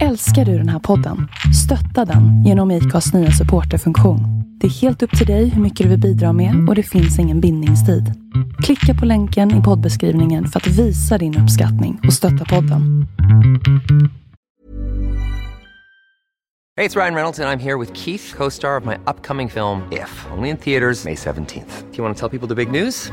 Älskar du den här podden? Stötta den genom IKAs nya supporterfunktion. Det är helt upp till dig hur mycket du vill bidra med och det finns ingen bindningstid. Klicka på länken i poddbeskrivningen för att visa din uppskattning och stötta podden. Hej, det är Ryan Reynolds och jag är här med Keith, co-star of my upcoming film If, only in theaters May 17th. Do you want to tell people the big news?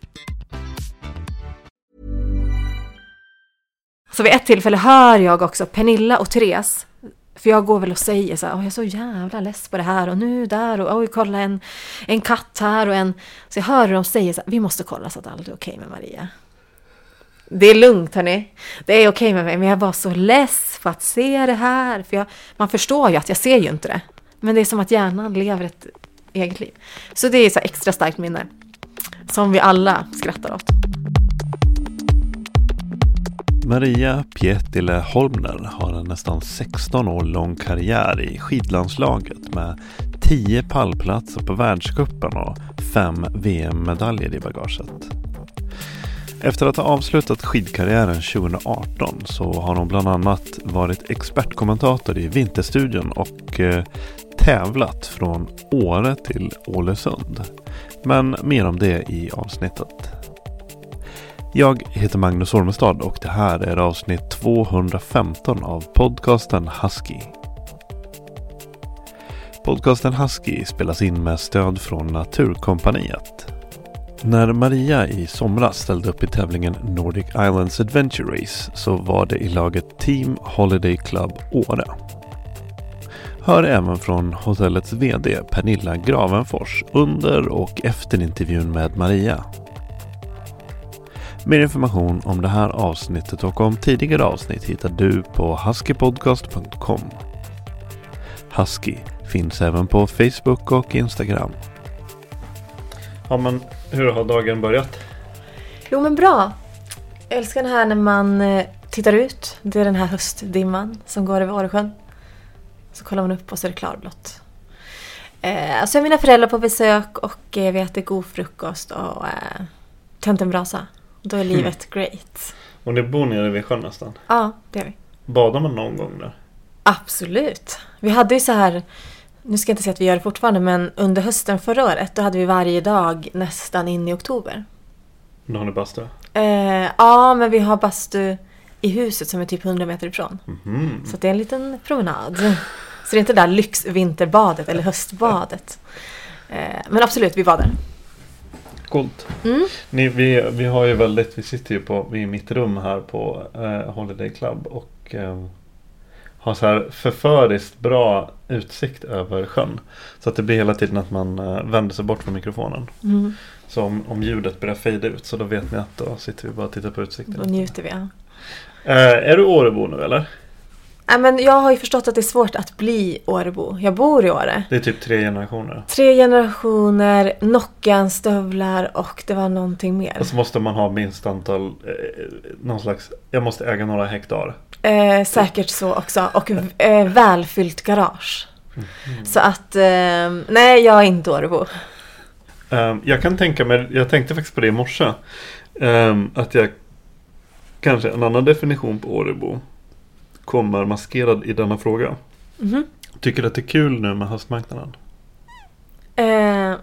Så vid ett tillfälle hör jag också Pernilla och Therese. För jag går väl och säger så här, jag är så jävla less på det här och nu där och oj, kolla en, en katt här och en... Så jag hör hur de säger så här, vi måste kolla så att allt är okej med Maria. Det är lugnt hörni. Det är okej med mig, men jag var så less på att se det här. För jag, man förstår ju att jag ser ju inte det. Men det är som att hjärnan lever ett eget liv. Så det är så extra starkt minne. Som vi alla skrattar åt. Maria Pietilä Holmner har en nästan 16 år lång karriär i skidlandslaget med 10 pallplatser på världscupen och 5 VM-medaljer i bagaget. Efter att ha avslutat skidkarriären 2018 så har hon bland annat varit expertkommentator i Vinterstudion och eh, tävlat från Åre till Ålesund. Men mer om det i avsnittet. Jag heter Magnus Ormestad och det här är avsnitt 215 av podcasten Husky. Podcasten Husky spelas in med stöd från Naturkompaniet. När Maria i somras ställde upp i tävlingen Nordic Islands Adventure Race så var det i laget Team Holiday Club Åre. Hör även från hotellets VD Pernilla Gravenfors under och efter intervjun med Maria. Mer information om det här avsnittet och om tidigare avsnitt hittar du på huskypodcast.com. Husky finns även på Facebook och Instagram. Ja men hur har dagen börjat? Jo men bra. Jag älskar det här när man eh, tittar ut. Det är den här höstdimman som går över Åresjön. Så kollar man upp och så är det klarblått. Eh, så är mina föräldrar på besök och eh, vi äter god frukost och eh, tänt en brasa. Då är livet great. Och ni bor nere vid sjön nästan? Ja, det gör vi. Badar man någon gång där? Absolut. Vi hade ju så här, nu ska jag inte säga att vi gör det fortfarande, men under hösten förra året då hade vi varje dag nästan in i oktober. Då har ni bastu? Eh, ja, men vi har bastu i huset som är typ 100 meter ifrån. Mhm. Så det är en liten promenad. Så det är inte det där lyxvinterbadet eller höstbadet. Eh, men absolut, vi badar. Coolt. Mm. Ni, vi, vi har ju väldigt, vi sitter ju på, vi är i mitt rum här på eh, Holiday Club och eh, har så här förföriskt bra utsikt över sjön. Så att det blir hela tiden att man eh, vänder sig bort från mikrofonen. Mm. Så om, om ljudet börjar fejda ut så då vet ni att då sitter vi bara och tittar på utsikten. Då njuter vi. Ja. Eh, är du Årebo nu eller? Nej, men jag har ju förstått att det är svårt att bli Årebo. Jag bor i Åre. Det är typ tre generationer. Tre generationer, Nokian-stövlar och det var någonting mer. Och så måste man ha minst antal, eh, någon slags, jag måste äga några hektar. Eh, säkert så också. Och eh, välfyllt garage. Så att, eh, nej jag är inte Årebo. Eh, jag kan tänka mig, jag tänkte faktiskt på det i morse. eh, att jag kanske en annan definition på Årebo kommer maskerad i denna fråga. Mhm. Tycker du att det är kul nu med höstmarknaden? Eh,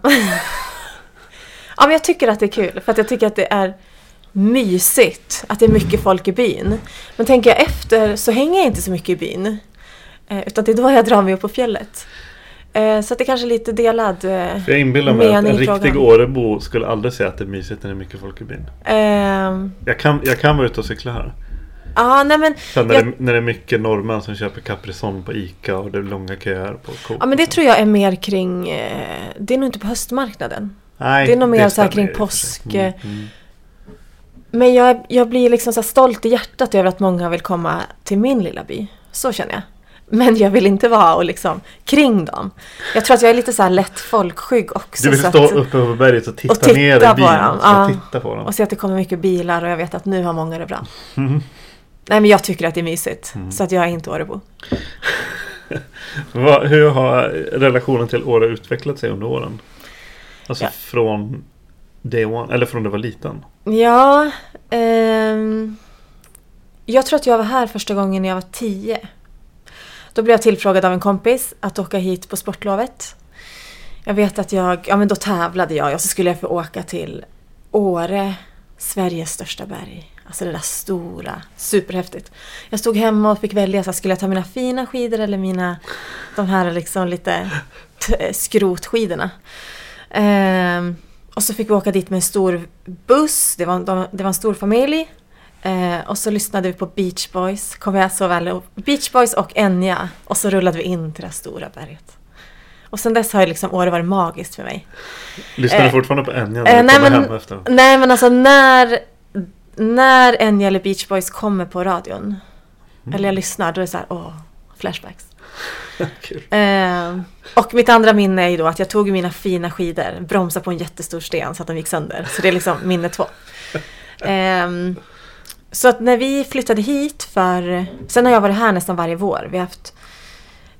ja men jag tycker att det är kul för att jag tycker att det är mysigt att det är mycket folk i byn. Men tänker jag efter så hänger jag inte så mycket i byn. Eh, utan det är då jag drar mig upp på fjället. Eh, så det kanske är lite delad eh, jag inbillar mig att en riktig. Årebo skulle aldrig säga att det är mysigt när det är mycket folk i byn. Ehm, Jag kan, jag kan vara ute och cykla här. Ja, nej men, Sen när, jag, det, när det är mycket norrmän som köper Caprisonne på Ica och det är långa köer på Coop. ja, men det tror jag är mer kring, eh, det är nog inte på höstmarknaden. Nej, det är nog mer så här kring påsk, Mm, mm. Men jag, jag blir liksom så stolt i hjärtat över att många vill komma till min lilla by. Så känner jag. Men jag vill inte vara och liksom kring dem. Jag tror att jag är lite så här lätt folkskygg också. Du vill så stå att, uppe på berget och titta, och titta ner i på bilen dem, och ja. titta på dem. och se att det kommer mycket bilar och jag vet att nu har många det bra. Mm. Nej men jag tycker att det är mysigt. Så att jag är inte Årebo. Hur har relationen till Åre utvecklat sig under åren? Alltså Ja. från day one, eller från du var liten? Ja, ehm, jag tror att jag var här första gången när jag var tio. Då blev jag tillfrågad av en kompis att åka hit på sportlovet. Jag vet att jag, ja men då tävlade jag och så skulle jag få åka till Åre, Sveriges största berg. Alltså det där stora, superhäftigt. Jag stod hemma och fick välja, så här, skulle jag ta mina fina skidor eller mina, de här liksom lite t- skrotskidorna. Ehm, och så fick vi åka dit med en stor buss, det var, de, det var en stor familj. Eh, och så lyssnade vi på Beach Boys, kommer jag så väl. Beach Boys och Enya. Och så rullade vi in till det här stora berget. Och sen dess har ju liksom Åre varit magiskt för mig. Lyssnar du Eh, fortfarande på Enya när Eh, du nej, kommer men, hem efter? nej men alltså när, när Enya eller Beach Boys kommer på radion. Eller jag lyssnar, då är det så här, åh, flashbacks. Eh, och mitt andra minne är ju då att jag tog mina fina skidor, bromsade på en jättestor sten så att de gick sönder. Så det är liksom minne två. Ehm, så att när vi flyttade hit för... Sen har jag varit här nästan varje vår. Vi har haft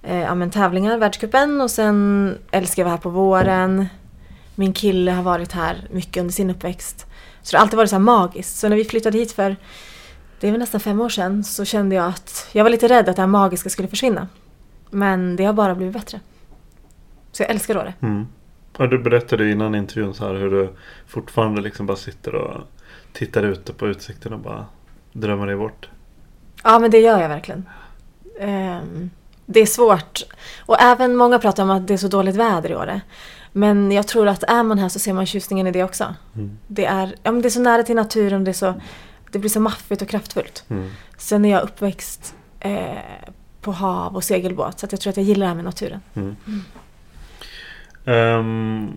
eh, ja, men tävlingar, världscupen och sen älskar jag att vara här på våren. Min kille har varit här mycket under sin uppväxt. Så det har alltid varit så här magiskt. Så när vi flyttade hit för, det är väl nästan fem år sedan, så kände jag att jag var lite rädd att det här magiska skulle försvinna. Men det har bara blivit bättre. Så jag älskar Åre. Mm. Och du berättade innan intervjun så här hur du fortfarande liksom bara sitter och tittar ute på utsikten och bara drömmer dig bort. Ja, men det gör jag verkligen. Ehm, det är svårt. Och även många pratar om att det är så dåligt väder i Åre. Men jag tror att är man här så ser man tjusningen i det också. Mm. Det, är, ja, men det är så nära till naturen, det, är så, det blir så maffigt och kraftfullt. Mm. Sen är jag uppväxt eh, på hav och segelbåt så jag tror att jag gillar det här med naturen. Ehm,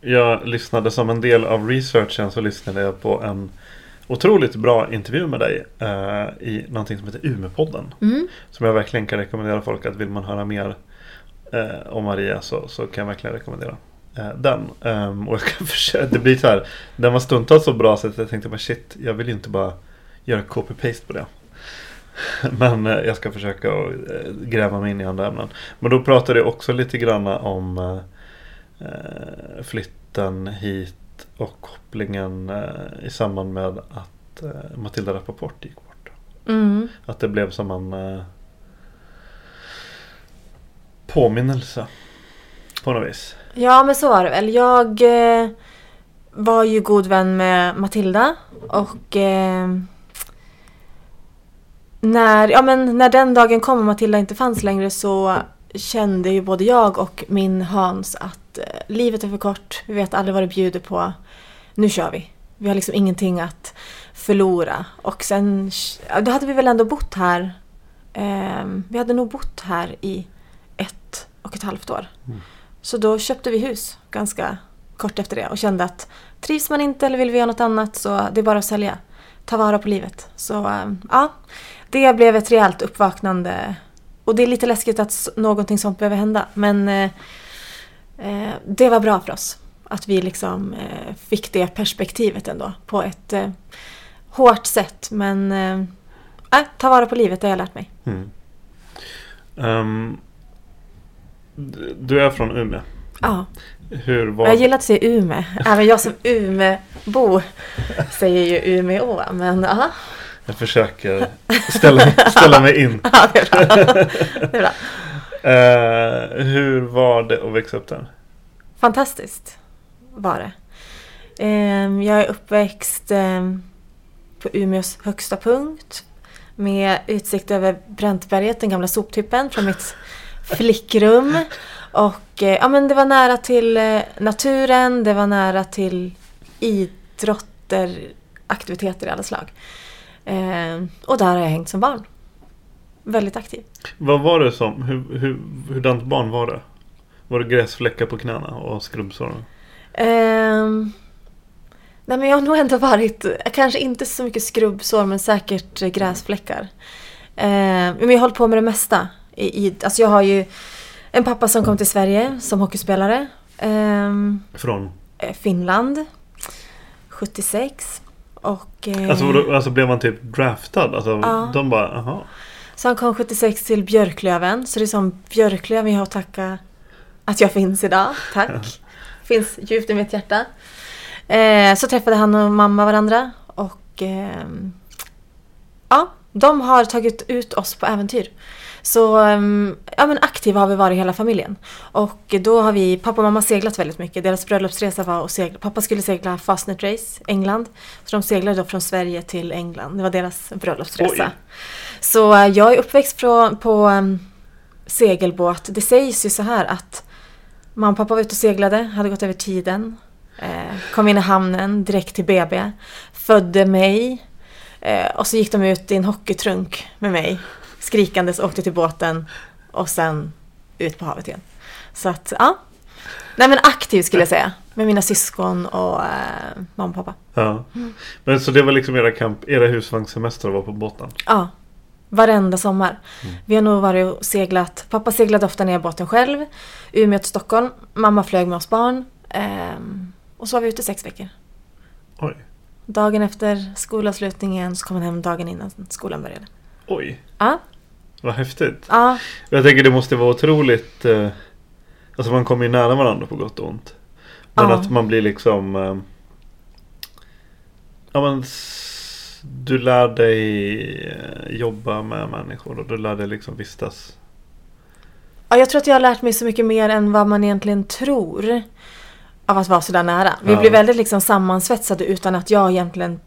jag lyssnade som en del av researchen så lyssnade jag på en otroligt bra intervju med dig eh, i någonting som heter Umepodden. Mm. Som jag verkligen kan rekommendera folk att vill man höra mer eh, om Maria så, så kan jag verkligen rekommendera den. Ehm, och jag ska försöka, det blir så här, den var stundtals så bra så att jag tänkte bara shit, jag vill ju inte bara göra copy-paste på det. Men eh, jag ska försöka eh, gräva mig in i andra ämnen. Men då pratade jag också lite grann om eh, eh, flytten hit och kopplingen eh, i samband med att eh, Matilda Rappaport gick bort. Mm. Att det blev som en eh, påminnelse på något vis. Ja, men så var det väl. Jag eh, var ju god vän med Matilda och eh, när, ja, men när den dagen kom och Matilda inte fanns längre så kände ju både jag och min Hans att eh, livet är för kort, vi vet aldrig vad det bjuder på. Nu kör vi. Vi har liksom ingenting att förlora. Och sen, då hade vi väl ändå bott här. Eh, vi hade nog bott här i ett och ett halvt år. Mm. Så då köpte vi hus ganska kort efter det och kände att trivs man inte eller vill vi göra något annat så det är bara att sälja. Ta vara på livet. Så eh, ja, det blev ett rejält uppvaknande. Och det är lite läskigt att någonting sånt behöver hända. Men eh, eh, det var bra för oss. Att vi liksom eh, fick det perspektivet ändå på ett eh, hårt sätt. Men eh, äh, ta vara på livet, det har jag lärt mig. Mm. Um, du är från Umeå. Ja. Hur var Jag gillar att säga Ume. Även jag som Umebo säger ju Umeå. Men ja, Jag försöker ställa, ställa mig in. ja det är bra. Det är bra. Eh, hur var det att växa upp där? Fantastiskt var det. Ehm, Jag är uppväxt ehm, på Umeås högsta punkt med utsikt över Bräntberget, den gamla soptippen från mitt flickrum. Och eh, ja, men det var nära till eh, naturen, det var nära till idrotter, aktiviteter i alla slag. Eh, och där har jag hängt som barn. Väldigt aktiv. Vad var det som, hur, hur, hurdant barn var det? Var det gräsfläckar på knäna och skrubbsår? Ehm, nej men jag har nog ändå varit, kanske inte så mycket skrubbsår men säkert gräsfläckar. Ehm, men jag har hållit på med det mesta. I, alltså jag har ju en pappa som kom till Sverige som hockeyspelare. Ehm, Från? eh, Finland. 76. Och, eh, Alltså, vadå- alltså blev man typ draftad? Alltså Ja. de bara, aha. Så han kom 76 till Björklöven. Så det är som Björklöven jag har att tacka att jag finns idag. Tack. finns djupt i mitt hjärta. Eh, så träffade han och mamma varandra. Och ehm, ja, de har tagit ut oss på äventyr. Så ehm, ja, men aktiva har vi varit hela familjen. Och då har vi, pappa och mamma seglat väldigt mycket. Deras bröllopsresa var att segla. Pappa skulle segla Fastnet Race, England. Så de seglade då från Sverige till England. Det var deras bröllopsresa. Oj. Så eh, jag är uppväxt på, på em, segelbåt. Det sägs ju så här att mamma och pappa var ute och seglade, hade gått över tiden. Eh, kom in i hamnen direkt till BB. Födde mig. Eh, och så gick de ut i en hockeytrunk med mig. Skrikandes åkte till båten. Och sen ut på havet igen. Så att, ja. Nej men aktiv skulle jag säga. Med mina syskon och eh, mamma och pappa. Ja. Men så det var liksom era, camp, era husvagnssemester var på båten? Ja, varenda sommar. Vi har nog varit och seglat. Pappa seglade ofta ner båten själv. Umeå till Stockholm. Mamma flög med oss barn. Ehm, och så var vi ute sex veckor. Oj. Dagen efter skolavslutningen så kom han hem dagen innan skolan började. Oj. Ja, Vad häftigt. ja, Jag tänker det måste vara otroligt eh, Alltså man kommer ju nära varandra på gott och ont. Men Ja. att man blir liksom eh, Ja men Du lär dig eh, jobba med människor och du lär dig liksom vistas. ja. Jag tror att jag har lärt mig så mycket mer än vad man egentligen tror. Av att vara sådär nära. Vi Ja. blir väldigt liksom sammansvetsade utan att jag egentligen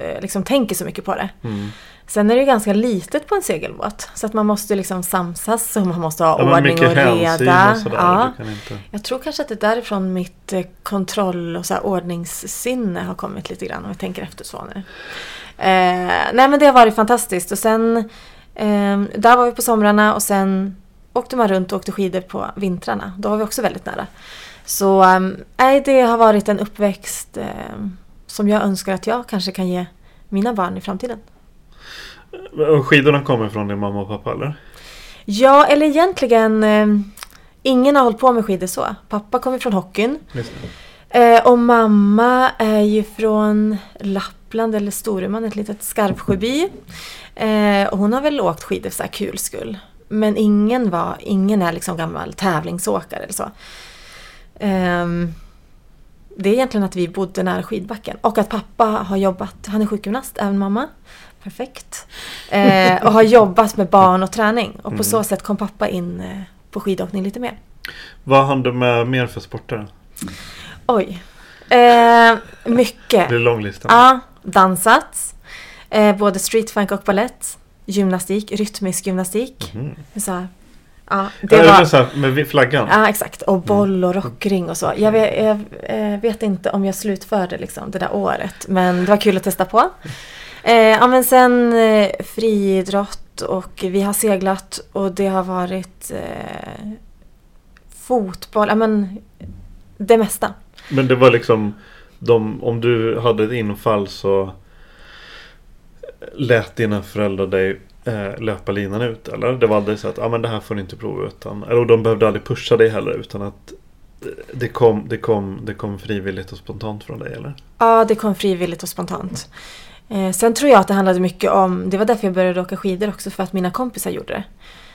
eh, liksom tänker så mycket på det. Mm. Sen är det ju ganska litet på en segelbåt. Så att man måste liksom samsas och man måste ha Ja, ordning och reda. och sådär. Ja. Inte... Jag tror kanske att det är därifrån mitt eh, kontroll och så ordningssinne har kommit lite grann om jag tänker efter så nu. Eh, nej men det har varit fantastiskt och sen eh, där var vi på somrarna och sen åkte man runt och åkte skidor på vintrarna. Då var vi också väldigt nära. Så eh, det har varit en uppväxt eh, som jag önskar att jag kanske kan ge mina barn i framtiden. Och skidorna kommer från din mamma och pappa eller? Ja, eller egentligen eh, ingen har hållit på med skidor så. Pappa kommer från hockeyn. Eh, och mamma är ju från Lappland eller Storuman, ett litet Skarpsjöby. Eh, och hon har väl åkt skidor för så här kul skull. Men ingen, var, ingen är liksom gammal tävlingsåkare eller så. Ehm, det är egentligen att vi bodde nära skidbacken. Och att pappa har jobbat, han är sjukgymnast, även mamma. Perfekt. Eh, och har jobbat med barn och träning. Och på så sätt kom pappa in eh, på skidåkning lite mer. Vad hann du med mer för sporter? Oj. Eh, mycket. Det är lång lista. Ja, dansat. Eh, både streetfunk och ballett. Gymnastik, rytmisk gymnastik. Så här, ja, det ja, det var... var... så här, med flaggan? Ja, exakt. Och boll och rockring och så. Jag vet, jag eh, vet inte om jag slutförde liksom det där året. Men det var kul att testa på. Eh, ja, men sen eh, friidrott och vi har seglat och det har varit eh, fotboll. Ja, men det mesta. Men det var liksom de, Om du hade ett infall så Lät dina föräldrar dig eh, löpa linan ut eller? Det var aldrig så att ah, men det här får du inte prova utan Eller de behövde aldrig pusha dig heller utan att det kom, det, kom, det kom frivilligt och spontant från dig eller? Ja, det kom frivilligt och spontant. Eh, sen tror jag att det handlade mycket om, det var därför jag började åka skidor också, för att mina kompisar gjorde det.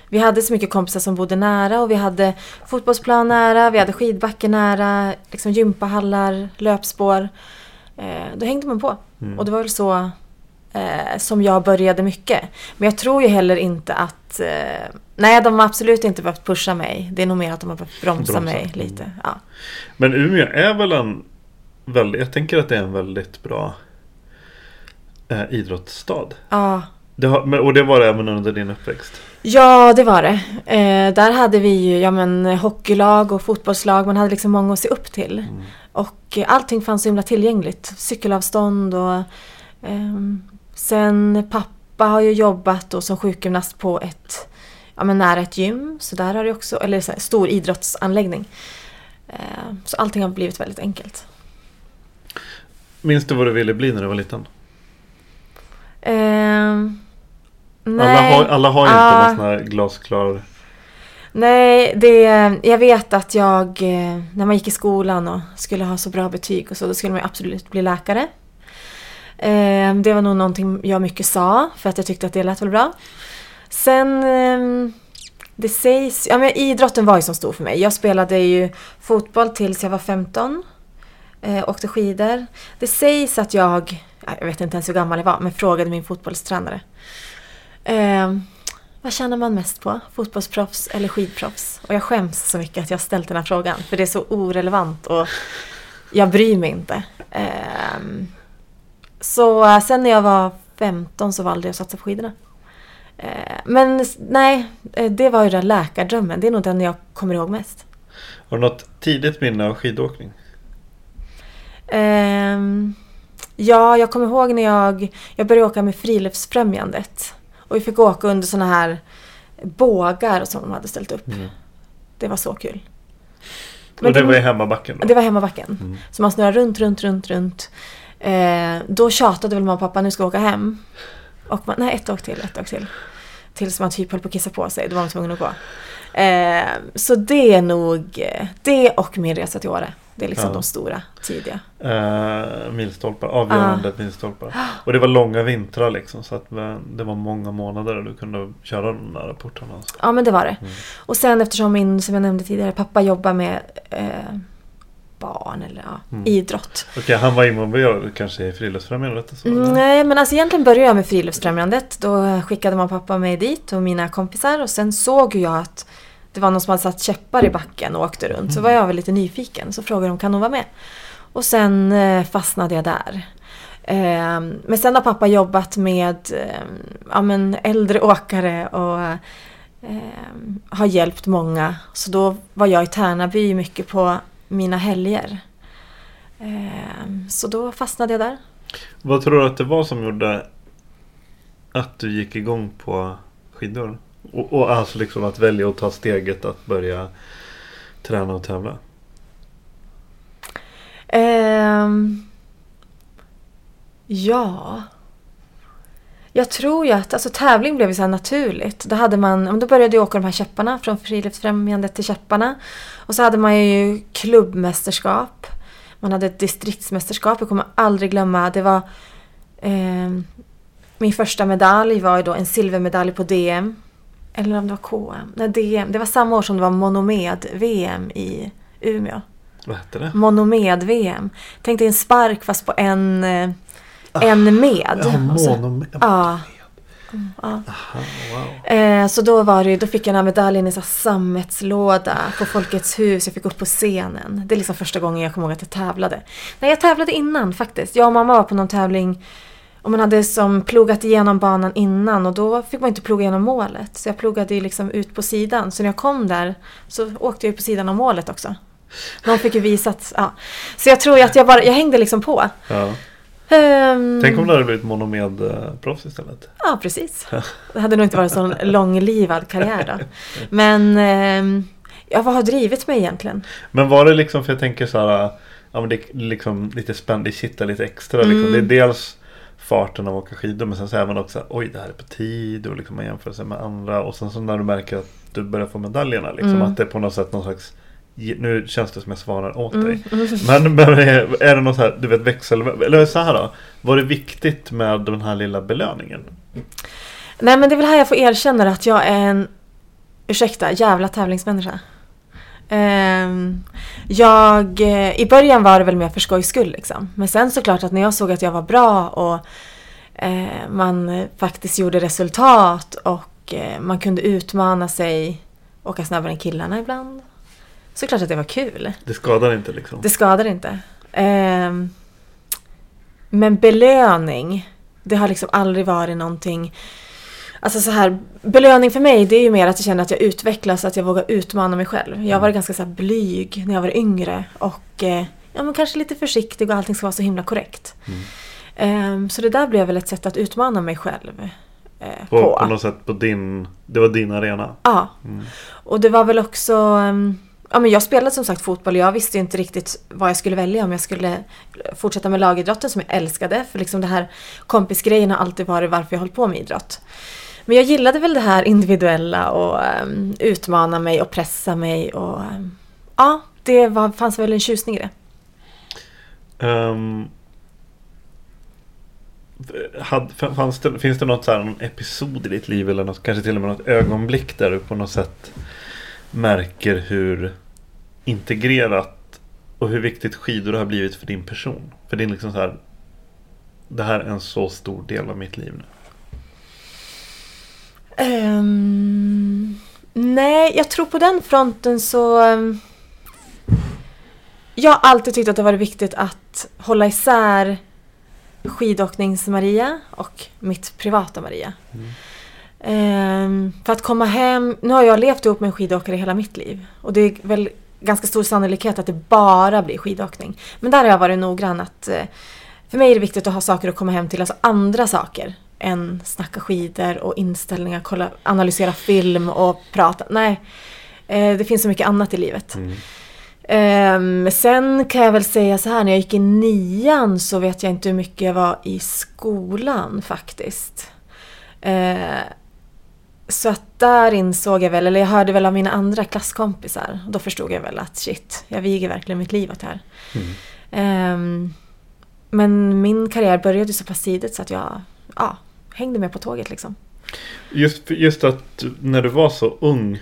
Vi hade så mycket kompisar som bodde nära och vi hade fotbollsplan nära, vi hade skidbacke nära, liksom gympahallar, löpspår. Eh, då hängde man på. Och det var väl så eh, som jag började mycket. Men jag tror ju heller inte att... Eh, nej, de har absolut inte behövt pusha mig. Det är nog mer att de har behövt bromsa, Bromsa. mig lite. Ja. Men Umeå är väl en väldigt, Jag tänker att det är en väldigt bra eh, idrottsstad. ja, Det har, och det var det även under din uppväxt? Ja, det var det. Eh, där hade vi ju ja, men, hockeylag och fotbollslag. Man hade liksom många att se upp till. Mm. Och eh, allting fanns så himla tillgängligt. Cykelavstånd och ehm, sen pappa har ju jobbat då som sjukgymnast på ett, ja men nära ett gym. Så där har det också, eller här, stor idrottsanläggning. Eh, så allting har blivit väldigt enkelt. Minns du vad du ville bli när du var liten? Ehm, Alla har, alla har ju inte någon sån här glasklar... Nej, det, jag vet att jag, eh, när man gick i skolan och skulle ha så bra betyg och så, då skulle man absolut bli läkare. Eh, Det var nog någonting jag mycket sa, för att jag tyckte att det lät väl bra. Sen, eh, det sägs, ja men idrotten var ju som stor för mig. Jag spelade ju fotboll tills jag var 15. Eh, åkte skidor. Det sägs att jag, ja, jag vet inte ens hur gammal jag var, men frågade min fotbollstränare. Eh, vad tjänar man mest på? Fotbollsproffs eller skidproffs? Och jag skäms så mycket att jag ställt den här frågan. För det är så orelevant och jag bryr mig inte. Ehm, så eh, sen när jag var 15 så valde jag att satsa på skidorna. Eh, men nej, eh, det var ju den läkardrömmen. Det är nog den jag kommer ihåg mest. Har du något tidigt minne av skidåkning? Ehm, ja, jag kommer ihåg när jag, jag började åka med Friluftsfrämjandet. Och vi fick åka under såna här bågar som de hade ställt upp. Det var så kul. Men och det var i hemmabacken då? Det var hemmabacken. Mm. Så man snurrade runt, runt, runt, runt. Eh, då tjatade väl mamma och pappa, nu ska vi åka hem. Och man, nej, ett dag till, ett dag till. Tills man typ höll på att kissa på sig, då var man tvungen att gå. Eh, så det är nog, eh, det och min resa till Åre. Det är liksom Ja. de stora, tidiga. Eh, milstolpar, avgörande milstolpar. Och det var långa vintrar liksom så att eh, det var många månader du kunde köra de där portarna. Alltså. Ja men det var det. Mm. Och sen eftersom min, som jag nämnde tidigare, pappa jobbar med eh, barn eller ja, Mm. idrott. Okej, han var involverad kanske i Friluftsfrämjandet så? Mm, Nej, men alltså egentligen började jag med Friluftsfrämjandet. Då skickade man pappa mig dit och mina kompisar och sen såg jag att det var någon som hade satt käppar i backen och åkte runt. Så var jag väl lite nyfiken så frågade de kan hon vara med? Och sen eh, fastnade jag där. Eh, men sen har pappa jobbat med eh, ja, men äldre åkare och eh, har hjälpt många. Så då var jag i Tärnaby mycket på mina helger. Eh, så då fastnade jag där. Vad tror du att det var som gjorde att du gick igång på skidor? Och, och alltså liksom att välja att ta steget att börja träna och tävla? Um, ja. Jag tror ju att alltså, tävling blev så här naturligt. Då, hade man, då började jag åka de här käpparna från Friluftsfrämjandet till käpparna. Och så hade man ju klubbmästerskap. Man hade ett distriktsmästerskap. Jag kommer aldrig glömma. Det var Eh, min första medalj var ju då en silvermedalj på DM. Eller om det var KM. Nej, DM. Det var samma år som det var monomed-VM i Umeå. Vad hette det? Monomed-VM. Tänk dig en spark fast på en, eh, en med. Ja, Och så- monom... Ja. Ja. Aha, wow. Eh, så då, var det, då fick jag den här medaljen i en sammetslåda på Folkets hus. Jag fick upp på scenen. Det är liksom första gången jag kommer ihåg att jag tävlade. Nej, jag tävlade innan faktiskt. Jag och mamma var på någon tävling och man hade som plogat igenom banan innan och då fick man inte ploga igenom målet. Så jag plogade ju liksom ut på sidan. Så när jag kom där så åkte jag ju på sidan av målet också. Någon fick ju visa att, ja. Så jag tror ju att jag bara, jag hängde liksom på. Ja. Ehm, Tänk om du hade blivit monomed-proffs istället? Ja, precis. Det hade nog inte varit en sån långlivad karriär då. Men ehm, ja, vad har drivit mig egentligen? Men var det liksom, för jag tänker så här, ja men det är liksom lite spännande, det kittar lite extra liksom. Mm. Det är dels farten av att åka skidor men sen så är man också oj det här är på tid och liksom man jämför sig med andra och sen så när du märker att du börjar få medaljerna liksom Mm. att det är på något sätt någon slags nu känns det som jag svarar åt Mm. dig. Men, men är det något så här, du vet växel, eller så här då. Var det viktigt med den här lilla belöningen? Nej, men det är väl här jag får erkänna att jag är en, ursäkta, jävla tävlingsmänniska. Ehm, jag, eh, I början var det väl mer för skojs skull liksom. Men sen såklart att när jag såg att jag var bra och eh, man faktiskt gjorde resultat och eh, man kunde utmana sig, åka snabbare än killarna ibland. Så klart att det var kul. Det skadar inte liksom? Det skadar inte. Ehm, men belöning, det har liksom aldrig varit någonting Alltså så här, belöning för mig det är ju mer att jag känner att jag utvecklas, att jag vågar utmana mig själv. Jag var ganska så blyg när jag var yngre och eh, ja, men kanske lite försiktig och allting ska vara så himla korrekt. Ehm, så det där blev väl ett sätt att utmana mig själv. eh, På, på. på något sätt på din, det var din arena. Ja. Och det var väl också... ehm, Ja, men jag spelade som sagt fotboll och jag visste inte riktigt vad jag skulle välja. Om jag skulle fortsätta med lagidrotten som jag älskade. För liksom det här kompisgrejen har alltid varit varför jag hållit på med idrott. Men jag gillade väl det här individuella och um, utmana mig och pressa mig. Och, um, ja, det var, fanns väl en tjusning i det. Um, had, fanns det, finns det något så här, någon episod i ditt liv eller något, kanske till och med något ögonblick där du på något sätt märker hur integrerat och hur viktigt skidor har blivit för din person? För din liksom så här, det här är en så stor del av mitt liv nu. Um, nej, jag tror på den fronten så... Um, jag har alltid tyckt att det varit viktigt att hålla isär skidåknings-Maria och mitt privata Maria. Ehm, för att komma hem... Nu har jag levt ihop med en skidåkare hela mitt liv. Och det är väl ganska stor sannolikhet att det bara blir skidåkning. Men där har jag varit noggrann att... Eh, för mig är det viktigt att ha saker att komma hem till, alltså andra saker än snacka skidor och inställningar, kolla, analysera film och prata. Nej, eh, det finns så mycket annat i livet. Ehm, sen kan jag väl säga så här, när jag gick i nian så vet jag inte hur mycket jag var i skolan faktiskt. Eh, så att där insåg jag väl, eller jag hörde väl av mina andra klasskompisar, då förstod jag väl att shit, jag viger verkligen mitt liv åt det här. Ehm, men min karriär började så pass tidigt så att jag ja, hängde med på tåget liksom. Just, just att när du var så ung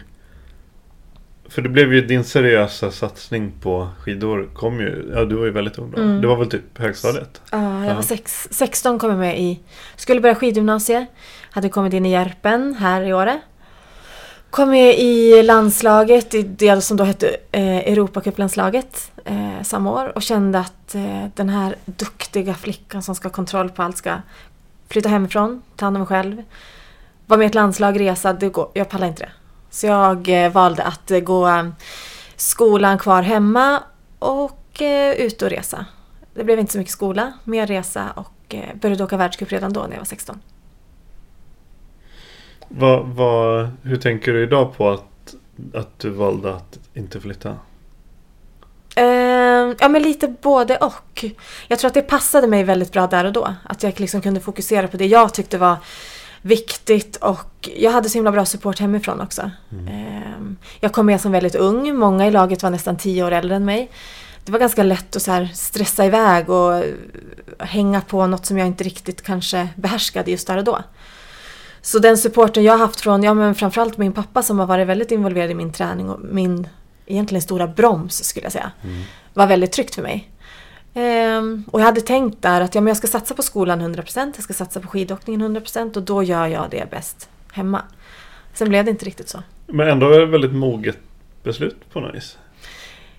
För det blev ju din seriösa satsning på skidor kom ju, ja du var ju väldigt ung då. Mm. Det var väl typ högstadiet? Ja, jag Ja. var sex, 16 kom jag med i... Skulle börja skidgymnasiet. Hade kommit in i Järpen här i Åre. Kom med i landslaget, i det som då hette eh, Europacuplandslaget eh, samma år. Och kände att eh, den här duktiga flickan som ska ha kontroll på allt ska flytta hemifrån, ta hand om mig själv. Vara med i ett landslag, resa, det går, jag pallar inte det. Så jag eh, valde att eh, gå eh, skolan kvar hemma och ut och resa. Det blev inte så mycket skola, mer resa och började åka världscup redan då när jag var 16. Vad, vad, hur tänker du idag på att, att du valde att inte flytta? Eh, ja men lite både och. Jag tror att det passade mig väldigt bra där och då. Att jag liksom kunde fokusera på det jag tyckte var viktigt och jag hade så himla bra support hemifrån också. Eh, jag kom med som väldigt ung, många i laget var nästan tio år äldre än mig. Det var ganska lätt att så stressa iväg och hänga på något som jag inte riktigt kanske behärskade just där och då. Så den supporten jag har haft från, ja men framförallt min pappa som har varit väldigt involverad i min träning och min egentligen stora broms skulle jag säga. Var väldigt tryggt för mig. Ehm, och jag hade tänkt där att ja, men jag ska satsa på skolan 100%, jag ska satsa på skidåkningen 100% och då gör jag det bäst hemma. Sen blev det inte riktigt så. Men ändå är det väldigt moget beslut på något vis.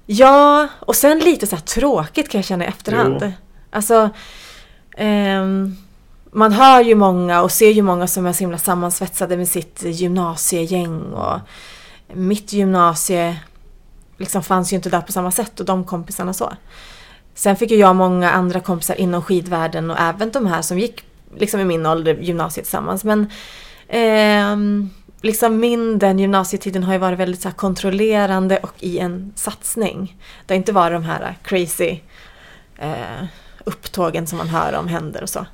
Ja, och sen lite så tråkigt kan jag känna i efterhand. Jo. Alltså, ehm, man hör ju många och ser ju många som är så himla sammansvetsade med sitt gymnasiegäng och mitt gymnasie liksom fanns ju inte där på samma sätt och de kompisarna så. Sen fick ju jag många andra kompisar inom skidvärlden och även de här som gick liksom i min ålder gymnasiet tillsammans. Men ehm, liksom min, den gymnasietiden har ju varit väldigt så kontrollerande och i en satsning. Det har inte varit de här crazy eh, upptågen som man hör om händer och så.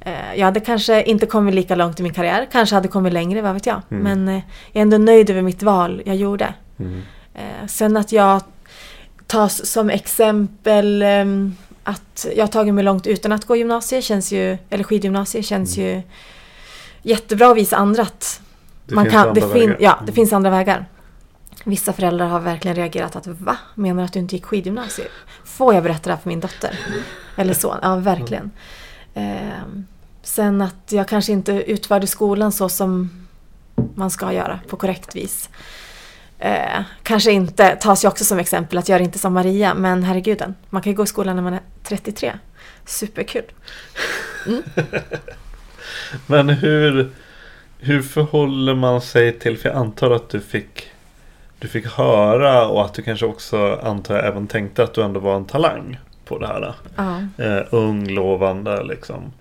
Eh, jag hade kanske inte kommit lika långt i min karriär, kanske hade kommit längre, vad vet jag. Men eh, jag är ändå nöjd över mitt val jag gjorde. Eh, sen att jag tas som exempel ehm, att jag har tagit mig långt utan att gå gymnasiet känns ju, eller skidgymnasiet känns ju jättebra att visa andra att Det man finns kan, andra det, fin, vägar. ja, det finns andra vägar. Vissa föräldrar har verkligen reagerat att va? Menar du att du inte gick skidgymnasiet? Får jag berätta det här för min dotter? Eller son? Ja, verkligen. Ehm, sen att jag kanske inte utförde skolan så som man ska göra på korrekt vis. Eh, kanske inte tas ju också som exempel att göra inte som Maria, men herreguden, man kan ju gå i skolan när man är 33. Superkul. Men hur, Hur förhåller man sig till, för jag antar att du fick du fick höra och att du kanske också antar jag även tänkte att du ändå var en talang på det här. Ja. Eh, ung, lovande liksom.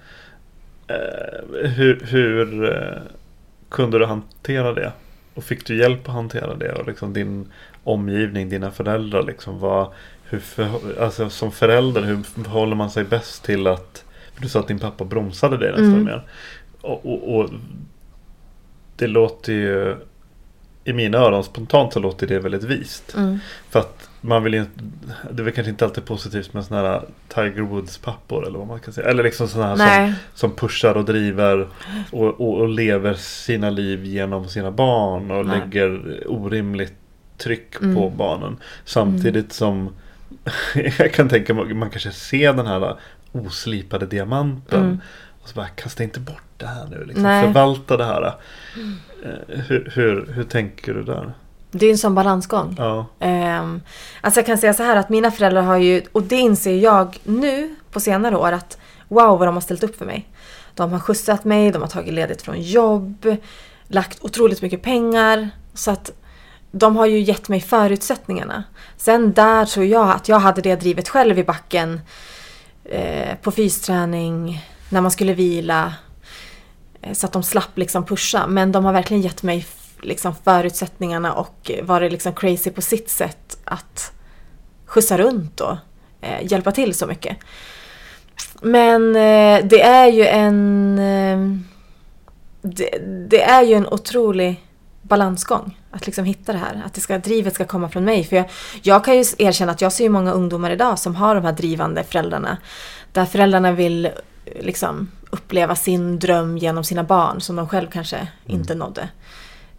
Eh, hur hur eh, kunde du hantera det? Och fick du hjälp att hantera det? Och liksom din omgivning, dina föräldrar liksom. Vad, hur för, alltså som förälder, hur förhåller man sig bäst till att Du sa att din pappa bromsade dig nästan Mm. mer. Och, och, och Det låter ju I mina öron spontant så låter det väldigt vist. Mm. För att man vill inte Det är väl kanske inte alltid positivt med sådana här Tiger Woods pappor eller vad man kan säga. Eller liksom sådana här som, som pushar och driver och, och, och lever sina liv genom sina barn och Nej. lägger orimligt tryck Mm. på barnen. Samtidigt som jag kan tänka mig man kanske ser den här oslipade diamanten. Mm. Och så bara kasta inte bort det här nu. Liksom. Förvalta det här. Eh, Hur, hur, hur tänker du där? Det är en sån balansgång. Ja. Um, alltså jag kan säga så här att mina föräldrar har ju, och det inser jag nu på senare år att wow vad de har ställt upp för mig. De har skjutsat mig, de har tagit ledigt från jobb, lagt otroligt mycket pengar. Så att de har ju gett mig förutsättningarna. Sen där tror jag att jag hade det drivet själv i backen. Eh, på fysträning, när man skulle vila. Eh, så att de slapp liksom pusha. Men de har verkligen gett mig liksom förutsättningarna och varit liksom crazy på sitt sätt att skjutsa runt och eh, hjälpa till så mycket. Men eh, det är ju en... Eh, det, det är ju en otrolig balansgång. Att liksom hitta det här. Att det ska, drivet ska komma från mig. För jag, jag kan ju erkänna att jag ser ju många ungdomar idag som har de här drivande föräldrarna. Där föräldrarna vill eh, liksom uppleva sin dröm genom sina barn som de själv kanske inte nådde.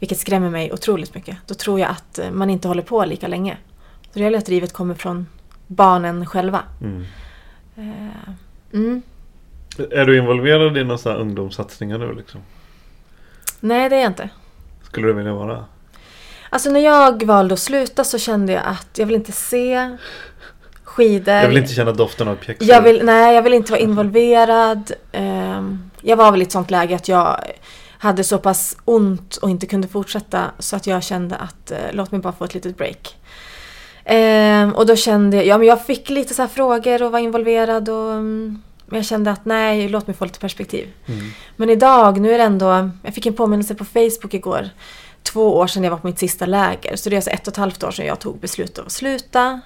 Vilket skrämmer mig otroligt mycket. Då tror jag att eh, man inte håller på lika länge. Så det gäller att drivet kommer från barnen själva. Mm. Eh, Mm. Är du involverad i några ungdomssatsningar nu? Liksom? Nej, det är jag inte. Skulle du vilja vara? Alltså när jag valde att sluta så kände jag att jag vill inte se skidor. Jag vill inte känna doften av pjäxor. Jag vill, nej, jag vill inte vara involverad. Ehm, jag var väl i ett sånt läge att jag hade så pass ont och inte kunde fortsätta så att jag kände att eh, låt mig bara få ett litet break. Ehm, och då kände jag, ja men jag fick lite så här frågor och var involverad och men jag kände att nej, låt mig få lite perspektiv. Mm. Men idag, nu är det ändå, jag fick en påminnelse på Facebook igår. Två år sedan jag var på mitt sista läger. Så det är alltså ett och ett halvt år sedan jag tog beslutet att sluta.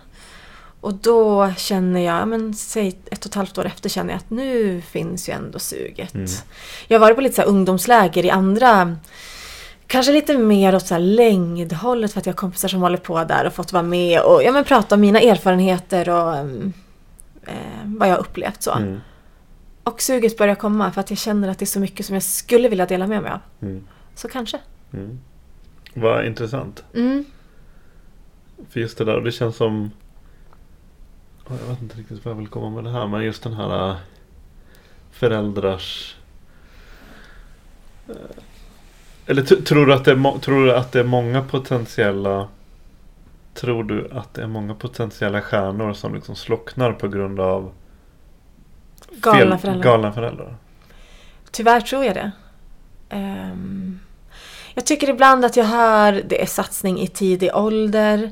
Och då känner jag, ja, men säg ett och ett halvt år efter känner jag att nu finns ju ändå suget. Mm. Jag har varit på lite så ungdomsläger i andra, kanske lite mer åt så här längdhållet för att jag har kompisar som håller på där och fått vara med och ja, men prata om mina erfarenheter och eh, vad jag har upplevt så. Mm. Och suget börjar komma för att jag känner att det är så mycket som jag skulle vilja dela med mig av. Mm. Så kanske. Mm. Vad intressant. Mm. För just det där, och det känns som... Ja, Jag vet inte riktigt vad jag vill komma med det här, men just den här äh, föräldrars... äh, Eller tror, du att det är tror du att det är många potentiella... Tror du att det är många potentiella stjärnor som liksom slocknar på grund av Galna föräldrar. galna föräldrar? Tyvärr tror jag det. Ehm, jag tycker ibland att jag hör det är satsning i tidig ålder.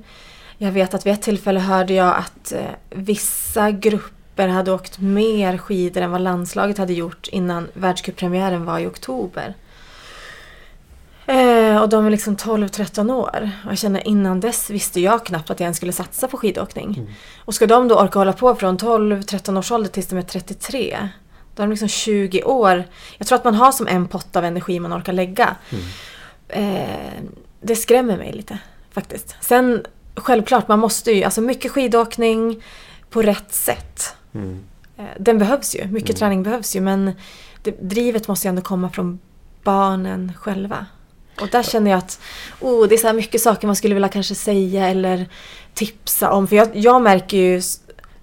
Jag vet att vid ett tillfälle hörde jag att eh, vissa grupper hade åkt mer skidor än vad landslaget hade gjort innan världscuppremiären var i oktober. Eh, och de är liksom 12-13 år. Och jag känner innan dess visste jag knappt att jag ens skulle satsa på skidåkning. Och ska de då orka hålla på från 12-13 års ålder tills de är 33. Då är de liksom 20 år. Jag tror att man har som en pott av energi man orkar lägga. Eh, det skrämmer mig lite faktiskt. Sen självklart, man måste ju, alltså mycket skidåkning på rätt sätt. Mm. Eh, Den behövs ju, mycket träning behövs ju men det, drivet måste ju ändå komma från barnen själva. Och där känner jag att oh, det är så mycket saker man skulle vilja kanske säga eller tipsa om. För jag, jag märker ju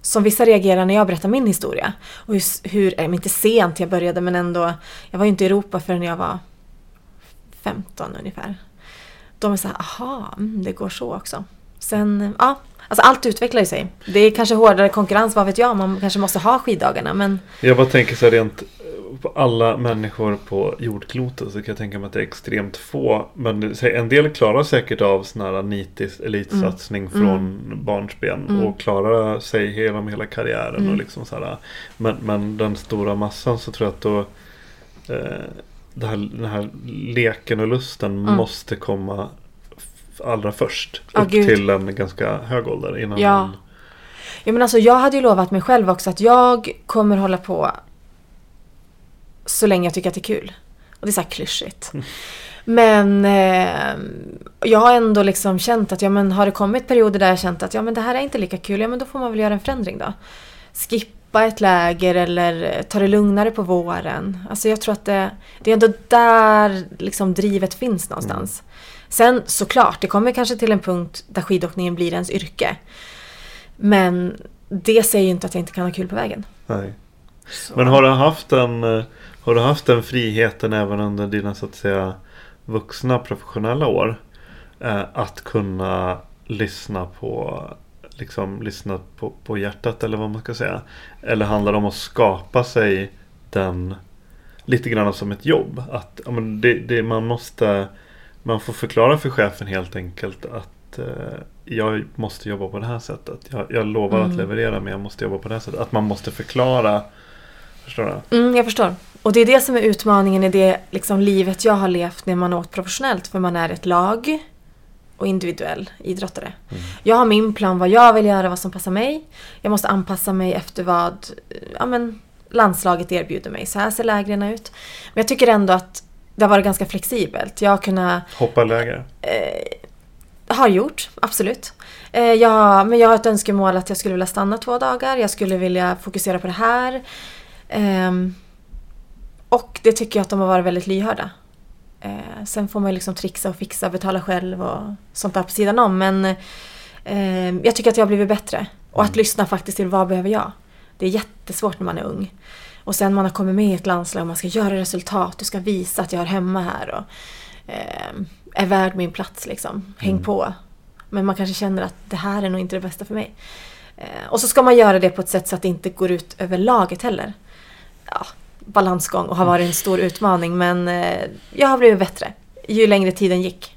som vissa reagerar när jag berättar min historia. Och hur, hur inte sent jag började men ändå, jag var ju inte i Europa förrän jag var 15 ungefär. De är så här, aha, mm, det går så också. Sen, ja, alltså allt utvecklar ju sig. Det är kanske hårdare konkurrens, vad vet jag, man kanske måste ha skiddagarna men Jag bara tänker så här rent på alla människor på jordklotet så kan jag tänka mig att det är extremt få. Men en del klarar säkert av sån här nitisk elitsatsning från barnsben. Och klarar sig genom hela karriären. Och liksom så här, men, men den stora massan så tror jag att då eh, det här, den här leken och lusten måste komma allra först. Ja, upp gud. till en ganska hög ålder. Innan Ja. man, Ja, men alltså, jag hade ju lovat mig själv också att jag kommer hålla på så länge jag tycker att det är kul. Och det är så här klyschigt. Men eh, jag har ändå liksom känt att ja, men har det kommit perioder där jag känt att ja, men det här är inte lika kul, ja men då får man väl göra en förändring då. Skippa ett läger eller ta det lugnare på våren. Alltså jag tror att det, det är ändå där liksom drivet finns någonstans. Sen såklart, det kommer kanske till en punkt där skidåkningen blir ens yrke. Men det säger ju inte att jag inte kan ha kul på vägen. nej. Men har du haft den eh, Har du haft den friheten även under dina så att säga vuxna professionella år? Eh, att kunna lyssna på liksom lyssna på, på hjärtat eller vad man ska säga. Eller handlar det om att skapa sig den lite grann som ett jobb? Att ja, men det, det, man måste man får förklara för chefen helt enkelt att eh, jag måste jobba på det här sättet. Jag, jag lovar att leverera men jag måste jobba på det här sättet. Att man måste förklara. Förstår du? Mm, jag förstår. Och det är det som är utmaningen i det liksom, livet jag har levt när man åkt professionellt. För man är ett lag och individuell idrottare. Jag har min plan vad jag vill göra, vad som passar mig. Jag måste anpassa mig efter vad ja, men, landslaget erbjuder mig. Så här ser lägren ut. Men jag tycker ändå att det har varit ganska flexibelt. Jag har kunnat Hoppa läger. har gjort, absolut. Eh, jag, men jag har ett önskemål att jag skulle vilja stanna två dagar. Jag skulle vilja fokusera på det här. Ehm, och det tycker jag att de har varit väldigt lyhörda. Eh, sen får man ju liksom trixa och fixa, betala själv och sånt där på sidan om. Men eh, jag tycker att jag har blivit bättre. Och att lyssna faktiskt till vad behöver jag. Det är jättesvårt när man är ung. Och sen man har kommit med i ett landslag och man ska göra resultat. Du ska visa att jag hör hemma här. Och, eh, är värd min plats liksom. Häng på. Men man kanske känner att det här är nog inte det bästa för mig. Eh, och så ska man göra det på ett sätt så att det inte går ut över laget heller. Ja, balansgång och har varit en stor utmaning men eh, jag har blivit bättre ju längre tiden gick.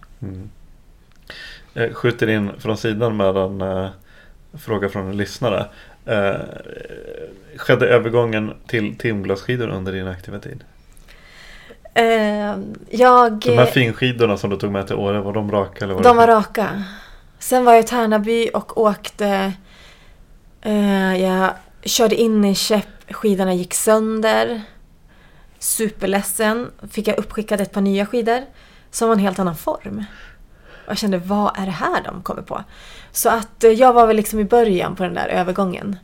Jag skjuter in från sidan med en eh, fråga från en lyssnare. Eh, skedde övergången till timglasskidor under din aktiva tid? Eh, jag, De här finskidorna som du tog med till Åre, var de raka? Eller var de det var raka. Sen var jag i Tärnaby och åkte... Eh, jag körde in i käpp, skidorna gick sönder. Superledsen. Fick jag uppskickade ett par nya skidor som var en helt annan form. Och jag kände, vad är det här de kommer på? Så att eh, jag var väl liksom i början på den där övergången.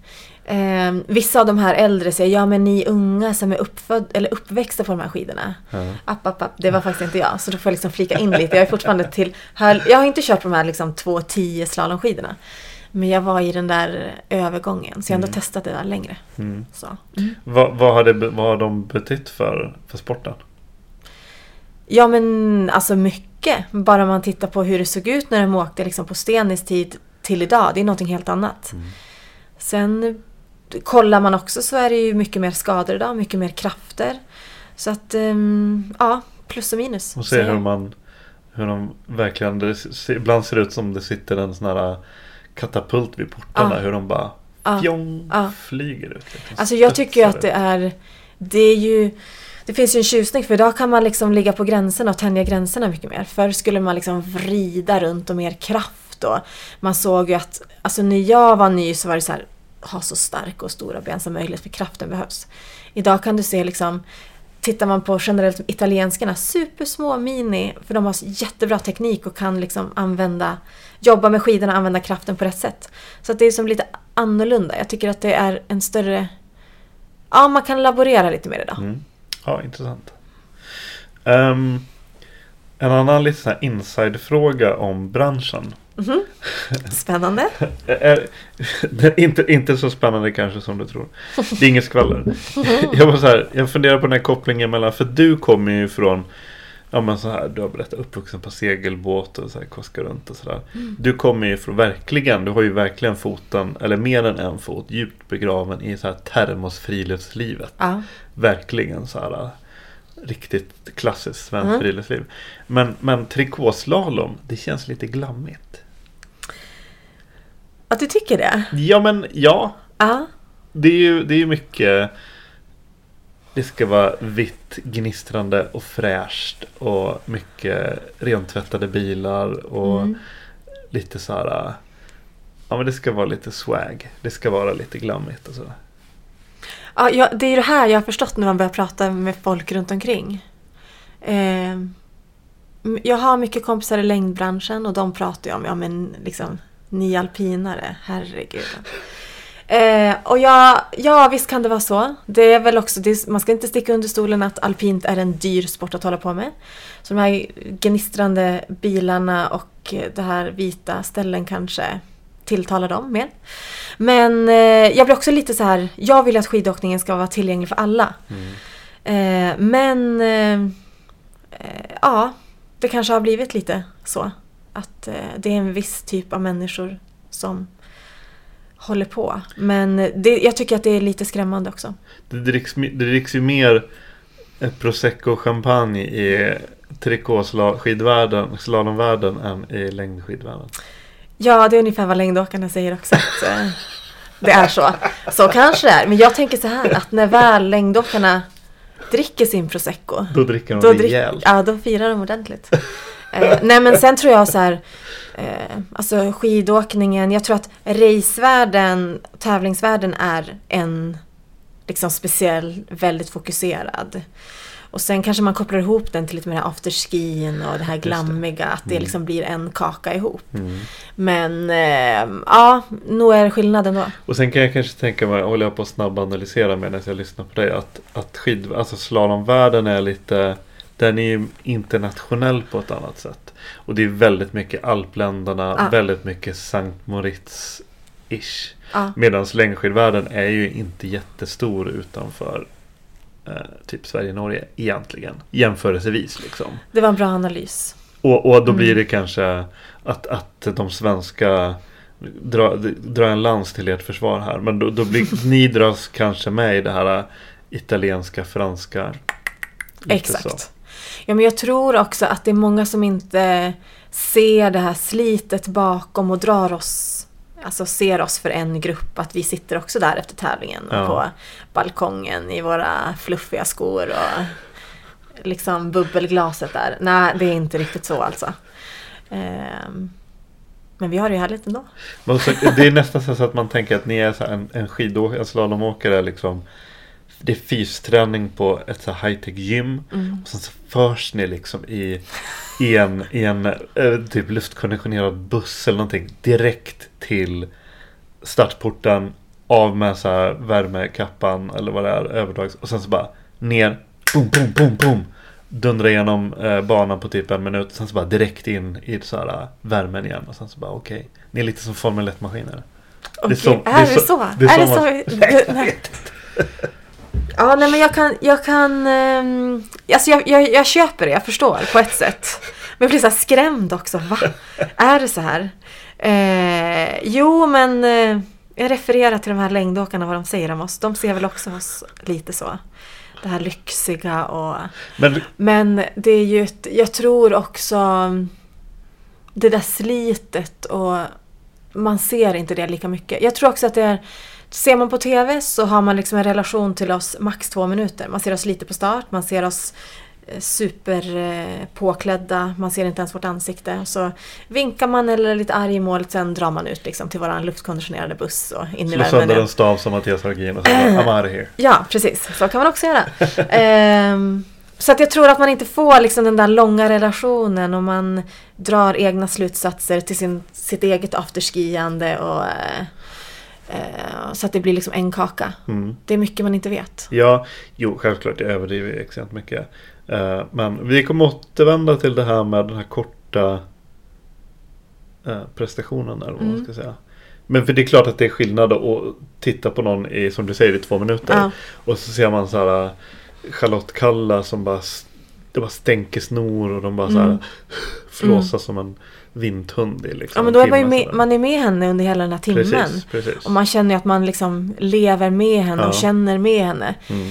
Eh, vissa av de här äldre säger, ja men ni unga som är uppföd, eller uppväxta på de här skidorna. App, app, app. Det var faktiskt inte jag, så då får jag liksom flika in lite. Jag är fortfarande till, här, jag har inte kört på de här liksom 2.10 slalomskidorna. Men jag var i den där övergången, så jag har ändå testat det där längre. Så. Vad, vad, har det, vad har de betytt för, för sporten? Ja men alltså mycket. Bara man tittar på hur det såg ut när de åkte liksom på Stenis tid till idag. Det är någonting helt annat. Sen kollar man också så är det ju mycket mer skador idag, mycket mer krafter. Så att ehm, ja, plus och minus. Och se hur man hur de verkligen, det ibland ser det ut som det sitter en sån här katapult vid portarna. Ja. Hur de bara fjong, Ja. flyger ut. liksom, Alltså jag tycker ju att det är... Det är ju... Det finns ju en tjusning för idag kan man liksom ligga på gränserna och tänja gränserna mycket mer. Förr skulle man liksom vrida runt och mer kraft och man såg ju att, alltså när jag var ny så var det så här, ha så starka och stora ben som möjligt för kraften behövs. Idag kan du se liksom, tittar man på generellt italienskarna, supersmå mini, för de har jättebra teknik och kan liksom använda, jobba med skidorna och använda kraften på rätt sätt. Så att det är som lite annorlunda. Jag tycker att det är en större Ja, man kan laborera lite mer idag. Mm. Ja, intressant. Ehm, en annan lite sån inside-fråga om branschen. Spännande. Är, är inte, inte så spännande kanske som du tror. Det är inget skvaller. Jag, var så här, jag funderar på den här kopplingen mellan, för du kommer ju från Ja men så här, du har berättat uppvuxen på segelbåt och så här koska runt och sådär. Du kommer ju från verkligen, du har ju verkligen foten, eller mer än en fot, djupt begraven i så här termosfriluftslivet. Ja. Verkligen så här riktigt klassiskt svenskt Mm. friluftsliv. Men, men trikåslalom, det känns lite glammigt. Att du tycker det? Ja men ja, Ja. det är ju, det är ju mycket Det ska vara vitt, gnistrande och fräscht och mycket rentvättade bilar och Mm. lite så här Ja men det ska vara lite swag. Det ska vara lite glammigt och så. Ja, ja, det är det här jag har förstått när man börjar prata med folk runt omkring. Eh, jag har mycket kompisar i längdbranschen och de pratar ju om, ja men liksom, ni alpinare, herregud. Eh, och ja, ja, visst kan det vara så. Det är väl också, det, man ska inte sticka under stolen att alpint är en dyr sport att hålla på med. Så de här gnistrande bilarna och det här vita ställen kanske tilltalar dem mer. Men eh, jag blir också lite så här, jag vill att skidåkningen ska vara tillgänglig för alla. Eh, men eh, eh, ja, det kanske har blivit lite så. Att eh, det är en viss typ av människor som håller på. Men det, jag tycker att det är lite skrämmande också. Det dricks, det dricks ju mer prosecco och champagne i trikåskidvärlden, slalomvärlden än i längdskidvärlden. Ja, det är ungefär vad längdåkarna säger också. Att, eh, det är så. Så kanske det är. Men jag tänker så här att när väl längdåkarna dricker sin prosecco. Då dricker de Då, drick, rejält. ja, då firar de ordentligt. eh, nej men sen tror jag så här. Eh, alltså skidåkningen. Jag tror att racevärlden, tävlingsvärlden är en liksom speciell, väldigt fokuserad. Och sen kanske man kopplar ihop den till lite med det här afterskin och det här glammiga. Att det liksom blir en kaka ihop. Mm. Men eh, ja, nog är det skillnad ändå. Och sen kan jag kanske tänka mig, håller jag på att snabbanalysera medan jag lyssnar på dig, att, att skid, alltså slalomvärlden är lite den är ju internationell på ett annat sätt. Och det är väldigt mycket alpländerna, Ja. väldigt mycket Sankt Moritz-ish. Ja. Medan längdskidvärlden är ju inte jättestor utanför eh, typ Sverige-Norge egentligen. Jämförelsevis liksom. Det var en bra analys. Och, och då Mm. blir det kanske att, att de svenska dra, dra en lans till ert försvar här. Men då, då blir, ni dras kanske med i det här äh, italienska, franska. lite så. Ja, men jag tror också att det är många som inte ser det här slitet bakom och drar oss, alltså ser oss för en grupp. Att vi sitter också där efter tävlingen Ja. på balkongen i våra fluffiga skor och liksom bubbelglaset där. Nej, det är inte riktigt så alltså. Ehm, men vi har det ju härligt ändå. Det är nästan så att man tänker att ni är en, en skidåkare, en slalomåkare liksom. Det är fysträning på ett så high-tech gym. Och sen så förs ni liksom i, i en, i en eh, typ luftkonditionerad buss eller någonting. Direkt till startporten. Av med så här värmekappan eller vad det är. Överdrags. Och sen så bara ner. Boom, boom, boom, boom. Dundra igenom eh, banan på typ en minut. Sen så bara direkt in i så här eh, värmen igen. Och sen så bara okej. Ni är lite som Formel 1-maskiner. Okej, så- är, det är det så- så? det är är det så så? det, nej. Ja, nej men jag kan, jag kan, ehm, alltså jag, jag, jag köper det, jag förstår på ett sätt. Men jag blir så här skrämd också, va? Är det så här? Eh, jo, men eh, jag refererar till de här längdåkarna, vad de säger om oss. De ser väl också oss lite så. Det här lyxiga och... Men Men det är ju ett, jag tror också det där slitet och man ser inte det lika mycket. Jag tror också att det är, ser man på TV så har man liksom en relation till oss max två minuter. Man ser oss lite på start, man ser oss eh, super eh, man ser inte ens vårt ansikte. Så vinkar man eller är lite arg i målet, sen drar man ut liksom till våran luftkonditionerade buss och in i slå sönder en stav som Mattias Hargin och bara, I'm out of here. Ja, precis. Så kan man också göra. Ehm, så att jag tror att man inte får liksom den där långa relationen och man drar egna slutsatser till sin, sitt eget afterskiande och eh, så att det blir liksom en kaka. Mm. Det är mycket man inte vet. Ja, jo självklart jag överdriver extremt mycket. Eh, men vi kommer återvända till det här med den här korta eh, prestationen. Eller vad man Mm. ska säga. Men för det är klart att det är skillnad att titta på någon i, som du säger, i två minuter. Ja. Och så ser man så här eh, Charlotte Kalla som bara det bara stänker snor och de bara så här flåsar som en vinthund i liksom. Ja men en då är man ju med, man är med henne under hela den här timmen. Precis, precis. Och man känner ju att man liksom lever med henne och Ja. känner med henne. Mm.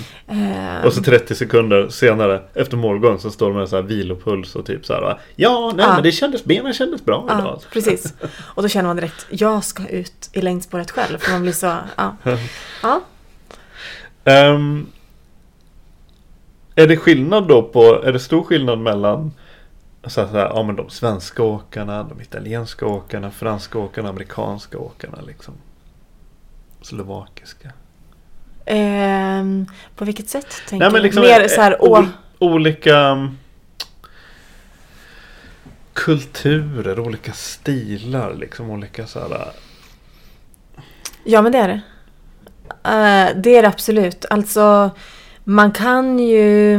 Eh, Och så 30 sekunder senare efter målgång så står med så här vilopuls och typ så här Ja, nej Ja. men det kändes, benen kändes bra ja, idag. precis. Och då känner man direkt, jag ska ut i längdspåret själv. För man blir så, ja. ja. Ehm, är det skillnad då på, är det stor skillnad mellan så att ja, men de svenska åkarna, de italienska åkarna, franska åkarna, amerikanska åkarna liksom? Slovakiska. Ehm, på vilket sätt tänker Nej men du? liksom Mer eh, så här, ol- åh, olika mm, kulturer, olika stilar liksom, olika så här. Ja, men det är det. Eh, det är det absolut. Alltså, man kan ju...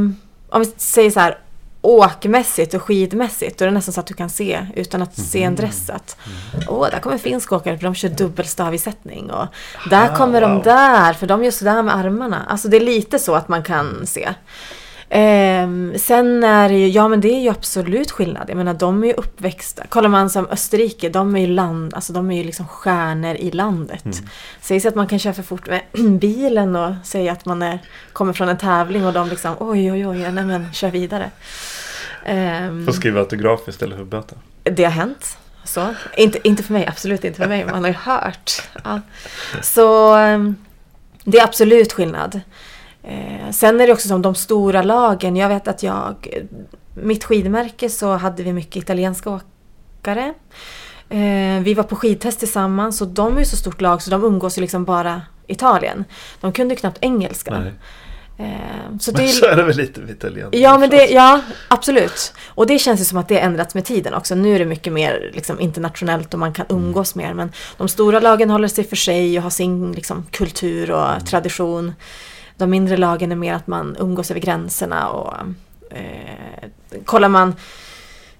Om vi säger så här, åkmässigt och skidmässigt, då är det nästan så att du kan se utan att se en dress att åh, där kommer finsk åkare för de kör dubbelstavisättning och där Ah, kommer de wow. där för de gör sådär med armarna. Alltså det är lite så att man kan se. Ehm, sen är det ju, ja men det är ju absolut skillnad. Jag menar de är ju uppväxta. Kollar man som Österrike, de är ju land, alltså de är ju liksom stjärnor i landet. Sägs att man kan köra för fort med bilen och säga att man är, kommer från en tävling och de liksom oj oj oj, nej men kör vidare. Ehm, Får skriva autograf istället för böter. det har hänt. Så. Inte, inte för mig, absolut inte för mig. Man har ju hört. Ja. Så ehm, det är absolut skillnad. Eh, sen är det också som de stora lagen. Jag vet att jag, mitt skidmärke så hade vi mycket italienska åkare. Eh, vi var på skidtest tillsammans och de är ju så stort lag så de umgås ju liksom bara Italien. De kunde ju knappt engelska. Nej. Eh, så det Men är, så är det väl lite med italienare. Ja, men det, ja, absolut. Och det känns ju som att det har ändrats med tiden också. Nu är det mycket mer liksom, internationellt och man kan umgås mer. Men de stora lagen håller sig för sig och har sin liksom, kultur och tradition. De mindre lagen är mer att man umgås över gränserna och eh, kollar man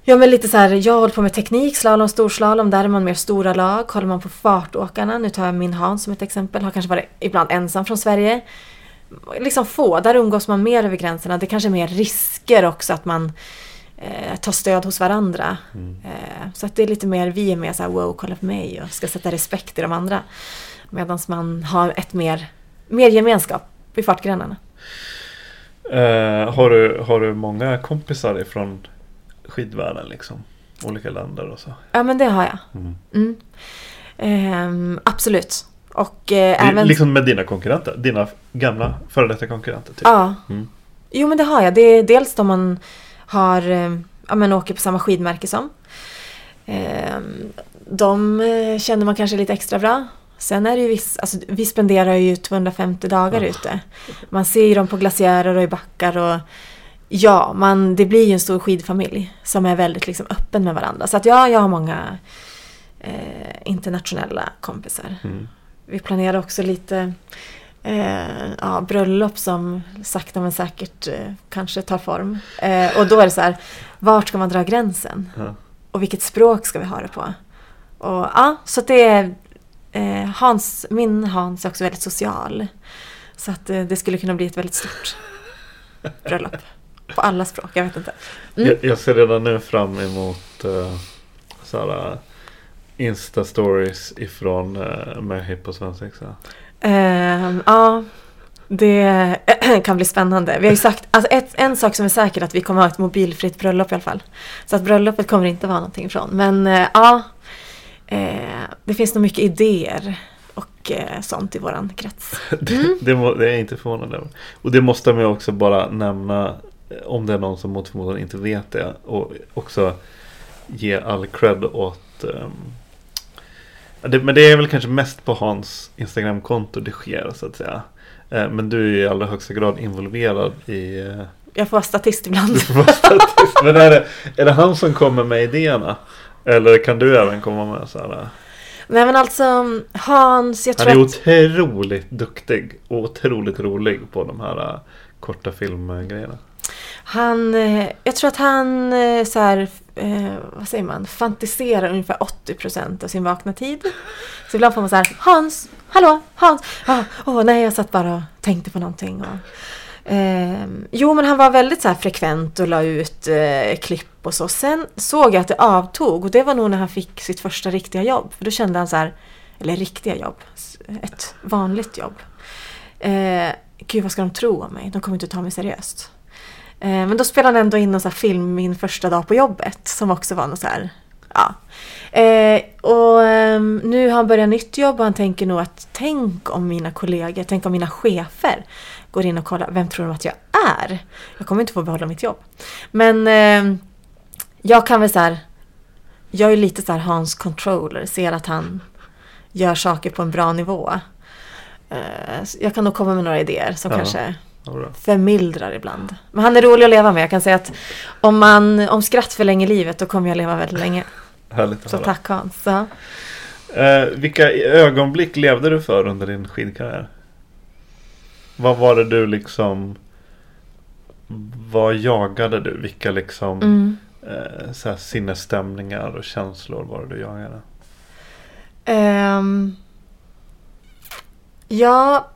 Ja men lite så här, jag håller på med teknik, slalom, storslalom, där är man mer stora lag. Kollar man på fartåkarna, nu tar jag min Hans som ett exempel, har kanske varit ibland ensam från Sverige liksom få, där umgås man mer över gränserna. Det kanske är mer risker också att man eh, tar stöd hos varandra. Eh, så att det är lite mer, vi är mer så här wow, kolla på mig och ska sätta respekt i de andra. Medan man har ett mer, mer gemenskap i fartgrenarna. Eh, har, du, har du många kompisar ifrån skidvärlden liksom? Olika länder och så? Ja men det har jag. Mm. Mm. Ehm, absolut. Och är även... Liksom med dina konkurrenter? Dina gamla före detta konkurrenter? Typ. Ja. Mm. Jo men det har jag. Det är dels de man har, eh, ja men åker på samma skidmärke som. Eh, De känner man kanske lite extra bra. Sen är det ju viss, alltså vi spenderar ju 250 dagar Ja. ute. Man ser ju dem på glaciärer och i backar och ja, man, det blir ju en stor skidfamilj som är väldigt liksom öppen med varandra. Så att ja, jag har många eh, internationella kompisar. Mm. Vi planerar också lite eh, ja, bröllop som sakta men säkert eh, kanske tar form. Eh, och då är det så här, vart ska man dra gränsen? Ja. Och vilket språk ska vi ha det på? Och ja, så det är eh, Hans, min Hans är också väldigt social. Så att eh, det skulle kunna bli ett väldigt stort bröllop. På alla språk, jag vet inte. Mm. Jag, jag ser redan nu fram emot uh, såhär, Insta-stories ifrån uh, Möhip på svensexa. Ehm, ja, det kan bli spännande. Vi har ju sagt, alltså ett, en sak som är säker att vi kommer ha ett mobilfritt bröllop i alla fall. Så att bröllopet kommer inte vara någonting ifrån. Men eh, ja, eh, det finns nog mycket idéer och eh, sånt i våran krets. Det, det, må, det är jag inte förvånad över. Och det måste man också bara nämna eh, om det är någon som mot förmodan inte vet det. Och också ge all cred åt ja, det, Men det är väl kanske mest på Hans Instagramkonto det sker så att säga. Eh, Men du är ju i allra högsta grad involverad i eh, Jag får vara statist ibland. Får vara statist. Men är det, är det han som kommer med idéerna? Eller kan du även komma med så här? Nej men alltså Hans, jag Han tror är att... otroligt duktig och otroligt rolig på de här äh, korta filmgrejerna. Han, eh, jag tror att han eh, så här, eh, vad säger man, fantiserar ungefär 80% av sin vakna tid. Så ibland får man så här, Hans, hallå, Hans, åh nej jag satt bara och tänkte på någonting. Och, Eh, jo, men han var väldigt så här frekvent och la ut eh, klipp och så. Sen såg jag att det avtog och det var nog när han fick sitt första riktiga jobb. För då kände han så här, eller riktiga jobb, ett vanligt jobb. Eh, Gud, vad ska de tro om mig? De kommer inte ta mig seriöst. Eh, men då spelade han ändå in någon så film min första dag på jobbet som också var något så här, ja. Eh, och ehm, nu har han börjat nytt jobb och han tänker nog att tänk om mina kollegor, tänk om mina chefer går in och kollar, vem tror de att jag är? Jag kommer inte få behålla mitt jobb. Men ehm, jag kan väl så här, jag är lite så här Hans controller, ser att han gör saker på en bra nivå. Eh, jag kan nog komma med några idéer som Ja. kanske. Förmildrar ibland. Men han är rolig att leva med. Jag kan säga att om, man, om skratt förlänger livet då kommer jag leva väldigt länge. Härligt att Så höra. tack Hans. Ja. Eh, vilka ögonblick levde du för under din skidkarriär? Vad var det du liksom Vad jagade du? Vilka liksom Mm. eh, så här sinnesstämningar och känslor var det du jagade? Ehm, ja,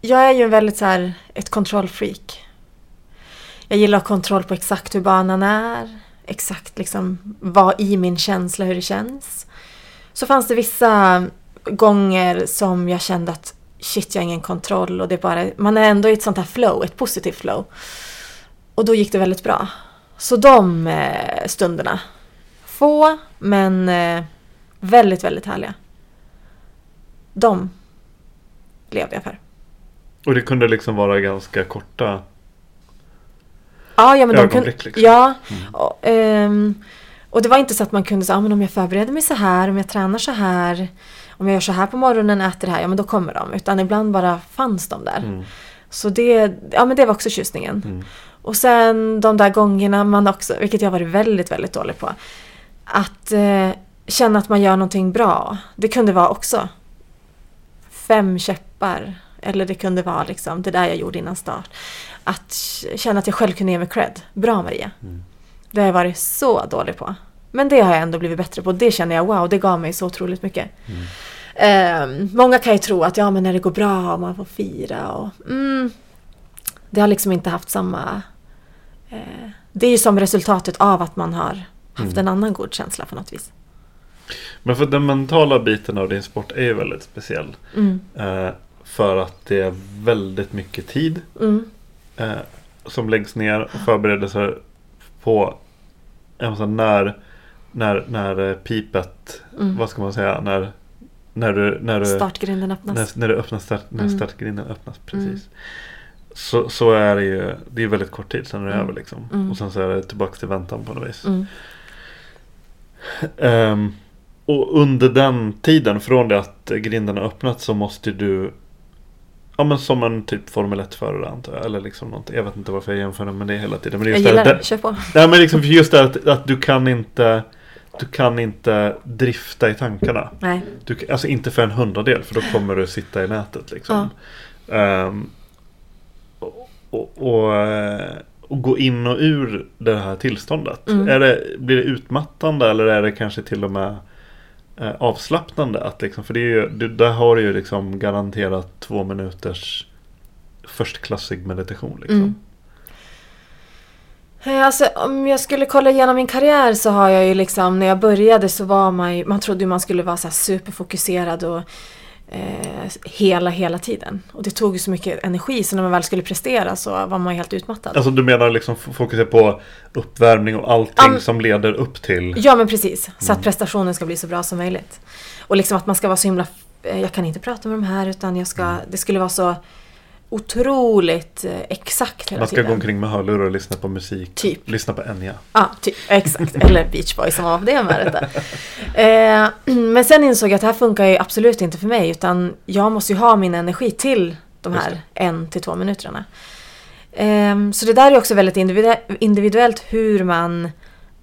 jag är ju väldigt så här, ett kontrollfreak. Jag gillar att ha kontroll på exakt hur banan är. Exakt liksom vad i min känsla, hur det känns. Så fanns det vissa gånger som jag kände att shit, jag har ingen kontroll och det är bara, man är ändå i ett sånt här flow, ett positivt flow. Och då gick det väldigt bra. Så de eh, stunderna, få men eh, väldigt, väldigt härliga. De levde jag för. Och det kunde liksom vara ganska korta Ja, ja men de kunde... ögonblick liksom. Ja. Och, ehm, och det var inte så att man kunde säga, ah, men om jag förbereder mig så här, om jag tränar så här, om jag gör så här på morgonen, äter det här, ja men då kommer de. Utan ibland bara fanns de där. Mm. Så det, ja, men det var också tjusningen. Mm. Och sen de där gångerna man också, vilket jag varit väldigt, väldigt dålig på, att eh, känna att man gör någonting bra. Det kunde vara också fem käppar. Eller det kunde vara liksom det där jag gjorde innan start. Att känna att jag själv kunde ge mig cred. Bra Maria. Mm. Det har jag varit så dålig på. Men det har jag ändå blivit bättre på. Det känner jag, wow, det gav mig så otroligt mycket. Eh, många kan ju tro att ja, men när det går bra och man får fira och... Mm, det har liksom inte haft samma... Eh, det är ju som resultatet av att man har haft en annan god känsla på något vis. Men för den mentala biten av din sport är ju väldigt speciell. Mm. Eh, för att det är väldigt mycket tid Mm. eh, som läggs ner och förberedelser på när, när, när eh, pipet, Mm. vad ska man säga, när, när du, när du, Startgrinden öppnas. när, när du öppnar start, när Mm. startgrinden öppnas. Precis. Så, så är det ju, det är väldigt kort tid sen är det Mm. över liksom. Mm. Och sen så är det tillbaka till väntan på något vis. Mm. Ehm, och under den tiden, från det att grinden har öppnat så måste du Ja men som en typ Formel 1-förare antar jag. Eller liksom någonting. Jag vet inte varför jag jämför med det hela tiden. Men Jag just gillar det, det, kör på. Nej men liksom just det att, att du kan inte Du kan inte drifta i tankarna. Nej. Du, alltså inte för en hundradel för då kommer du sitta i nätet liksom. Ehm, och, och, och, eh, och gå in och ur det här tillståndet. Mm. Är det, blir det utmattande eller är det kanske till och med Eh, avslappnande? Att liksom, för det är ju, du, där har du ju liksom garanterat två minuters förstklassig meditation. Liksom. Mm. Eh, alltså, om jag skulle kolla igenom min karriär så har jag ju liksom, när jag började så var man ju, man trodde ju man skulle vara så här superfokuserad och eh, hela, hela tiden. Och det tog ju så mycket energi så när man väl skulle prestera så var man helt utmattad. Alltså du menar liksom fokusera på uppvärmning och allting men- som leder upp till Ja men precis, så att prestationen ska bli så bra som möjligt. Och liksom att man ska vara så himla, eh, jag kan inte prata med de här utan jag ska, det skulle vara så otroligt eh, exakt hela Man ska tiden. gå omkring med hörlurar och lyssna på musik. Typ. Lyssna på Enya. Ja, typ, exakt. Eller Beach Boys som var det med detta. Eh, men sen insåg jag att det här funkar ju absolut inte för mig utan jag måste ju ha min energi till de här en till två minuterna. Eh, så det där är också väldigt individuellt hur man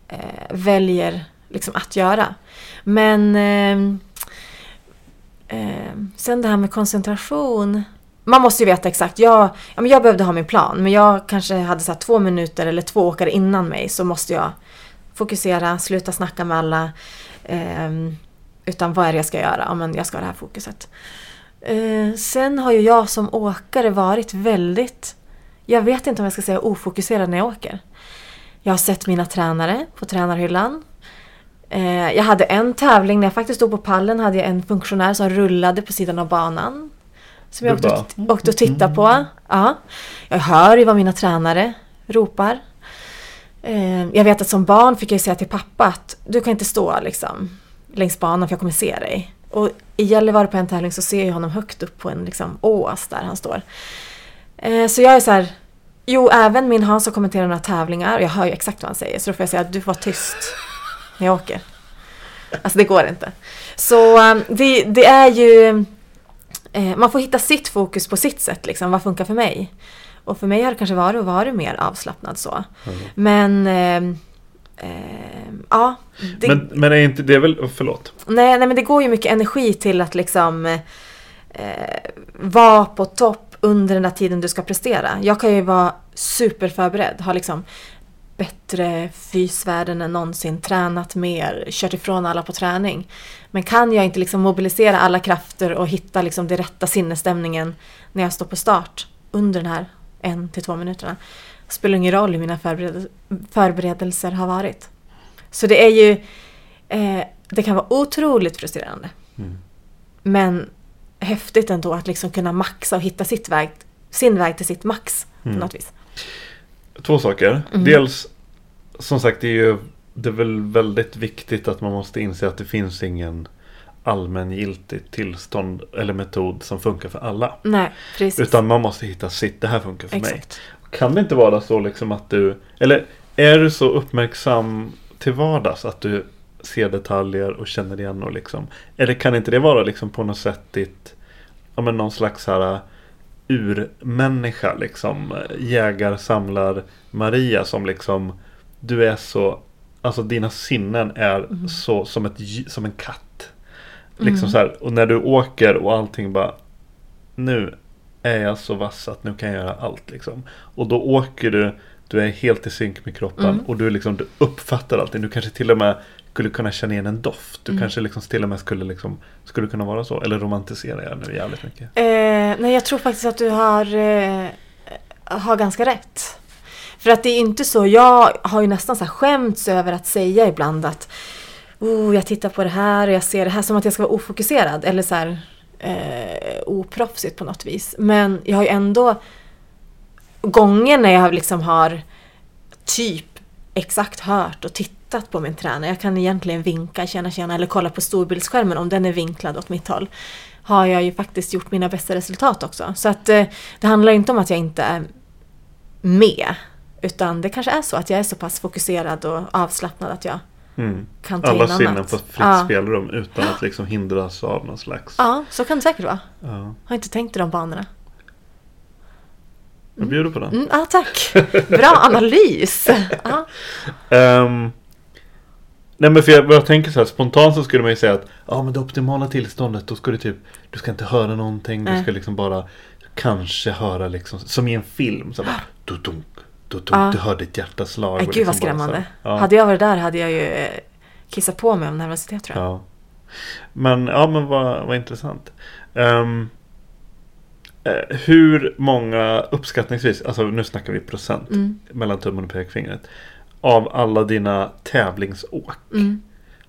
eh, väljer liksom att göra. Men eh, eh, sen det här med koncentration. Man måste ju veta exakt. Jag, ja, men jag behövde ha min plan men jag kanske hade så här två minuter eller två åkare innan mig så måste jag fokusera, sluta snacka med alla. Eh, utan vad är det jag ska göra? Ja, men jag ska ha det här fokuset. Eh, sen har ju jag som åkare varit väldigt jag vet inte om jag ska säga ofokuserad när jag åker. Jag har sett mina tränare på tränarhyllan. Eh, jag hade en tävling när jag faktiskt stod på pallen hade jag en funktionär som rullade på sidan av banan. Som jag åkte, och, åkte och tittade på. Ja. Jag hör ju vad mina tränare ropar. Eh, jag vet att som barn fick jag säga till pappa att du kan inte stå liksom, längs banan för jag kommer se dig. Och i Gällivare på en tävling så ser jag honom högt upp på en liksom, ås där han står. Eh, så jag är så här, jo även min Hans har kommenterat några tävlingar och jag hör ju exakt vad han säger så då får jag säga att du får vara tyst när jag åker. Alltså det går inte. Så eh, det, det är ju, man får hitta sitt fokus på sitt sätt liksom, vad funkar för mig? Och för mig har det kanske varit att vara mer avslappnad så. Men eh, eh, ja. Det, Men, men är inte det väl, oh, förlåt. Nej, nej men det går ju mycket energi till att liksom eh, vara på topp under den här tiden du ska prestera. Jag kan ju vara superförberedd, ha liksom bättre fysvärden än någonsin, tränat mer, kört ifrån alla på träning. Men kan jag inte liksom mobilisera alla krafter och hitta liksom det rätta sinnesstämningen när jag står på start under den här en till två minuterna spelar ingen roll hur mina förberedel- förberedelser har varit. Så det är ju eh, det kan vara otroligt frustrerande. Men häftigt ändå att liksom kunna maxa och hitta sitt väg, sin väg till sitt max på något vis. Två saker. Mm. Dels, som sagt, det är ju det är väl väldigt viktigt att man måste inse att det finns ingen allmängiltigt tillstånd eller metod som funkar för alla. Nej, precis. Utan man måste hitta sitt, det här funkar för mig. Exakt. Kan det inte vara så liksom att du, eller är du så uppmärksam till vardags att du ser detaljer och känner igen och liksom, eller kan inte det vara liksom på något sätt ditt, ja men någon slags här urmänniska liksom, jägar, samlar Maria som liksom, du är så, alltså dina sinnen är så som, ett, som en katt. Liksom så här, och när du åker och allting bara, nu är jag så vass att nu kan jag göra allt liksom. Och då åker du, du är helt i synk med kroppen och du, liksom, du uppfattar allting. Du kanske till och med skulle kunna känna igen en doft. Du kanske liksom till och med skulle, liksom, skulle kunna vara så. Eller romantiserar jag nu jävligt mycket. Eh, nej, jag tror faktiskt att du har, eh, har ganska rätt. För att det är inte så, jag har ju nästan så här skämts över att säga ibland att oh, jag tittar på det här och jag ser det här som att jag ska vara ofokuserad eller så här eh, oproffsigt på något vis. Men jag har ju ändå gånger när jag liksom har typ exakt hört och tittat på min tränare. Jag kan egentligen vinka, känna känna eller kolla på storbildsskärmen om den är vinklad åt mitt håll. Har jag ju faktiskt gjort mina bästa resultat också. Så att eh, det handlar inte om att jag inte är med. Utan det kanske är så att jag är så pass fokuserad och avslappnad att jag Mm. kan ta Alla in sinnen annat. får fritt ja. spelrum utan att liksom hindras av någon slags... ja, så kan det säkert vara. Ja. Har inte tänkt i de banorna. Jag bjuder på den. Mm, ja, tack. Bra analys. Ja. Nej men för jag, jag tänker så här, spontant så skulle man ju säga att ja men det optimala tillståndet då ska du typ Du ska inte höra någonting, du Nej. ska liksom bara Kanske höra liksom som i en film så bara du dunk, du dunk, Ja. du hör ditt hjärtas slag. Nej, och gud vad liksom bara så skrämmande. här. Ja, Hade jag varit där hade jag ju eh, kissat på mig av nervositet tror jag. ja. Men ja men vad, vad intressant. Eh, hur många uppskattningsvis, alltså nu snackar vi procent Mm. mellan tummen och pekfingret. Av alla dina tävlingsåk Mm.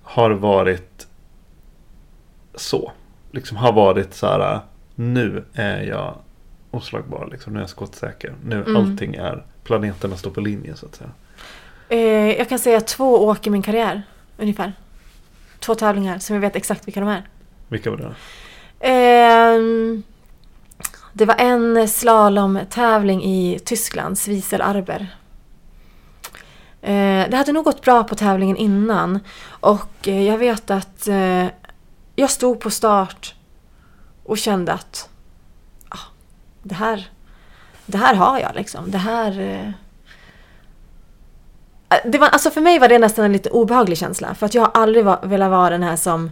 har varit så. Liksom har varit så här. Nu är jag oslagbar. Liksom, nu är jag skottsäker. Nu Mm. allting är. Planeterna står på linje så att säga. Eh, jag kan säga två åk i min karriär, ungefär. Två tävlingar som jag vet exakt vilka de är. Vilka var det? Ehm, det var en slalomtävling i Tyskland, Swiesel Arber. Eh, det hade nog gått bra på tävlingen innan. Och eh, jag vet att eh, jag stod på start och kände att ah, det, här, det här har jag liksom. Det här... Eh, eh, det var, alltså för mig var det nästan en lite obehaglig känsla. För att jag har aldrig va- velat vara den här som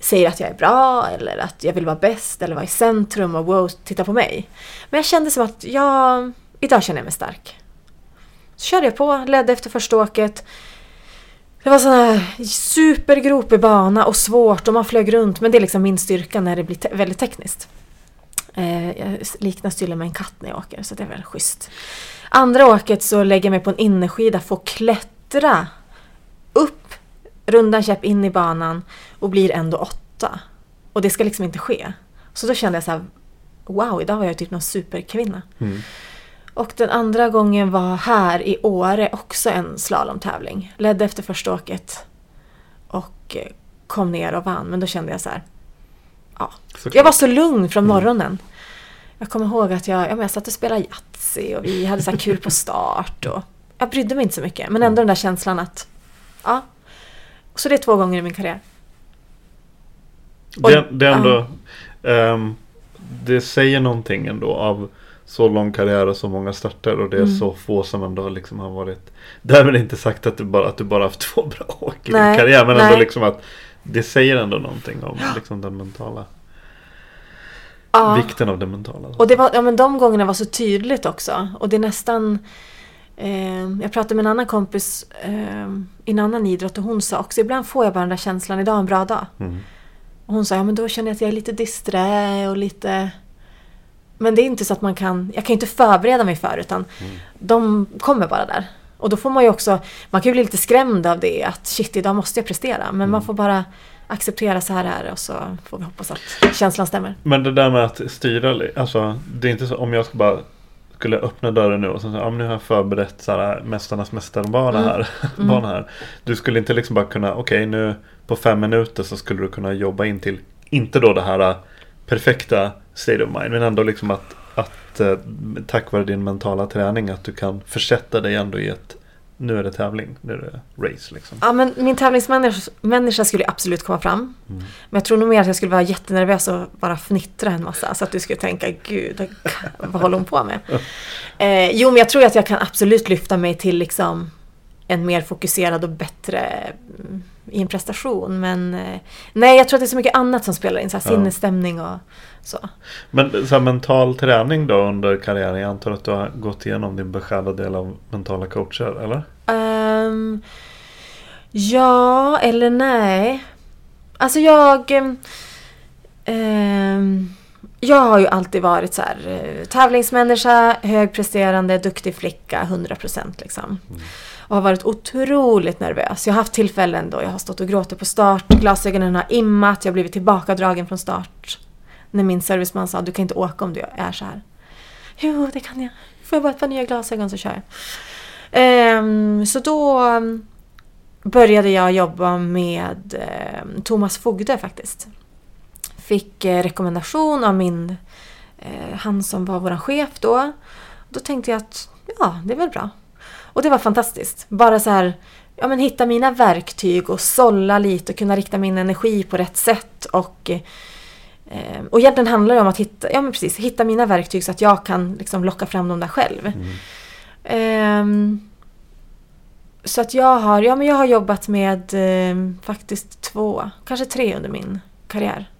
säger att jag är bra eller att jag vill vara bäst eller vara i centrum och wow, titta på mig. Men jag kände som att jag, idag känner jag mig stark. Så körde jag på, ledde efter första åket. Det var sån här supergropig bana och svårt och man flög runt men det är liksom min styrka när det blir te- väldigt tekniskt. Eh, jag liknar stilen med en katt när jag åker, så det är väl schysst. Andra åket så lägger jag mig på en innerskida, får klättra upp, rundan käpp in i banan och blir ändå åtta. Och det ska liksom inte ske. Så då kände jag så här, wow, idag var jag typ någon superkvinna. Mm. Och den andra gången var här i Åre, också en slalomtävling. Ledde efter första åket och eh, kom ner och vann. Men då kände jag så här, ja. Såklart. Jag var så lugn från morgonen. Jag kommer ihåg att jag, ja, jag satt och spelade Yatzy och vi hade så kul på start. Och jag brydde mig inte så mycket, men ändå den där känslan att, ja. Så det är två gånger i min karriär. Och- Det, det ändå ehm, Det säger någonting ändå av så lång karriär och så många starter och det är Mm. så få som ändå liksom har varit Därmed inte sagt att du bara, att du bara haft två bra åk i Nej, din karriär men ändå nej. liksom att Det säger ändå någonting om liksom den mentala Ja. Vikten av det mentala Och det var, ja, men de gångerna var så tydligt också. Och det är nästan... Eh, jag pratade med en annan kompis eh, i en annan idrott och hon sa också ibland får jag bara den där känslan, idag är en bra dag. Mm. Och hon sa, ja men då känner jag att jag är lite disträ och lite... Men det är inte så att man kan, jag kan inte förbereda mig för utan de kommer bara där. Och då får man ju också, man kan ju bli lite skrämd av det att shit idag måste jag prestera. Men man får bara acceptera så här är det och så får vi hoppas att känslan stämmer. Men det där med att styra, alltså det är inte så om jag ska bara skulle öppna dörren nu och sen så, ja, men nu har jag förberett så här, Mästarnas mästarbana Mm. här, bana här. Du skulle inte liksom bara kunna, okej nu på fem minuter så skulle du kunna jobba in till, inte då det här perfekta state of mind, men ändå liksom att, att eh, tack vare din mentala träning att du kan försätta dig ändå i ett, nu är det tävling, nu är det race liksom. Ja, men min tävlingsmänniska människa skulle absolut komma fram. Mm. Men jag tror nog mer att jag skulle vara jättenervös och bara fnittra en massa. Så att du skulle tänka, gud, vad håller hon på med? Eh, jo, men jag tror att jag kan absolut lyfta mig till liksom en mer fokuserad och bättre mm, i en prestation. Men eh, nej, jag tror att det är så mycket annat som spelar in. Så här, Ja. sinnesstämning och så. Men så här, mental träning då under karriären, jag antar att du har gått igenom din beskärda del av mentala coacher, eller? Ehm, ja, eller nej. Alltså jag... ehm, jag har ju alltid varit så här, eh, tävlingsmänniska, högpresterande, duktig flicka, 100% liksom. Och har varit otroligt nervös. Jag har haft tillfällen då jag har stått och gråtit på start, glasögonen har immat, jag har blivit tillbakadragen från start. När min serviceman sa du kan inte åka om du är så här. Jo, det kan jag. Får jag bara ett par nya glasögon så kör jag. Um, så då ehm, började jag jobba med um, Thomas Fogde faktiskt. Fick uh, rekommendation av min, uh, han som var vår chef då. Då tänkte jag att ja, det är väl bra. Och det var fantastiskt. Bara så här, ja men hitta mina verktyg och sålla lite och kunna rikta min energi på rätt sätt. Och, eh, och egentligen handlar det om att hitta, ja men precis, hitta mina verktyg så att jag kan liksom locka fram dem där själv. Ehm, så att jag har, ja, men jag har jobbat med ehm, faktiskt två, kanske tre under min karriär.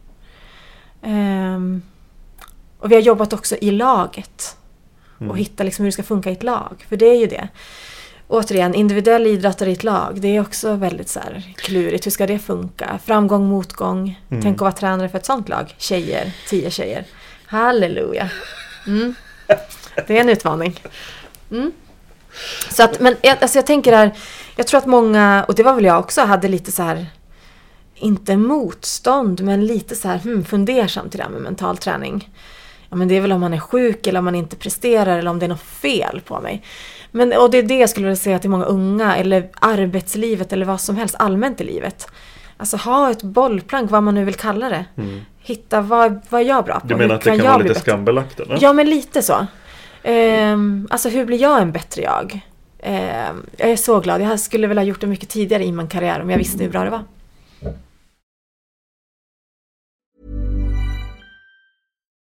Ehm, och vi har jobbat också i laget. Och hitta liksom hur det ska funka i ett lag. För det är ju det. Återigen, individuell idrottare i ett lag. Det är också väldigt så här klurigt. Hur ska det funka? Framgång, motgång. Tänk att vara tränare för ett sånt lag. Tjejer, tio tjejer. Halleluja. Mm. Det är en utmaning. Mm. Så att, men jag- alltså jag tänker här, jag tror att många, och det var väl jag också, hade lite så här, inte motstånd, men lite så här, hmm, fundersam till det här med mental träning. Ja, men det är väl om man är sjuk eller om man inte presterar eller om det är något fel på mig. Men, och det är det jag skulle vilja säga till många unga, eller arbetslivet eller vad som helst allmänt i livet. Alltså ha ett bollplank, vad man nu vill kalla det. Hitta vad, vad är jag bra på? Du menar att det kan jag vara lite skambelagt eller? Ja, men lite så. Ehm, alltså hur blir jag en bättre jag? Ehm, jag är så glad. Jag skulle väl ha gjort det mycket tidigare i min karriär om jag visste hur bra det var.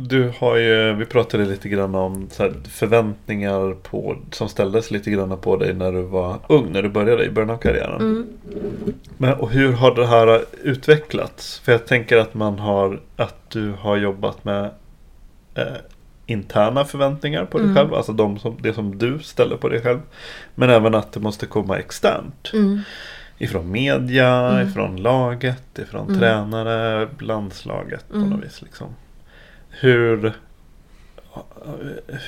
Du har ju, vi pratade lite grann om förväntningar på, som ställdes lite grann på dig när du var ung, när du började i början av karriären. Men, och hur har det här utvecklats? För jag tänker att man har, att du har jobbat med eh, interna förväntningar på dig själv, alltså de som, det som du ställer på dig själv. Men även att det måste komma externt. Ifrån media, ifrån laget, ifrån tränare, landslaget på något vis. Liksom hur,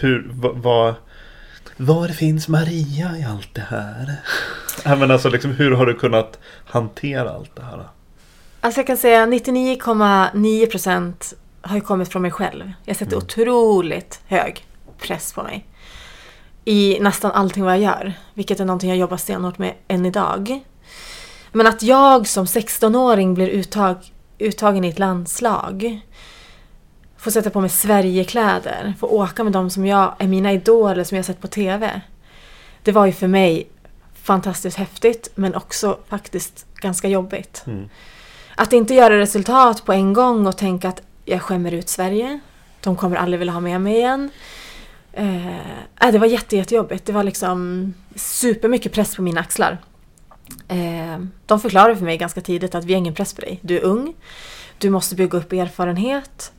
hur, vad, var finns Maria i allt det här? Ja, men alltså liksom, hur har du kunnat hantera allt det här? Alltså jag kan säga 99,9% har ju kommit från mig själv. Jag sätter otroligt hög press på mig. I nästan allting vad jag gör. Vilket är någonting jag jobbar stenhårt med än idag. Men att jag som 16-åring blir uttag, uttagen i ett landslag. Får sätta på mig Sverigekläder. Får åka med dem som jag är mina idoler som jag sett på TV. Det var ju för mig fantastiskt häftigt men också faktiskt ganska jobbigt. Att inte göra resultat på en gång och tänka att jag skämmer ut Sverige. De kommer aldrig vilja ha med mig igen. Eh, äh, det var jätte, jättejobbigt. Det var liksom supermycket press på mina axlar. Eh, de förklarade för mig ganska tidigt att vi har ingen press på dig. Du är ung. Du måste bygga upp erfarenhet.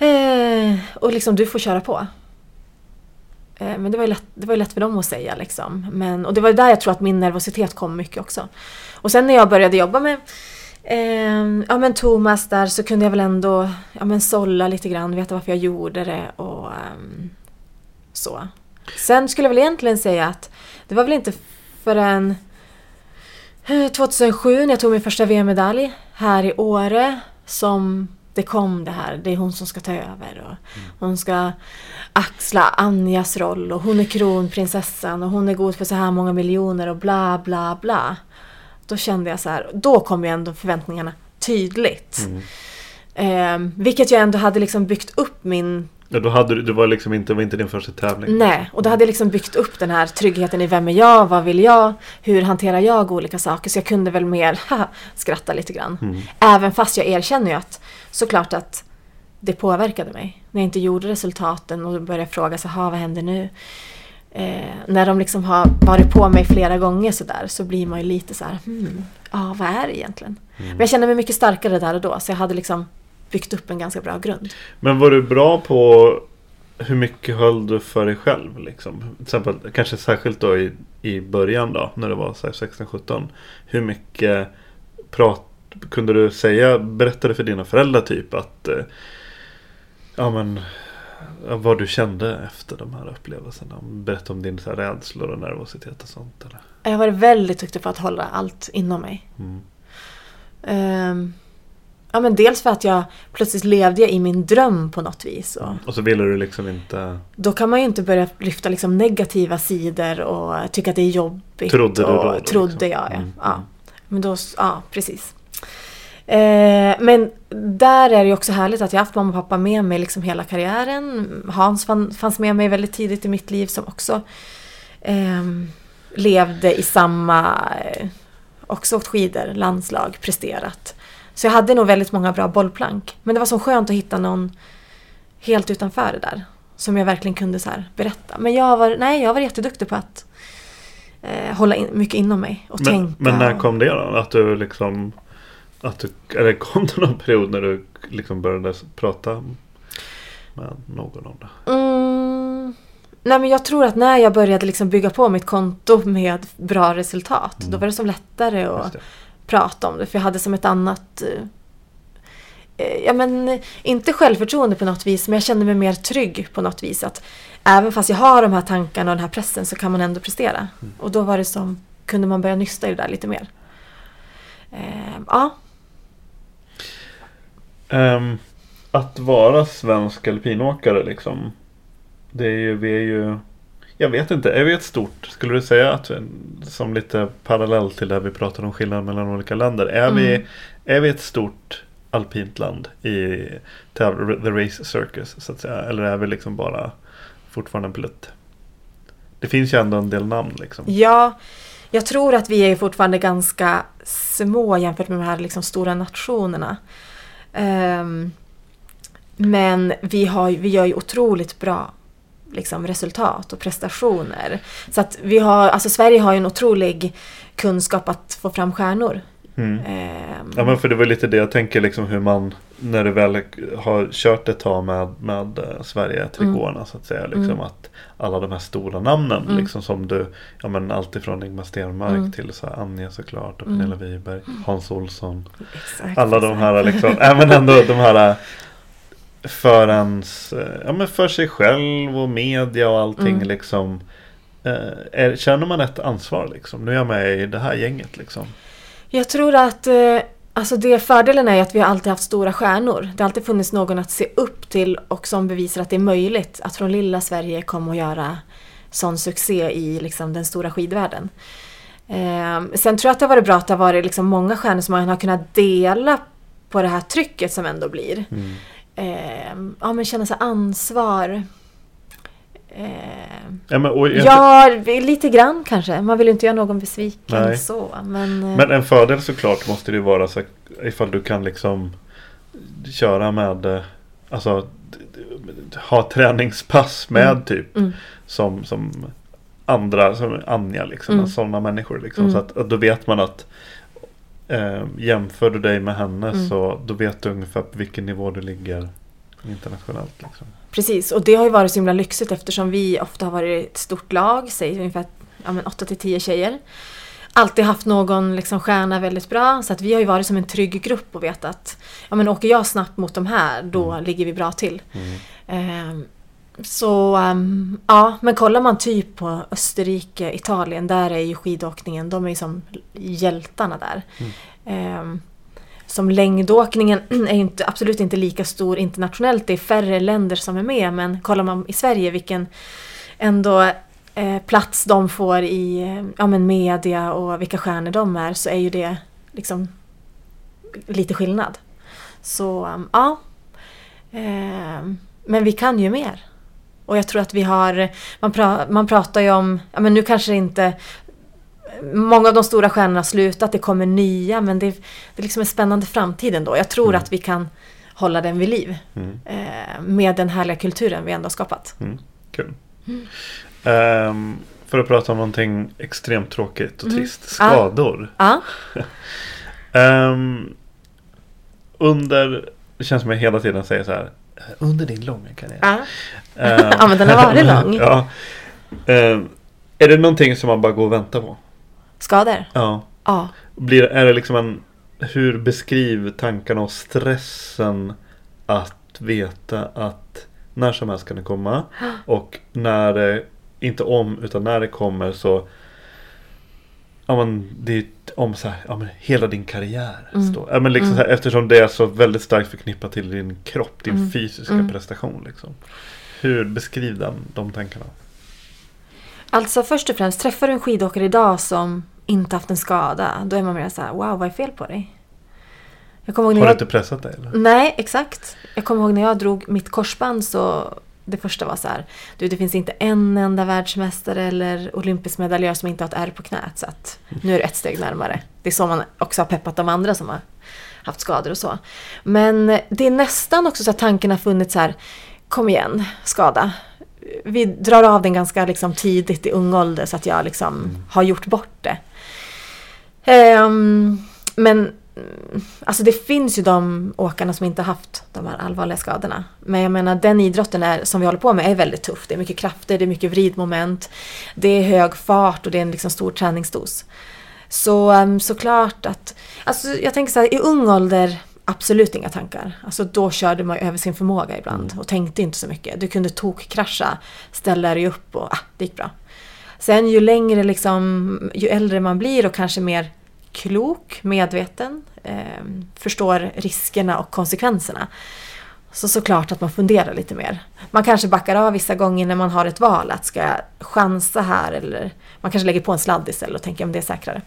Eh, och liksom du får köra på. Eh, men det var, ju lätt, det var ju lätt för dem att säga liksom. Men, och det var där jag tror att min nervositet kom mycket också. Och sen när jag började jobba med eh, ja, men Thomas där så kunde jag väl ändå ja, men sålla lite grann, veta varför jag gjorde det och ehm, så. Sen skulle jag väl egentligen säga att det var väl inte förrän eh, 2007 när jag tog min första VM-medalj här i Åre som det kom det här, det är hon som ska ta över och hon ska axla Anjas roll och hon är kronprinsessan och hon är god för så här många miljoner och bla bla bla. Då kände jag så här, då kom ju ändå förväntningarna tydligt. Eh, vilket jag ändå hade liksom byggt upp min Ja, då hade du, det var liksom inte, var inte din första tävling. Nej, och då hade jag liksom byggt upp den här tryggheten i vem är jag, vad vill jag, hur hanterar jag olika saker. Så jag kunde väl mer skratta lite grann. Även fast jag erkänner ju att såklart att det påverkade mig. När jag inte gjorde resultaten och började fråga så här, vad händer nu? Eh, när de liksom har varit på mig flera gånger så där så blir man ju lite så här, hmm, ja vad är det egentligen? Men jag kände mig mycket starkare där och då så jag hade liksom byggt upp en ganska bra grund. Men var du bra på hur mycket höll du för dig själv? Liksom? Till exempel, kanske särskilt då i, i början då, när du var 16-17. Hur mycket prat, kunde du säga, berättade för dina föräldrar typ att eh, ja men vad du kände efter de här upplevelserna? Berätta om din så här, rädslor och nervositet och sånt. Eller? Jag varit väldigt duktig på att hålla allt inom mig. Mm. Ehm, ja, men dels för att jag plötsligt levde jag i min dröm på något vis. Och Och så ville du liksom inte... då kan man ju inte börja lyfta liksom negativa sidor och tycka att det är jobbigt. Trodde du då, då, Trodde liksom? jag, ja. Mm, ja. Men då, ja, precis. Eh, men där är det ju också härligt att jag haft mamma och pappa med mig liksom hela karriären. Hans fann, fanns med mig väldigt tidigt i mitt liv som också eh, levde i samma, eh, också åkt skidor, landslag, presterat. Så jag hade nog väldigt många bra bollplank. Men det var så skönt att hitta någon helt utanför det där. som jag verkligen kunde så berätta. Men jag var, nej, jag var jätteduktig på att eh, hålla in, mycket inom mig och Men, tänka. men när kom det då? Att du liksom att du, eller kom det någon period när du liksom började prata med någon om det? Mm, nej men jag tror att när jag började liksom bygga på mitt konto med bra resultat. Då var det som lättare Mm. Att. Prata om det. För jag hade som ett annat... eh, eh, Ja men inte självförtroende på något vis men jag kände mig mer trygg på något vis. Att även fast jag har de här tankarna och den här pressen så kan man ändå prestera. Mm. Och då var det som, kunde man börja nysta i det där lite mer. Eh, ja, Ehm, att vara svensk alpinåkare liksom. Det är ju, vi är ju Jag vet inte, är vi ett stort, skulle du säga att som lite parallell till det vi pratade om skillnaden mellan olika länder. Är, vi, är vi ett stort alpint land i the race circus så att säga? Eller är vi liksom bara fortfarande en plutt? Det finns ju ändå en del namn liksom. Ja, jag tror att vi är fortfarande ganska små jämfört med de här liksom stora nationerna. Ehm, men vi, har, vi gör ju otroligt bra liksom, resultat och prestationer. Så att vi har, alltså Sverige har ju en otrolig kunskap att få fram stjärnor. Mm. Ehm, Ja men för det var lite det jag tänker liksom hur man När du väl har kört ett tag med, med eh, Sverige-trikåerna så att säga liksom att Alla de här stora namnen liksom som du Ja men alltifrån Ingmar Stenmark till så här Anja såklart och Pernilla Wiberg Hans Olsson exakt, Alla de exakt. här liksom Även ändå de här För ens eh, Ja men för sig själv och media och allting liksom eh, är, Känner man ett ansvar liksom Nu är jag med i det här gänget liksom Jag tror att eh, alltså det fördelen är att vi har alltid haft stora stjärnor. Det har alltid funnits någon att se upp till och som bevisar att det är möjligt att från lilla Sverige komma och göra sån succé i liksom, den stora skidvärlden. Eh, sen tror jag att det har varit bra att det har varit liksom många stjärnor som man har kunnat dela på det här trycket som ändå blir. Eh, ja men känna sig ansvar. Eh, Ja, men, och, ja, lite grann kanske. Man vill ju inte göra någon besviken Nej. så. Men, eh, Men en fördel såklart måste det vara så ifall du kan liksom köra med eh, Alltså ha träningspass med typ Mm. som, som andra, som Anja liksom, Mm. sådana människor liksom. Mm. Så att, att då vet man att eh, jämför du dig med henne Mm. så då vet du ungefär på vilken nivå du ligger internationellt. Liksom. Precis, och det har ju varit så himla lyxigt eftersom vi ofta har varit ett stort lag, säg ungefär ja, men 8-10 tjejer. Alltid haft någon liksom stjärna väldigt bra, så att vi har ju varit som en trygg grupp och vet att ja, men åker jag snabbt mot de här, då ligger vi bra till. Ehm, så ehm, ja, men kollar man typ på Österrike, Italien, där är ju skidåkningen, de är ju som hjältarna där. Ehm, som längdåkningen är inte, absolut inte lika stor internationellt. Det är färre länder som är med. Men kollar man i Sverige vilken ändå eh, plats de får i eh, ja, men media och vilka stjärnor de är så är ju det liksom lite skillnad. Så um, ja. Ehm, men vi kan ju mer. Och jag tror att vi har, man, pra, man pratar ju om, ja men nu kanske inte Många av de stora stjärnorna har slutat, det kommer nya men det, det är liksom en spännande framtid ändå. Jag tror att vi kan hålla den vid liv. Mm. Eh, med den härliga kulturen vi ändå har skapat. Mm. Kul. Ehm, för att prata om någonting extremt tråkigt och trist. Skador. Ja, Ehm, under, det känns som jag hela tiden säger så här. "Eh, Under din långa karriär. ja. Ehm, ja men den har varit lång. ja. Ehm, är det någonting som man bara går och väntar på? Skador? Ja. Ja. Blir, är det liksom en, hur beskriv tankarna och stressen att veta att när som helst kan det komma och när det, inte om utan när det kommer så Ja men det är om så här, ja men hela din karriär står. Ja, men liksom så här, eftersom det är så väldigt starkt förknippat till din kropp, din fysiska prestation liksom. Hur beskriv den, de tankarna? Alltså först och främst, träffar du en skidåkare idag som inte haft en skada, då är man mer såhär, wow vad är fel på dig? Har du jag... inte pressat dig eller? Nej, exakt. Jag kommer ihåg när jag drog mitt korsband så det första var så här, du det finns inte en enda världsmästare eller olympisk medaljör som inte har ett ärr på knät så att nu är det ett steg närmare. Det är så man också har peppat de andra som har haft skador och så. Men det är nästan också så att tanken har funnits så här, kom igen, skada. vi drar av den ganska liksom tidigt i ung ålder så att jag liksom har gjort bort det. Ehm, men mm, alltså det finns ju de åkarna som inte haft de här allvarliga skadorna. Men jag menar den idrotten är, som vi håller på med är väldigt tuff. Det är mycket krafter, det är mycket vridmoment, det är hög fart och det är en liksom stor träningsdos. Så um, såklart att, alltså jag tänker så här, i ung ålder absolut inga tankar. Alltså då körde man ju över sin förmåga ibland och tänkte inte så mycket. Du kunde tokkrascha, ställa dig upp och ah, det gick bra. Sen ju längre liksom, ju äldre man blir och kanske mer klok, medveten, eh, förstår riskerna och konsekvenserna. Så såklart att man funderar lite mer. Man kanske backar av vissa gånger när man har ett val. Att ska jag chansa här eller man kanske lägger på en sladd istället och tänker om det är säkrare.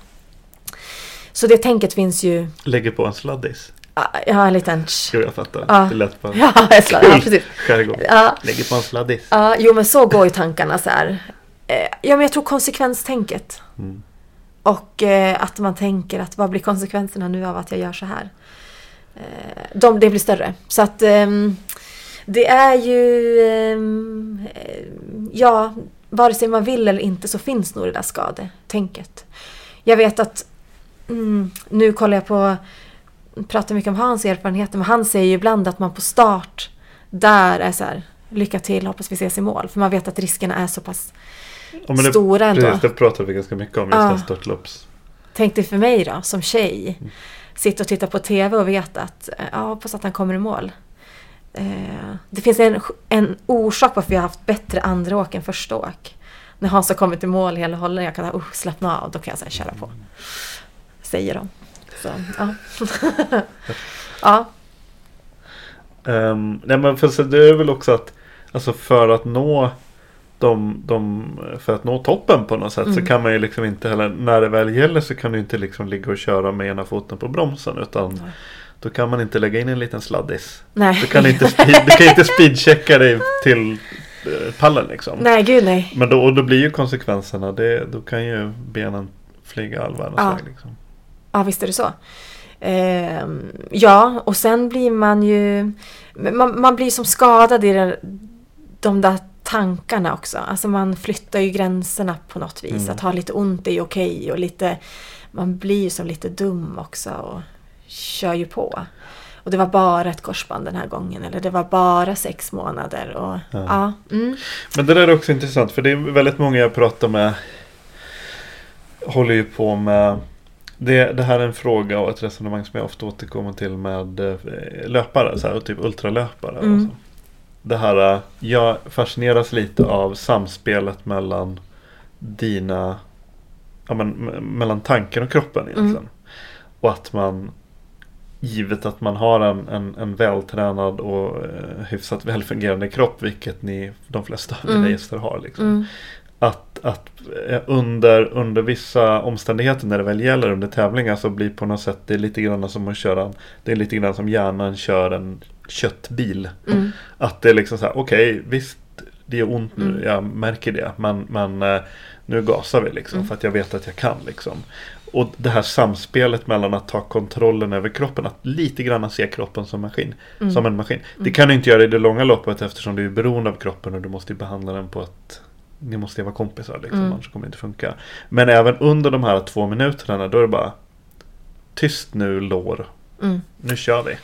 Så det tänket finns ju. Lägger på en sladdis. Ja, Jag en liten... Jo, jag fattar. Ja. Det lät bara Ja, en sladd, ja precis. skärgård. Ja. Lägger på en sladdis. Ja, jo men så går ju tankarna så här. Eh, Ja men jag tror konsekvenstänket. Mm. Och eh, att man tänker att vad blir konsekvenserna nu av att jag gör så här? Eh, de, det blir större. Så att eh, det är ju, ehm, eh, ja, vare sig man vill eller inte så finns nog det där skadetänket. Jag vet att, mm, nu kollar jag på, pratar mycket om Hans erfarenheter, men han säger ju ibland att man på start, där är så här, lycka till, hoppas vi ses i mål. För man vet att riskerna är så pass Ja, det, stora ändå. Precis, det pratar vi ganska mycket om just Ja. den störtlopps. Tänk dig för mig då, som tjej. Sitta och titta på TV och veta att, eh, ja, hoppas att han kommer i mål. Eh, det finns en, en orsak varför jag har haft bättre andra åk än första åk. När Hans har kommit i mål hela hållen, jag kan uh, slappna av, då kan jag här, köra på. Säger de. Så, ja. ja. Um, nej men för det är väl också att Alltså för att nå de, de, För att nå toppen på något sätt Mm. så kan man ju liksom inte heller När det väl gäller så kan du inte liksom ligga och köra med ena foten på bromsen utan Då kan man inte lägga in en liten sladdis Nej. Du kan inte, speed, du kan inte speedchecka dig till eh, pallen liksom Nej, gud nej. Men då, och då blir ju konsekvenserna det, Då kan ju benen flyga all världens Ja. väg liksom. Ja, visst är det så. Ehm, ja, och sen blir man ju... Man, man blir som skadad i det, de där tankarna också. Alltså man flyttar ju gränserna på något vis. Mm. Att ha lite ont är ju okej och lite... Man blir ju som lite dum också och kör ju på. Och det var bara ett korsband den här gången. Eller det var bara sex månader. Och, ja. mm, Men det där är också intressant för det är väldigt många jag pratar med Håller ju på med det, det här är en fråga och ett resonemang som jag ofta återkommer till med eh, löpare, så här, och typ ultralöpare. och Mm. så. Det här, eh, jag fascineras lite av samspelet mellan dina, ja, men, me- mellan tanken och kroppen egentligen. Mm. Och att man, givet att man har en, en, en vältränad och eh, hyfsat välfungerande kropp, vilket ni, de flesta av mina Mm. gäster har. Liksom. mm, Att, att eh, under, under vissa omständigheter när det väl gäller under tävlingar så blir på något sätt det är lite grann som att köra Det är lite grann som hjärnan kör en köttbil. mm, Att det är liksom så här, okej visst det gör ont nu, Mm. jag märker det. Men, men eh, nu gasar vi liksom Mm. för att jag vet att jag kan liksom. Och det här samspelet mellan att ta kontrollen över kroppen, att lite grann se kroppen som maskin. Mm. Som en maskin. Det kan du inte göra i det långa loppet eftersom du är beroende av kroppen och du måste behandla den på ett Ni måste vara kompisar liksom, Mm. annars kommer det inte funka. Men även under de här två minuterna då är det bara Tyst nu lår. mm. Nu kör vi.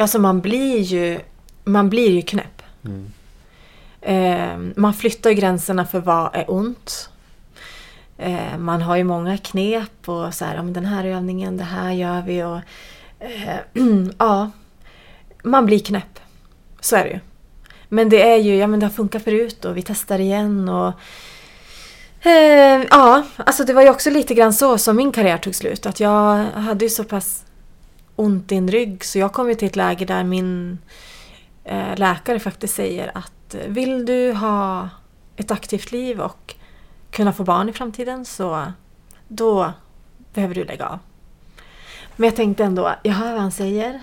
Ja, så man blir ju, man blir ju knäpp. Mm. Eh, man flyttar gränserna för vad är ont. Eh, man har ju många knep och så här, ja, men den här övningen, det här gör vi och eh, ja, man blir knäpp. Så är det ju. Men det är ju, ja men det har funkat förut och vi testar igen och eh, ja, alltså det var ju också lite grann så som min karriär tog slut. Att jag hade ju så pass ont i en rygg så jag kom ju till ett läge där min eh, läkare faktiskt säger att eh, vill du ha ett aktivt liv och kunna få barn i framtiden så då behöver du lägga av. Men jag tänkte ändå, jag hör vad han säger.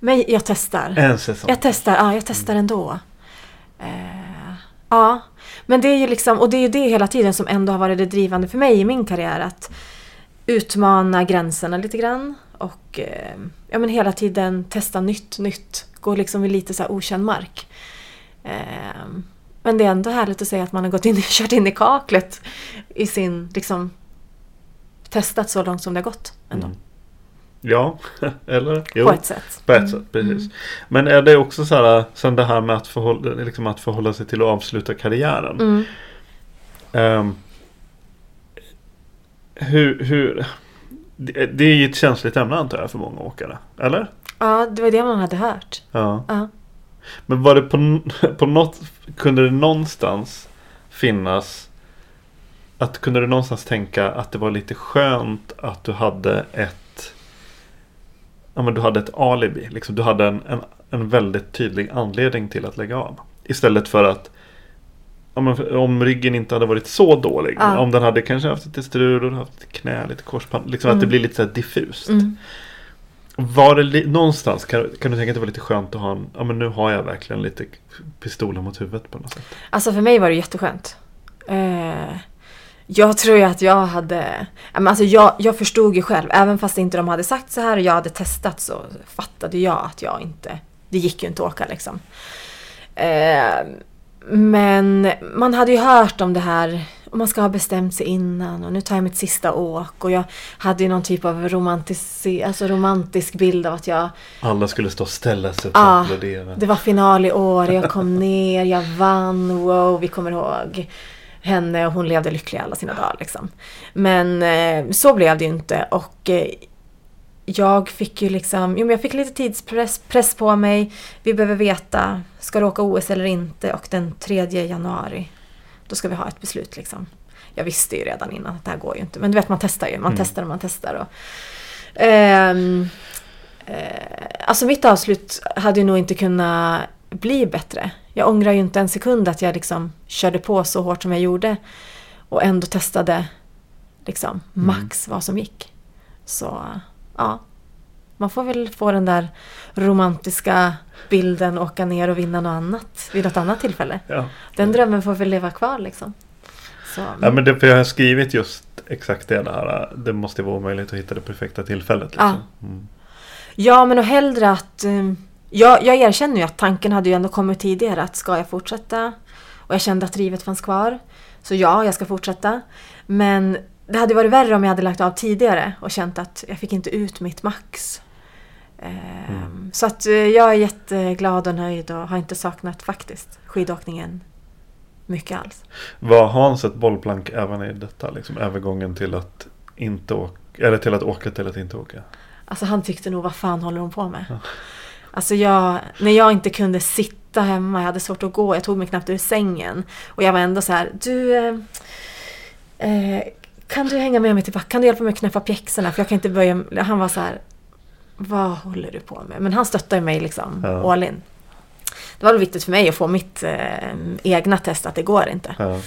Men jag testar. En säsong. Jag testar, ja jag testar ändå. Eh, ja, men det är ju liksom, och det är ju det hela tiden som ändå har varit det drivande för mig i min karriär. Att utmana gränserna lite grann. Och eh, ja, men hela tiden testa nytt, nytt. Gå liksom i lite så här okänd mark. Eh, Men det är ändå härligt att säga att man har gått in, kört in i kaklet i sin, liksom, testat så långt som det har gått ändå. Mm. Ja, eller? Jo. På ett sätt. På ett sätt, precis. Men är det också så här, sen det här med att förhålla, liksom att förhålla sig till att avsluta karriären. Mm. Ehm, hur, hur, det det är ju ett känsligt ämne antar jag för många åkare. Eller? Ja, det var det man hade hört. Ja. Ja. Men var det på, på något, kunde det någonstans finnas att kunde du någonstans tänka att det var lite skönt att du hade ett ja, men du hade ett alibi. Liksom, du hade en, en, en väldigt tydlig anledning till att lägga av. Istället för att men, om ryggen inte hade varit så dålig. Ja. Om den hade kanske haft lite strul och haft lite knä, lite korsband. Liksom att det blir lite så diffust. Mm. Var det någonstans kan, kan du tänka att det var lite skönt att ha en, ja men nu har jag verkligen lite pistoler mot huvudet på något sätt. Alltså för mig var det jätteskönt. Eh, jag tror ju att jag hade... Alltså jag, jag förstod ju själv, även fast inte de hade sagt så här och jag hade testat så fattade jag att jag inte... Det gick ju inte att åka liksom. Eh, men man hade ju hört om det här, och man ska ha bestämt sig innan och nu tar jag mitt sista åk och jag hade ju någon typ av romantisk, alltså romantisk bild av att jag Alla skulle stå och ställa sig upp och Ja, applådera. det var final i år, jag kom ner, jag vann, wow, vi kommer ihåg henne och hon levde lycklig alla sina dagar. Liksom. Men eh, så blev det ju inte och eh, jag fick ju liksom, jo men jag fick lite tidspress press på mig. Vi behöver veta, ska du åka OS eller inte? Och den 3 januari, då ska vi ha ett beslut liksom. Jag visste ju redan innan att det här går ju inte. Men du vet, man testar ju. Man testar och man testar. Och, Ehm, eh, alltså mitt avslut hade ju nog inte kunnat bli bättre. Jag ångrar ju inte en sekund att jag liksom körde på så hårt som jag gjorde. Och ändå testade liksom max vad som gick. Så ja, man får väl få den där romantiska bilden, åka ner och vinna något annat vid något annat tillfälle. Ja. Den drömmen får väl leva kvar liksom. Så, Ja, men det, för jag har skrivit just exakt det där. Det måste vara omöjligt att hitta det perfekta tillfället. Liksom. Mm. Ja, men och hellre att... eh, jag, jag erkänner ju att tanken hade ju ändå kommit tidigare att ska jag fortsätta? Och jag kände att drivet fanns kvar. Så ja, jag ska fortsätta. Men det hade varit värre om jag hade lagt av tidigare och känt att jag fick inte ut mitt max. Ehm, Så att eh, jag är jätteglad och nöjd och har inte saknat faktiskt skidåkningen mycket alls. Var Hans ett bollplank även i detta? Liksom, övergången till att inte åka. Eller till att åka till att inte åka. Alltså han tyckte nog, vad fan håller hon på med? Alltså jag, när jag inte kunde sitta hemma, jag hade svårt att gå, jag tog mig knappt ur sängen. Och jag var ändå så här, du... Eh, eh, kan du hänga med mig till backen? Kan du hjälpa mig att knäppa pjäxorna? För jag kan inte börja... Han var så här, vad håller du på med? Men han stöttade mig liksom, Ja. all in. Det var väl viktigt för mig att få mitt eh, egna test att det går inte. Ja.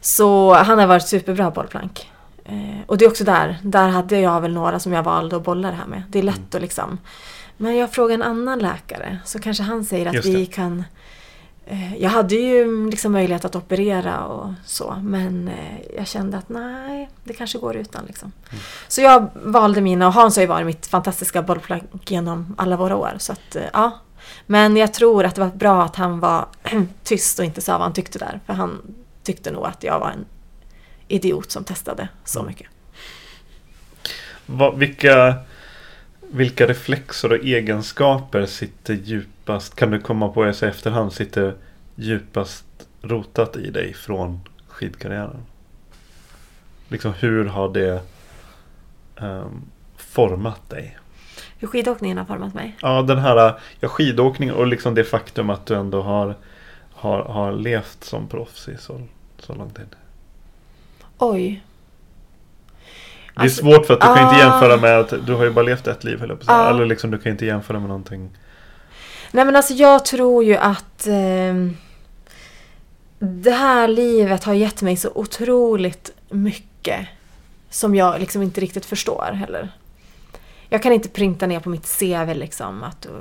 Så han har varit superbra bollplank. Eh, och det är också där, där hade jag väl några som jag valde att bolla det här med. Det är lätt Mm. att liksom... Men jag frågar en annan läkare så kanske han säger att vi kan... Eh, jag hade ju liksom möjlighet att operera och så men eh, jag kände att nej, det kanske går utan liksom. Mm. Så jag valde mina och Hans har ju varit mitt fantastiska bollplank genom alla våra år. Så att, eh, ja. Men jag tror att det var bra att han var tyst och inte sa vad han tyckte där. För han tyckte nog att jag var en idiot som testade så mycket. Vad- vilka, vilka reflexer och egenskaper sitter djupast? Kan du komma på i efterhand sitter djupast rotat i dig från skidkarriären? Liksom hur har det ehm, format dig? Hur skidåkningen har format mig. Ja, den här ja, skidåkning och liksom det faktum att du ändå har, har, har levt som proffs i så, så lång tid. Oj. Det är Alltså, svårt för att du kan inte ah. jämföra med att du har ju bara levt ett liv höll jag på. Ah. Eller liksom du kan inte jämföra med någonting. Nej men alltså jag tror ju att eh, det här livet har gett mig så otroligt mycket som jag liksom inte riktigt förstår heller. Jag kan inte printa ner på mitt CV liksom att eh,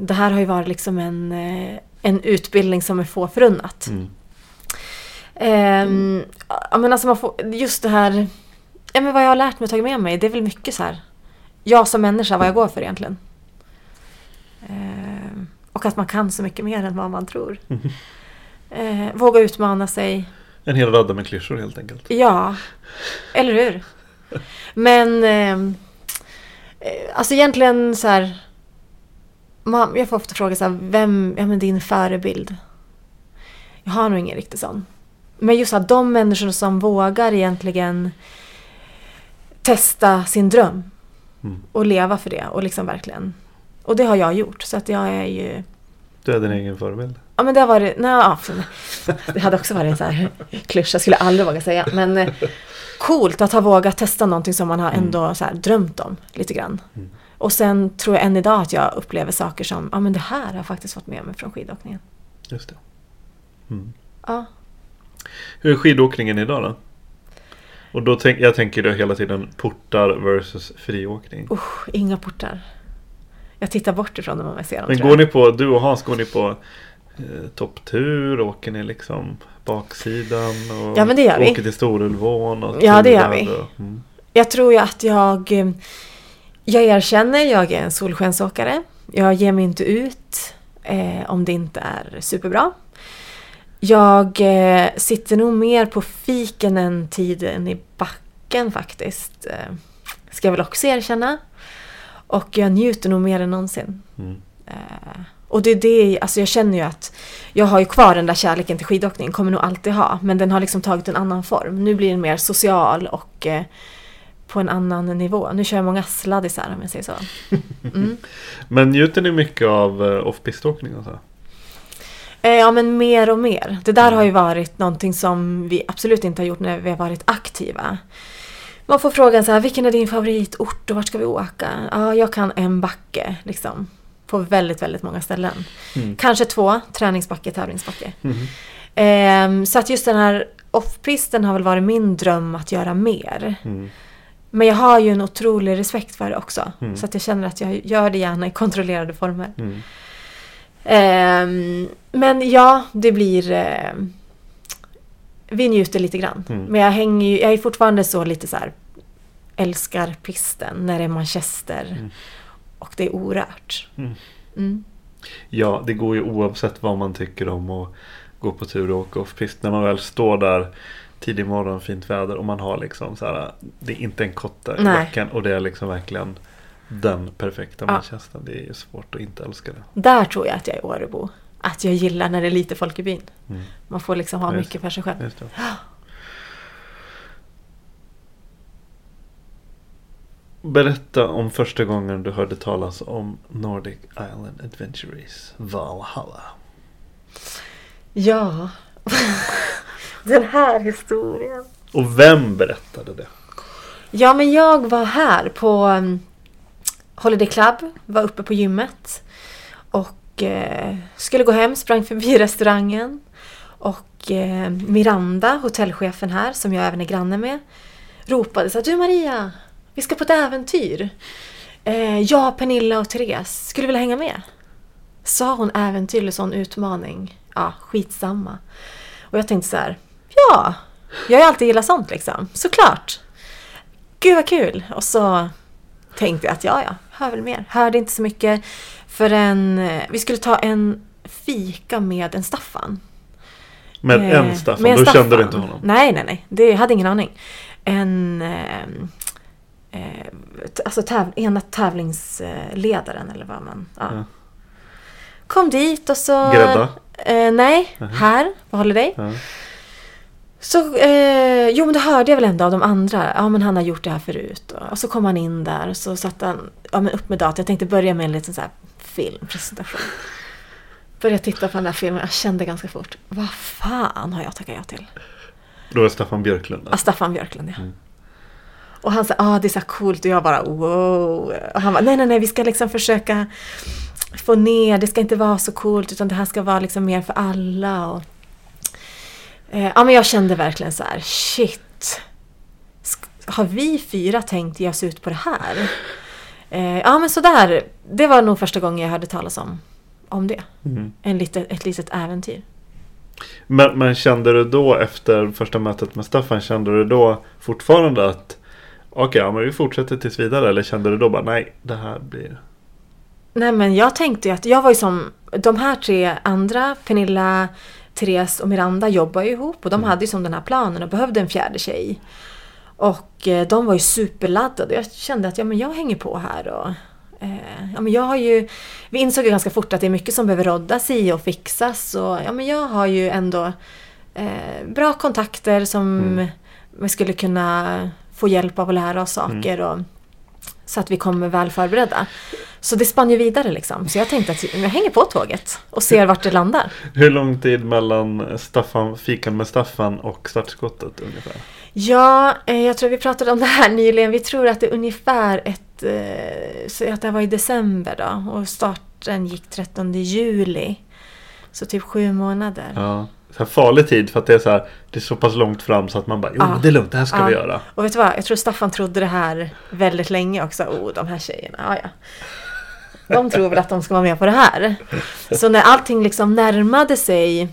det här har ju varit liksom en, eh, en utbildning som är få förunnat. Mm. Ehm, ja, men alltså man får, just det här, ja, men vad jag har lärt mig och tagit med mig, det är väl mycket så här. Jag som människa, vad jag går för egentligen. Ehm, och att man kan så mycket mer än vad man tror. Eh, våga utmana sig. En hel radda med klyschor helt enkelt. Ja, eller hur? Men ehm, eh, alltså egentligen så här. Man, jag får ofta fråga så här, vem är din förebild? Jag har nog ingen riktigt sån. Men just att de människor som vågar egentligen testa sin dröm Mm. och leva för det och liksom verkligen. Och det har jag gjort så att jag är ju Du är din egen förebild. Ja men det har varit, nej, ja, det hade också varit en sån här klyscha, jag skulle aldrig våga säga. Men eh, coolt att ha vågat testa någonting som man har ändå så här drömt om lite grann. Och sen tror jag än idag att jag upplever saker som, ja men det här har jag faktiskt fått med mig från skidåkningen. Just det. Mm. Ja. Hur är skidåkningen idag då? Och då tänk, jag tänker då hela tiden portar versus friåkning. Usch, inga portar. Jag tittar bort ifrån dem om jag ser dem. Men går ni på, du och Hans, går ni på eh, topptur? Åker ni liksom baksidan? Och Ja, men det gör vi. Åker till Storulvån? Och Ja, det gör vi. och- Mm. Jag tror ju att jag... eh, Jag erkänner, jag är en solskensåkare. Jag ger mig inte ut eh, om det inte är superbra. Jag eh, sitter nog mer på fiken än tiden i backen faktiskt. Eh, ska jag väl också erkänna. Och jag njuter nog mer än någonsin. Mm. Eh, och det är det, alltså jag känner ju att jag har ju kvar den där kärleken till skidåkning, kommer nog alltid ha. Men den har liksom tagit en annan form. Nu blir den mer social och eh, på en annan nivå. Nu kör jag många sladdisar om jag säger så. Mm. Men njuter ni mycket av eh, off-piståkning och så? Eh, ja men mer och mer. Det där har ju varit någonting som vi absolut inte har gjort när vi har varit aktiva. Man får frågan så här, vilken är din favoritort och vart ska vi åka? Ja, jag kan en backe liksom. På väldigt, väldigt många ställen. Kanske två, träningsbacke, tävlingsbacke. Ehm, så att just den här off-pisten har väl varit min dröm att göra mer. Men jag har ju en otrolig respekt för det också. Så att jag känner att jag gör det gärna i kontrollerade former. Ehm, men ja, det blir... ehm, vi njuter lite grann. Men jag, hänger ju, jag är fortfarande så lite så här... Älskar pisten när det är Manchester. Och det är orört. Mm. Ja, det går ju oavsett vad man tycker om att gå på tur och åka off-pist. När man väl står där tidig morgon, fint väder och man har liksom så här. Det är inte en kotte i backen och det är liksom verkligen den perfekta Ja. Manchester. Det är ju svårt att inte älska det. Där tror jag att jag är Årebo. Att jag gillar när det är lite folk i byn. Mm. Man får liksom ha Just mycket för sig själv. Berätta om första gången du hörde talas om Nordic Island Adventures Valhalla. Ja. Den här historien. Och vem berättade det? Ja, men jag var här på um, Holiday Club, var uppe på gymmet och eh, skulle gå hem, sprang förbi restaurangen och eh, Miranda, hotellchefen här, som jag även är granne med, ropade så här, Du Maria, vi ska på ett äventyr. Eh, jag, Pernilla och Therese, skulle du vilja hänga med? Sa hon äventyr eller sån utmaning? Ja, skitsamma. Och jag tänkte så här, ja, jag har alltid gillat sånt liksom, såklart. Gud vad kul! Och så tänkte att ja, ja, hör väl mer. Hörde inte så mycket förrän eh, vi skulle ta en fika med en Staffan. Med Eh, en Staffan, med en då Staffan. kände du inte honom? Nej, nej, nej. Det jag hade ingen aning. En... Eh, eh, alltså täv ena tävlingsledaren eller vad man... Ja. Ja. Kom dit och så... Grädda? Eh, nej, här på Holiday. Ja. Så, eh, jo men det hörde jag väl ändå av de andra. Ja men han har gjort det här förut. Och, så kom han in där och så satte han ja, men upp med datorn. Jag tänkte börja med en liten så här filmpresentation. Började titta på den här filmen. Jag kände ganska fort. Vad fan har jag tackat ja till? Då var Staffan Björklund Ja, där. Staffan Björklund ja. Och han sa, ah det är så här coolt och jag bara wow. Och han bara, nej nej nej vi ska liksom försöka få ner, det ska inte vara så coolt utan det här ska vara liksom mer för alla. Och, eh, ja men jag kände verkligen så här, shit. Har vi fyra tänkt ge oss ut på det här? Eh, ja men sådär, det var nog första gången jag hörde talas om, om det. Mm. En litet, ett litet äventyr. Men, men kände du då efter första mötet med Staffan, kände du då fortfarande att okej, ja, men vi fortsätter tills vidare? Eller kände du då bara nej, det här blir... Nej men jag tänkte ju att jag var ju som de här tre andra, Pernilla, Therese och Miranda jobbar ju ihop och de hade ju som den här planen och behövde en fjärde tjej. Och eh, de var ju superladdade. Jag kände att ja, men jag hänger på här. Och, eh, ja, men jag har ju, vi insåg ju ganska fort att det är mycket som behöver roddas i och fixas. Och, ja, men jag har ju ändå eh, bra kontakter som vi skulle kunna få hjälp av att lära oss saker. Och, så att vi kommer väl förberedda. Så det spann ju vidare liksom. Så jag tänkte att jag hänger på tåget och ser vart det landar. Hur lång tid mellan Staffan, fikan med Staffan och startskottet ungefär? Ja, eh, jag tror vi pratade om det här nyligen. Vi tror att det är ungefär ett... Eh, så att det var i december då. Och starten gick 13 juli. Så typ sju månader. Ja. Så farlig tid för att det är så här, det är så pass långt fram så att man bara, jo Ja. det är lugnt, det här ska Ja. vi göra. Och vet du vad? Jag tror Staffan trodde det här väldigt länge också. Oh, de här tjejerna. Ja, ja. De tror väl att de ska vara med på det här. Så när allting liksom närmade sig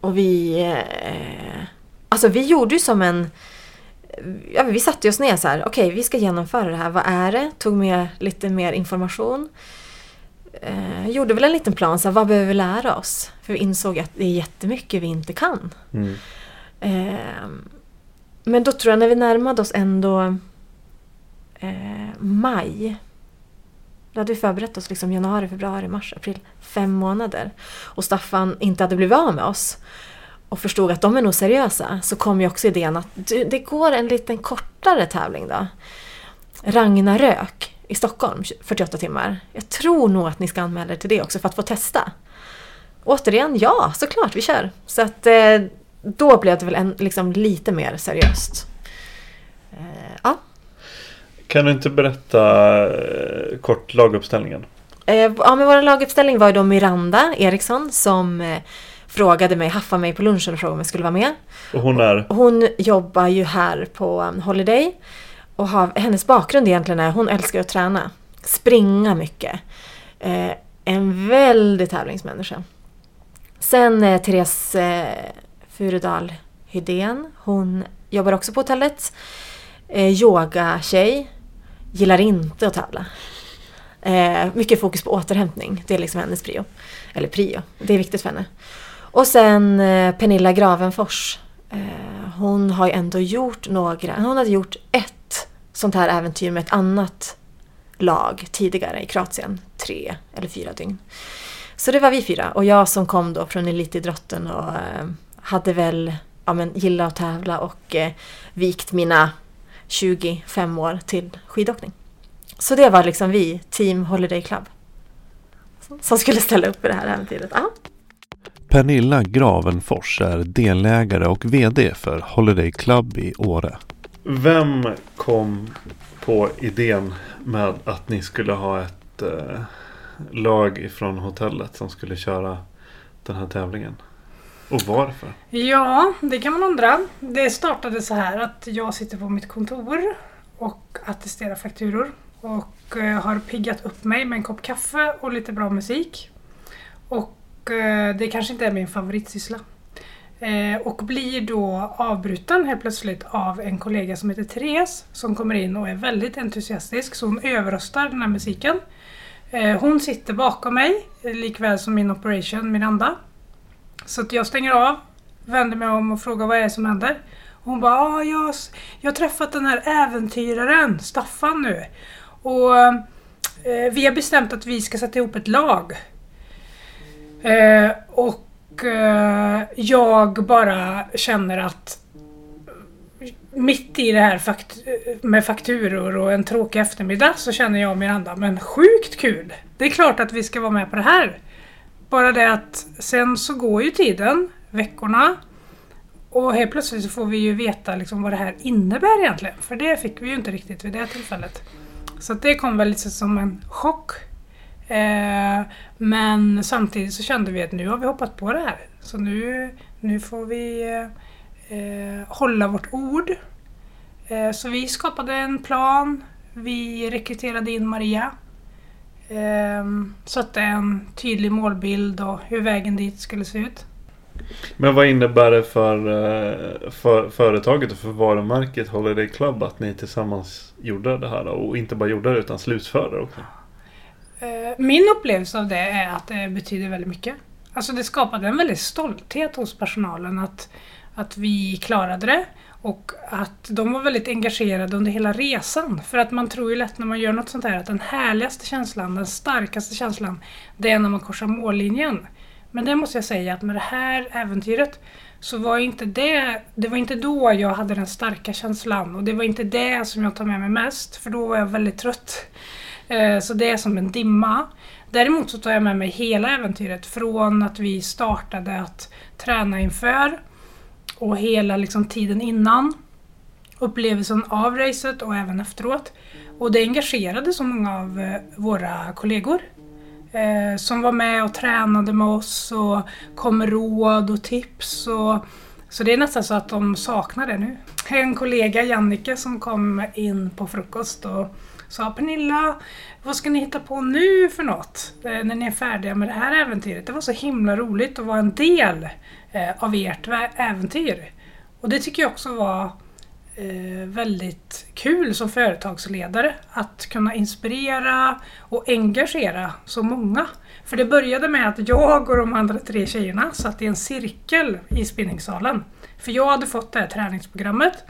och vi... Eh, alltså vi gjorde ju som en... Ja, vi satte oss ner så här. Okej, vi ska genomföra det här. Vad är det? Tog med lite mer information. Eh, gjorde väl en liten plan. Så här, vad behöver vi lära oss? För vi insåg att det är jättemycket vi inte kan. Mm. Eh, men då tror jag när vi närmade oss ändå eh, maj. Då hade vi förberett oss liksom januari, februari, mars, april. Fem månader. Och Staffan inte hade blivit av med oss. Och förstod att de är nog seriösa. Så kom ju också idén att det går en liten kortare tävling då. Ragnarök i Stockholm, 48 timmar. Jag tror nog att ni ska anmäla er till det också för att få testa. Återigen, ja, såklart, vi kör. Så att eh, då blev det väl en, liksom lite mer seriöst. Eh, ja. Kan du inte berätta eh, kort laguppställningen? Ja, men vår laguppställning var ju då Miranda Eriksson som frågade mig, haffade mig på lunchen och frågade om jag skulle vara med. Och hon är, Hon jobbar ju här på Holiday. Och har, hennes bakgrund egentligen är hon älskar att träna. Springa mycket. Eh, en väldig tävlingsmänniska. Sen eh, Therese eh, Furudal Hydén. Hon jobbar också på hotellet. Eh, yoga-tjej. Gillar inte att tävla. Eh, mycket fokus på återhämtning. Det är liksom hennes prio. Eller prio. Det är viktigt för henne. Och sen eh, Pernilla Gravenfors. Eh, hon har ju ändå gjort några. Hon hade gjort ett sånt här äventyr med ett annat lag tidigare i Kroatien. Tre eller fyra dygn. Så det var vi fyra. Och jag som kom då från elitidrotten och eh, hade väl ja, men, gillat att tävla och eh, vikt mina 25 år till skidåkning. Så det var liksom vi, Team Holiday Club. Som skulle ställa upp i det här äventyret. Aha. Pernilla Gravenfors är delägare och VD för Holiday Club i Åre. Vem kom på idén med att ni skulle ha ett eh, lag ifrån hotellet som skulle köra den här tävlingen? Och varför? Ja, det kan man undra. Det startade så här att jag sitter på mitt kontor och attesterar fakturor. Och eh, har piggat upp mig med en kopp kaffe och lite bra musik. Och eh, det kanske inte är min favoritsyssla. Eh, och blir då avbruten helt plötsligt av en kollega som heter Therese som kommer in och är väldigt entusiastisk så hon överröstar den här musiken. Eh, hon sitter bakom mig likväl som min operation Miranda. Så att jag stänger av, vänder mig om och frågar vad är det som händer. Och hon bara, ah, jag, jag har träffat den här äventyraren, Staffan nu. Och eh, vi har bestämt att vi ska sätta ihop ett lag. Eh, och Eh, jag bara känner att mitt i det här fakt med fakturor och en tråkig eftermiddag så känner jag och Miranda, men sjukt kul! Det är klart att vi ska vara med på det här. Bara det att sen så går ju tiden, veckorna. Och helt plötsligt så får vi ju veta liksom vad det här innebär egentligen. För det fick vi ju inte riktigt vid det tillfället. Så att det kom väl lite som en chock. Eh, men samtidigt så kände vi att nu har vi hoppat på det här. Så nu, nu får vi eh, hålla vårt ord. Eh, så vi skapade en plan. Vi rekryterade in Maria. Eh, satte en tydlig målbild och hur vägen dit skulle se ut. Men vad innebär det för, eh, för företaget och för varumärket Holiday Club att ni tillsammans gjorde det här och inte bara gjorde det utan slutförde det också? Eh, min upplevelse av det är att det betyder väldigt mycket. Alltså det skapade en väldig stolthet hos personalen att, att vi klarade det. Och att de var väldigt engagerade under hela resan. För att man tror ju lätt när man gör något sånt här att den härligaste känslan, den starkaste känslan, det är när man korsar mållinjen. Men det måste jag säga att med det här äventyret så var inte det, det var inte då jag hade den starka känslan och det var inte det som jag tar med mig mest för då var jag väldigt trött. Eh, så det är som en dimma. Däremot så tar jag med mig hela äventyret från att vi startade att träna inför och hela liksom tiden innan. Upplevelsen av racet och även efteråt. Och det engagerade så många av eh, våra kollegor eh, som var med och tränade med oss och kom med råd och tips. Och, så det är nästan så att de saknar det nu. En kollega, Jannike, som kom in på frukost och sa Pernilla, vad ska ni hitta på nu för något? Eh, när ni är färdiga med det här äventyret. Det var så himla roligt att vara en del eh, av ert äventyr. Och det tycker jag också var eh, väldigt kul som företagsledare att kunna inspirera och engagera så många. För det började med att jag och de andra tre tjejerna satt i en cirkel i spinningsalen. För jag hade fått det här träningsprogrammet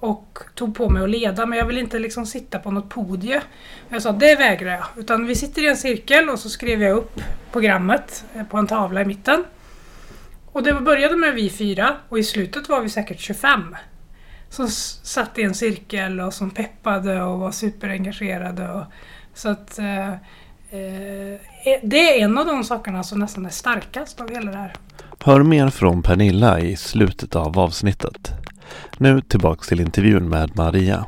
och tog på mig att leda men jag vill inte liksom sitta på något podie. Jag sa det vägrar jag. Utan vi sitter i en cirkel och så skrev jag upp programmet eh, på en tavla i mitten. Och det började med vi fyra och i slutet var vi säkert 25. Som satt i en cirkel och som peppade och var superengagerade. Och, så att eh, eh, eh, det är en av de sakerna som nästan är starkast av hela det här. Hör mer från Pernilla i slutet av avsnittet. Nu tillbaks till intervjun med Maria.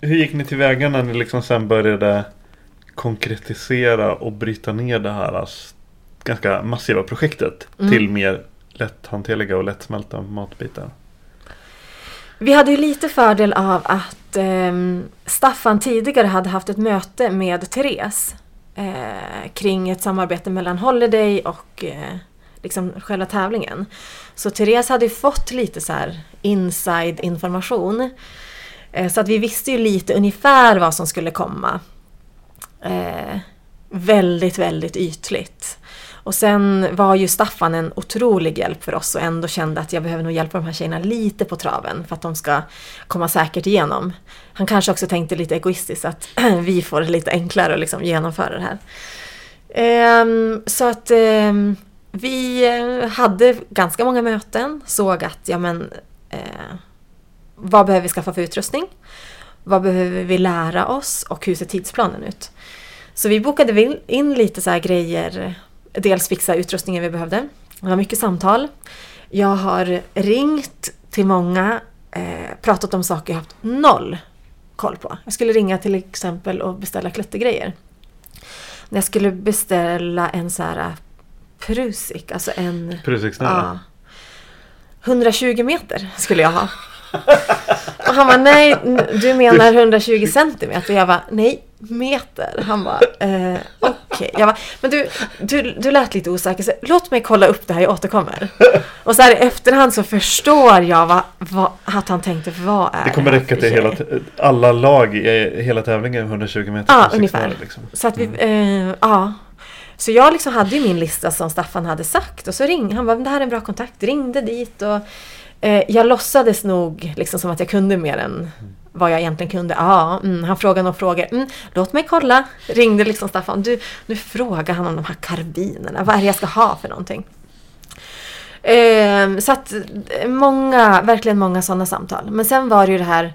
Hur gick ni tillväga när ni liksom sen började konkretisera och bryta ner det här ganska massiva projektet mm. till mer lätthanterliga och lättsmälta matbitar? Vi hade ju lite fördel av att eh, Staffan tidigare hade haft ett möte med Therese eh, kring ett samarbete mellan Holiday och eh, liksom själva tävlingen. Så Therese hade ju fått lite så här inside information. Eh, så att vi visste ju lite ungefär vad som skulle komma. Eh, väldigt, väldigt ytligt. Och sen var ju Staffan en otrolig hjälp för oss och ändå kände att jag behöver nog hjälpa de här tjejerna lite på traven för att de ska komma säkert igenom. Han kanske också tänkte lite egoistiskt att vi får det lite enklare att liksom genomföra det här. Eh, så att eh, vi eh, hade ganska många möten, såg att ja men eh, vad behöver vi skaffa för utrustning? Vad behöver vi lära oss och hur ser tidsplanen ut? Så vi bokade in lite så grejer, dels fixa utrustningen vi behövde. Det var mycket samtal. Jag har ringt till många, eh, pratat om saker jag haft noll koll på. Jag skulle ringa till exempel och beställa klättergrejer. När jag skulle beställa en så här Prusik, alltså en... Prusiksnöre? Ja. 120 meter skulle jag ha. Och han bara, nej, du menar 120 centimeter? Och jag bara, nej, meter. Han bara, eh, okej. Okay. Jag bara, men du, du, du lät lite osäker. Så, låt mig kolla upp det här, jag återkommer. Och så här i efterhand så förstår jag vad, vad, att han tänkte, vad är det kommer räcka till hela, alla lag i hela tävlingen 120 meter. Ja, ungefär. Liksom. Så att vi, mm. eh, ja. Så jag liksom hade ju min lista som Staffan hade sagt och så ringde han. bara, det här är en bra kontakt. Ringde dit och eh, jag låtsades nog liksom som att jag kunde mer än vad jag egentligen kunde. Ja, mm, han frågade några frågor. Mm, låt mig kolla. Ringde liksom Staffan. Du, nu frågar han om de här karbinerna. Vad är det jag ska ha för någonting? Eh, så att eh, många, verkligen många sådana samtal. Men sen var det ju det här.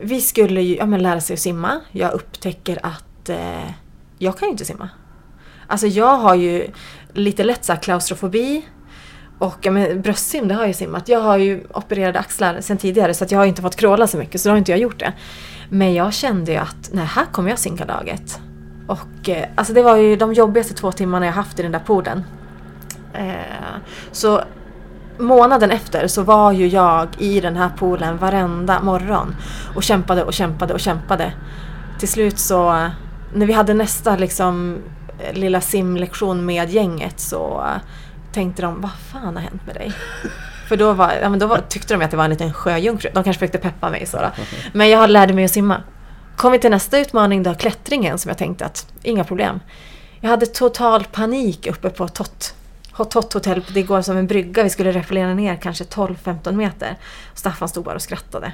Vi skulle ju ja, men lära sig att simma. Jag upptäcker att eh, jag kan ju inte simma. Alltså jag har ju lite lätt så klaustrofobi. Och ja, men bröstsim, det har jag ju simmat. Jag har ju opererade axlar sen tidigare så att jag har inte fått kråla så mycket så då har inte jag gjort det. Men jag kände ju att nej, här kommer jag sinka laget. Och eh, alltså det var ju de jobbigaste två timmarna jag haft i den där poolen. Eh, så månaden efter så var ju jag i den här poolen varenda morgon och kämpade och kämpade och kämpade. Till slut så, när vi hade nästa liksom lilla simlektion med gänget så tänkte de, vad fan har hänt med dig? För då, var, ja, men då var, tyckte de att det var en liten sjöjungfru. De kanske försökte peppa mig så. Då. Men jag lärde mig att simma. Kom vi till nästa utmaning då, klättringen, som jag tänkte att inga problem. Jag hade total panik uppe på Tott Hot Hot Hotel, det går som en brygga. Vi skulle repellera ner kanske 12-15 meter. Staffan stod bara och skrattade.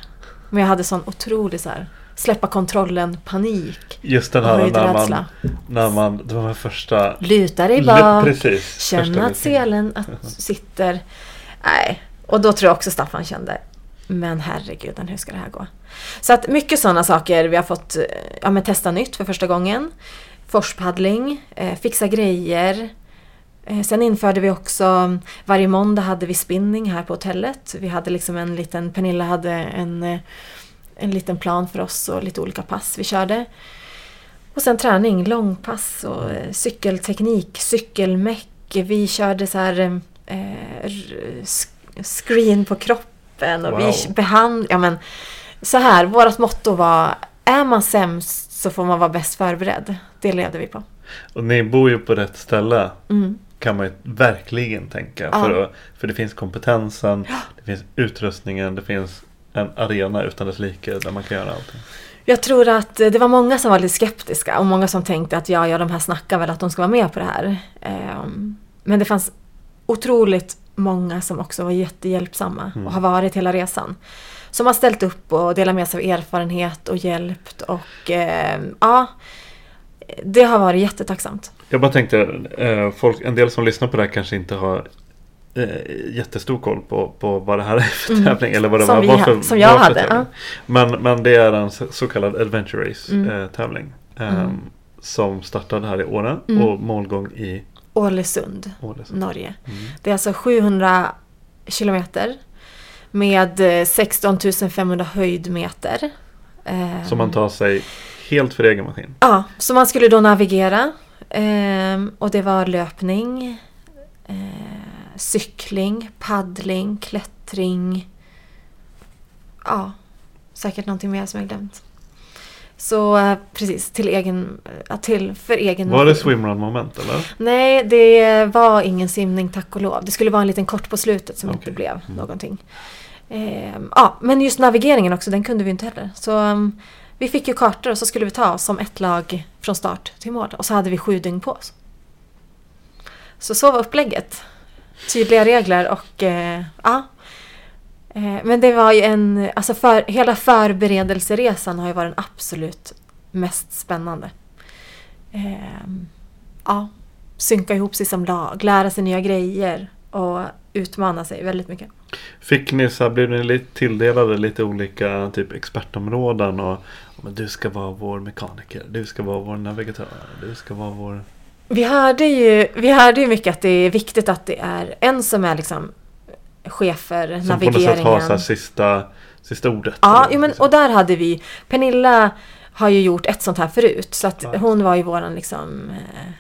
Men jag hade sån otrolig så här, släppa kontrollen, panik. Just den här när man, när man, det var den första... Luta dig bak, precis, känna att selen att sitter. Nej, och då tror jag också Staffan kände, men herregud, hur ska det här gå? Så att mycket sådana saker. Vi har fått ja, men testa nytt för första gången. Forspaddling, eh, fixa grejer. Eh, sen införde vi också, varje måndag hade vi spinning här på hotellet. Vi hade liksom en liten, Pernilla hade en, eh, en liten plan för oss och lite olika pass vi körde. Och sen träning, långpass och eh, cykelteknik, cykelmeck. Vi körde så här eh, screen på kroppen och Wow. vi behand... Ja men så här, vårt motto var är man sämst så får man vara bäst förberedd. Det levde vi på. Och ni bor ju på rätt ställe. Mm. Kan man ju verkligen tänka. Ja. För, att, för det finns kompetensen. Det finns utrustningen. Det finns en arena utan dess like där man kan göra allting. Jag tror att eh, det var många som var lite skeptiska och många som tänkte att ja, ja, de här snackar väl att de ska vara med på det här. Ehm, Men det fanns otroligt många som också var jättehjälpsamma och har varit hela resan. Som har ställt upp och delat med sig av erfarenhet och hjälpt och ehm, ja, det har varit jättetacksamt. Jag bara tänkte, eh, folk, en del som lyssnar på det här kanske inte har eh, jättestor koll på, på vad det här är för Mm. tävling. Eller vad det Som var, var för, som jag hade, tävling. Men, men det är en så kallad Adventure Race Mm. eh, tävling. Eh, Som startade här i Åre Mm. och målgång i Ålesund, Ålesund. Norge. Det är alltså 700 kilometer med eh, 16 500 höjdmeter. Ehm, Som man tar sig helt för egen maskin. Ja, så man skulle då navigera. ehm, och det var löpning, eh, cykling, paddling, klättring. Ja, säkert någonting mer som jag glömt. Så eh, precis, till egen, till, för egen Var det maskin. swimrun moment eller? Nej, det var ingen simning tack och lov. Det skulle vara en liten kort på slutet som inte Okej. blev någonting. Ehm, ja, men just navigeringen också, den kunde vi inte heller. Så um, vi fick ju kartor och så skulle vi ta oss som ett lag från start till mål. Och så hade vi sju dygn på oss. Så så var upplägget. Tydliga regler och eh, ja. Eh, men det var ju en, alltså för, hela förberedelseresan har ju varit den absolut mest spännande. Eh, ja, synka ihop sig som lag, lära sig nya grejer och utmana sig väldigt mycket. Fick ni så här, blev ni tilldelade lite olika typ expertområden och men du ska vara vår mekaniker, du ska vara vår navigatör, du ska vara vår... Vi hörde ju, vi hörde ju mycket att det är viktigt att det är en som är liksom chef för Som på något sätt navigeringen. har så här sista, sista ordet. Ja, jo, men, och där hade vi, Pernilla har ju gjort ett sånt här förut så att hon var ju våran liksom eh,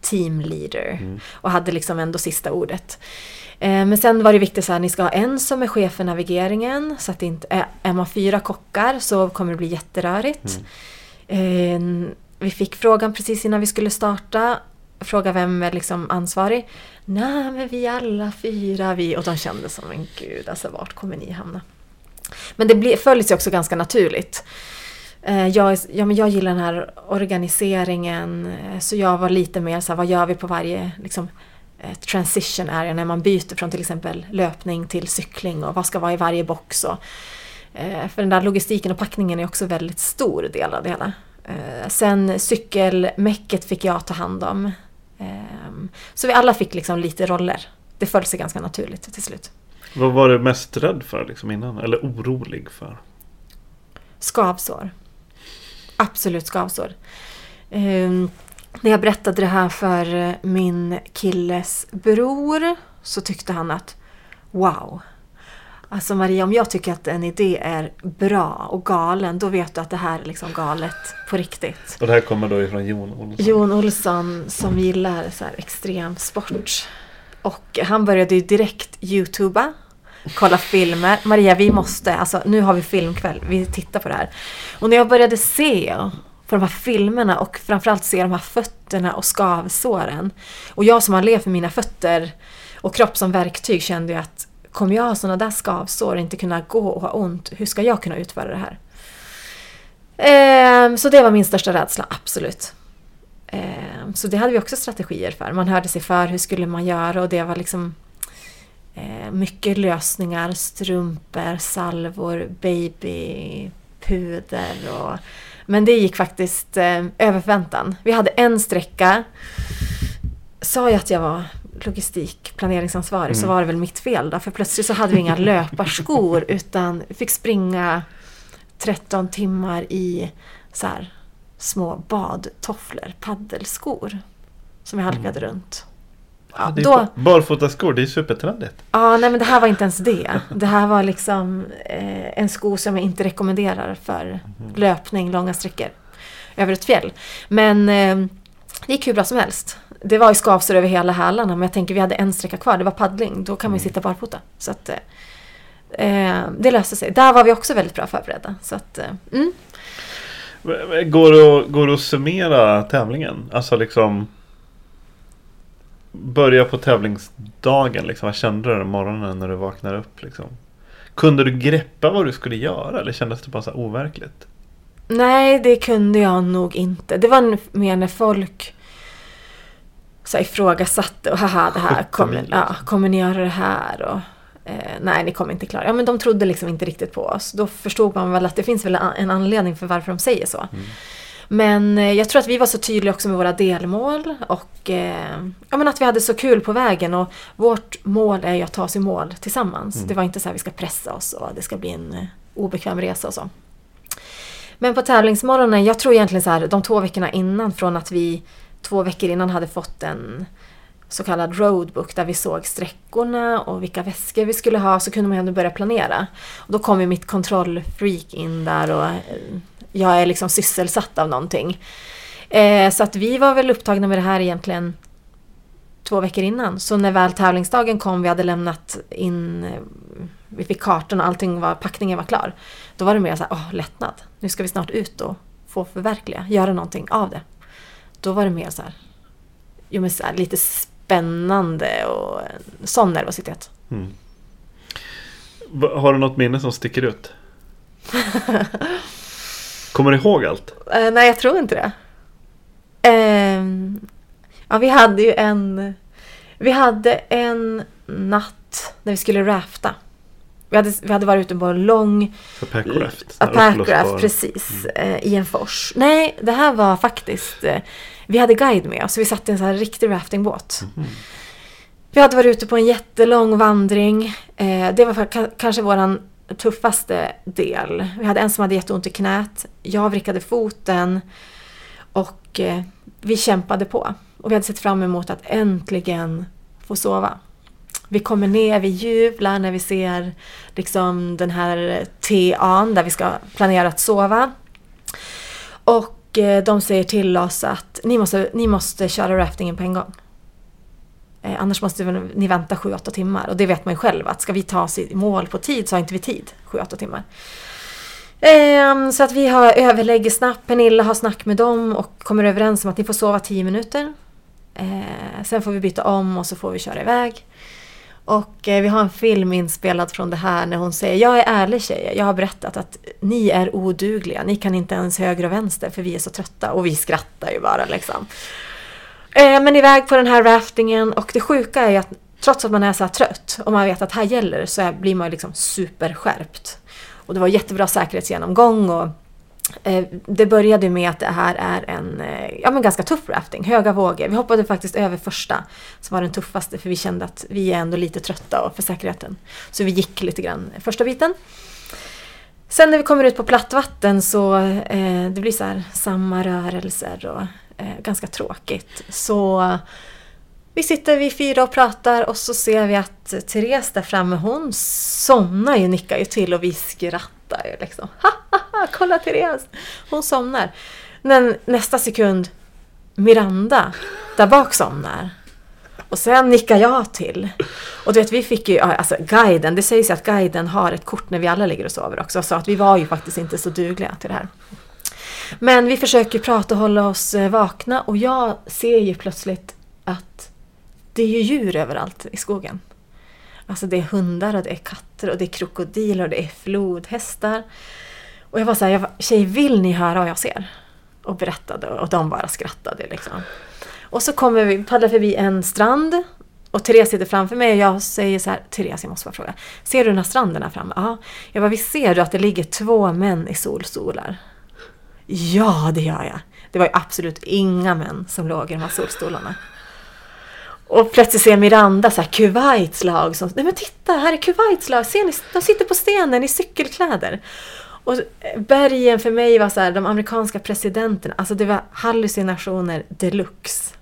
team leader Mm. och hade liksom ändå sista ordet. Eh, Men sen var det viktigt så här, ni ska ha en som är chef för navigeringen så att det inte är, är man fyra kockar så kommer det bli jätterörigt. Eh, Vi fick frågan precis innan vi skulle starta, fråga vem är liksom ansvarig. Nej men vi alla fyra vi, och de kände som en gud, alltså vart kommer ni hamna? Men det följs ju också ganska naturligt. Eh, jag, ja, men jag gillar den här organiseringen, eh, så jag var lite mer så här, vad gör vi på varje liksom, eh, transition area när man byter från till exempel löpning till cykling och vad ska vara i varje box. Och, för den där logistiken och packningen är också väldigt stor del av det hela. Sen cykelmäcket fick jag ta hand om. Ehm, Så vi alla fick liksom lite roller. Det föll sig ganska naturligt till slut. Vad var du mest rädd för liksom innan? Eller orolig för? Skavsår. Absolut skavsår. Ehm, när jag berättade det här för min killes bror så tyckte han att wow. Alltså Maria, om jag tycker att en idé är bra och galen då vet du att det här är liksom galet på riktigt. Och det här kommer då ifrån Jon Olsson. Jon Olsson som gillar så här extrem sport. Och han började ju direkt youtuba, kolla filmer. Maria, vi måste, alltså nu har vi filmkväll, vi tittar på det här. Och när jag började se på de här filmerna och framförallt se de här fötterna och skavsåren. Och jag som har levt med mina fötter och kropp som verktyg kände ju att kommer jag ha sådana där skavsår och inte kunna gå och ha ont, hur ska jag kunna utföra det här? Eh, så det var min största rädsla, absolut. Eh, så det hade vi också strategier för. Man hörde sig för, hur skulle man göra? Och det var liksom eh, mycket lösningar, strumpor, salvor, babypuder och... Men det gick faktiskt eh, över förväntan. Vi hade en sträcka. Sa jag att jag var logistikplaneringsansvarig så var det väl mitt fel då. För plötsligt så hade vi inga löparskor utan fick springa 13 timmar i så här, små badtofflor, paddelskor. Som vi halkade runt. Ja, då, Barfotaskor, det är supertrendigt. ja, nej men det här var inte ens det. Det här var liksom eh, en sko som jag inte rekommenderar för löpning långa sträckor över ett fjäll. Men eh, det gick hur bra som helst. Det var ju skavsår över hela hälarna men jag tänker vi hade en sträcka kvar, det var paddling. Då kan man ju sitta barfota. Så att, eh, eh, det löste sig. Där var vi också väldigt bra förberedda. Så att, eh, mm. Går det, att, går det att summera tävlingen? Alltså liksom Börja på tävlingsdagen liksom. Vad kände du den morgonen när du vaknade upp liksom? Kunde du greppa vad du skulle göra eller kändes det bara så overkligt? Nej, det kunde jag nog inte. Det var mer när folk så ifrågasatte och haha, det här 70 kommer, ja, liksom. kommer ni göra det här? Och, eh, nej, ni kommer inte klara Ja, men de trodde liksom inte riktigt på oss. Då förstod man väl att det finns väl en anledning för varför de säger så. Men eh, jag tror att vi var så tydliga också med våra delmål och eh, ja, men att vi hade så kul på vägen. Och vårt mål är ju att ta oss i mål tillsammans. Det var inte så här vi ska pressa oss och det ska bli en eh, obekväm resa och så. Men på tävlingsmorgonen, jag tror egentligen så här, de två veckorna innan från att vi två veckor innan hade fått en så kallad roadbook där vi såg sträckorna och vilka väskor vi skulle ha så kunde man ändå börja planera. Och då kom ju mitt kontrollfreak in där och eh, jag är liksom sysselsatt av någonting. Eh, så att vi var väl upptagna med det här egentligen två veckor innan. Så när väl tävlingsdagen kom, vi hade lämnat in, vi fick kartan och allting var, packningen var klar. Då var det mer så här, åh lättnad. Nu ska vi snart ut och få förverkliga, göra någonting av det. Då var det mer så här, jo men så här, lite spännande och sån nervositet. Va- Har du något minne som sticker ut? Kommer du ihåg allt? Eh, nej, jag tror inte det. Ehm, ja, vi hade ju en... Vi hade en natt när vi skulle rafta. Vi hade, vi hade varit ute på en lång Packraft? Packraft, precis. Eh, I en fors. Nej, det här var faktiskt... Eh, vi hade guide med oss, vi satt i en sån här riktig raftingbåt. Vi hade varit ute på en jättelång vandring. Eh, det var kanske våran tuffaste del. Vi hade en som hade jätteont i knät. Jag vrickade foten. Och vi kämpade på. Och vi hade sett fram emot att äntligen få sova. Vi kommer ner, vi jublar när vi ser liksom den här TA'n där vi ska planera att sova. Och eh, de säger till oss att ni måste, ni måste köra raftingen på en gång. Eh, annars måste ni vänta 7-8 timmar. Och det vet man ju själv att ska vi ta oss i mål på tid så har inte vi tid 7-8 timmar. Ehm, så att vi har överlägger snabbt. Pernilla har snack med dem och kommer överens om att ni får sova 10 minuter. Eh, sen får vi byta om och så får vi köra iväg. Och eh, vi har en film inspelad från det här när hon säger Jag är ärlig tjejer, jag har berättat att ni är odugliga. Ni kan inte ens höger och vänster för vi är så trötta. Och vi skrattar ju bara liksom. Eh, men iväg på den här raftingen och det sjuka är ju att trots att man är så här trött och man vet att här gäller det så är, blir man ju liksom superskärpt. Och det var jättebra säkerhetsgenomgång och Eh, det började med att det här är en eh, ja, men ganska tuff rafting, höga vågor. Vi hoppade faktiskt över första som var den tuffaste för vi kände att vi är ändå lite trötta och för säkerheten. Så vi gick lite grann eh, första biten. Sen när vi kommer ut på plattvatten så eh, det blir så här samma rörelser och eh, ganska tråkigt. Så vi sitter vi fyra och pratar och så ser vi att Therese där framme hon somnar ju, nickar ju till och vi skrattar ju liksom. Ha, ha, kolla Therese! Hon somnar. Men nästa sekund Miranda där bak somnar. Och sen nickar jag till. Och du vet, vi fick ju, alltså guiden, det sägs ju att guiden har ett kort när vi alla ligger och sover också. Så att vi var ju faktiskt inte så dugliga till det här. Men vi försöker prata och hålla oss eh, vakna och jag ser ju plötsligt att det är ju djur överallt i skogen. Alltså det är hundar och det är katter och det är krokodiler och det är flodhästar. Och jag var så här, jag var, tjej vill ni höra vad jag ser? och berättade och de bara skrattade liksom. Och så kommer vi, paddlar förbi en strand och Therese sitter framför mig och jag säger så här, Therese jag måste bara fråga, ser du den här stranden här framme? Ja. Jag bara, visst ser du att det ligger två män i solstolar? Ja, det gör jag. Det var ju absolut inga män som låg i de här solstolarna. Och plötsligt ser Miranda, så här, Kuwaits lag. Som, Nej men titta, här är Kuwaits lag. Ser ni? De sitter på stenen i cykelkläder. Och bergen för mig var så här, de amerikanska presidenterna. Alltså det var hallucinationer deluxe.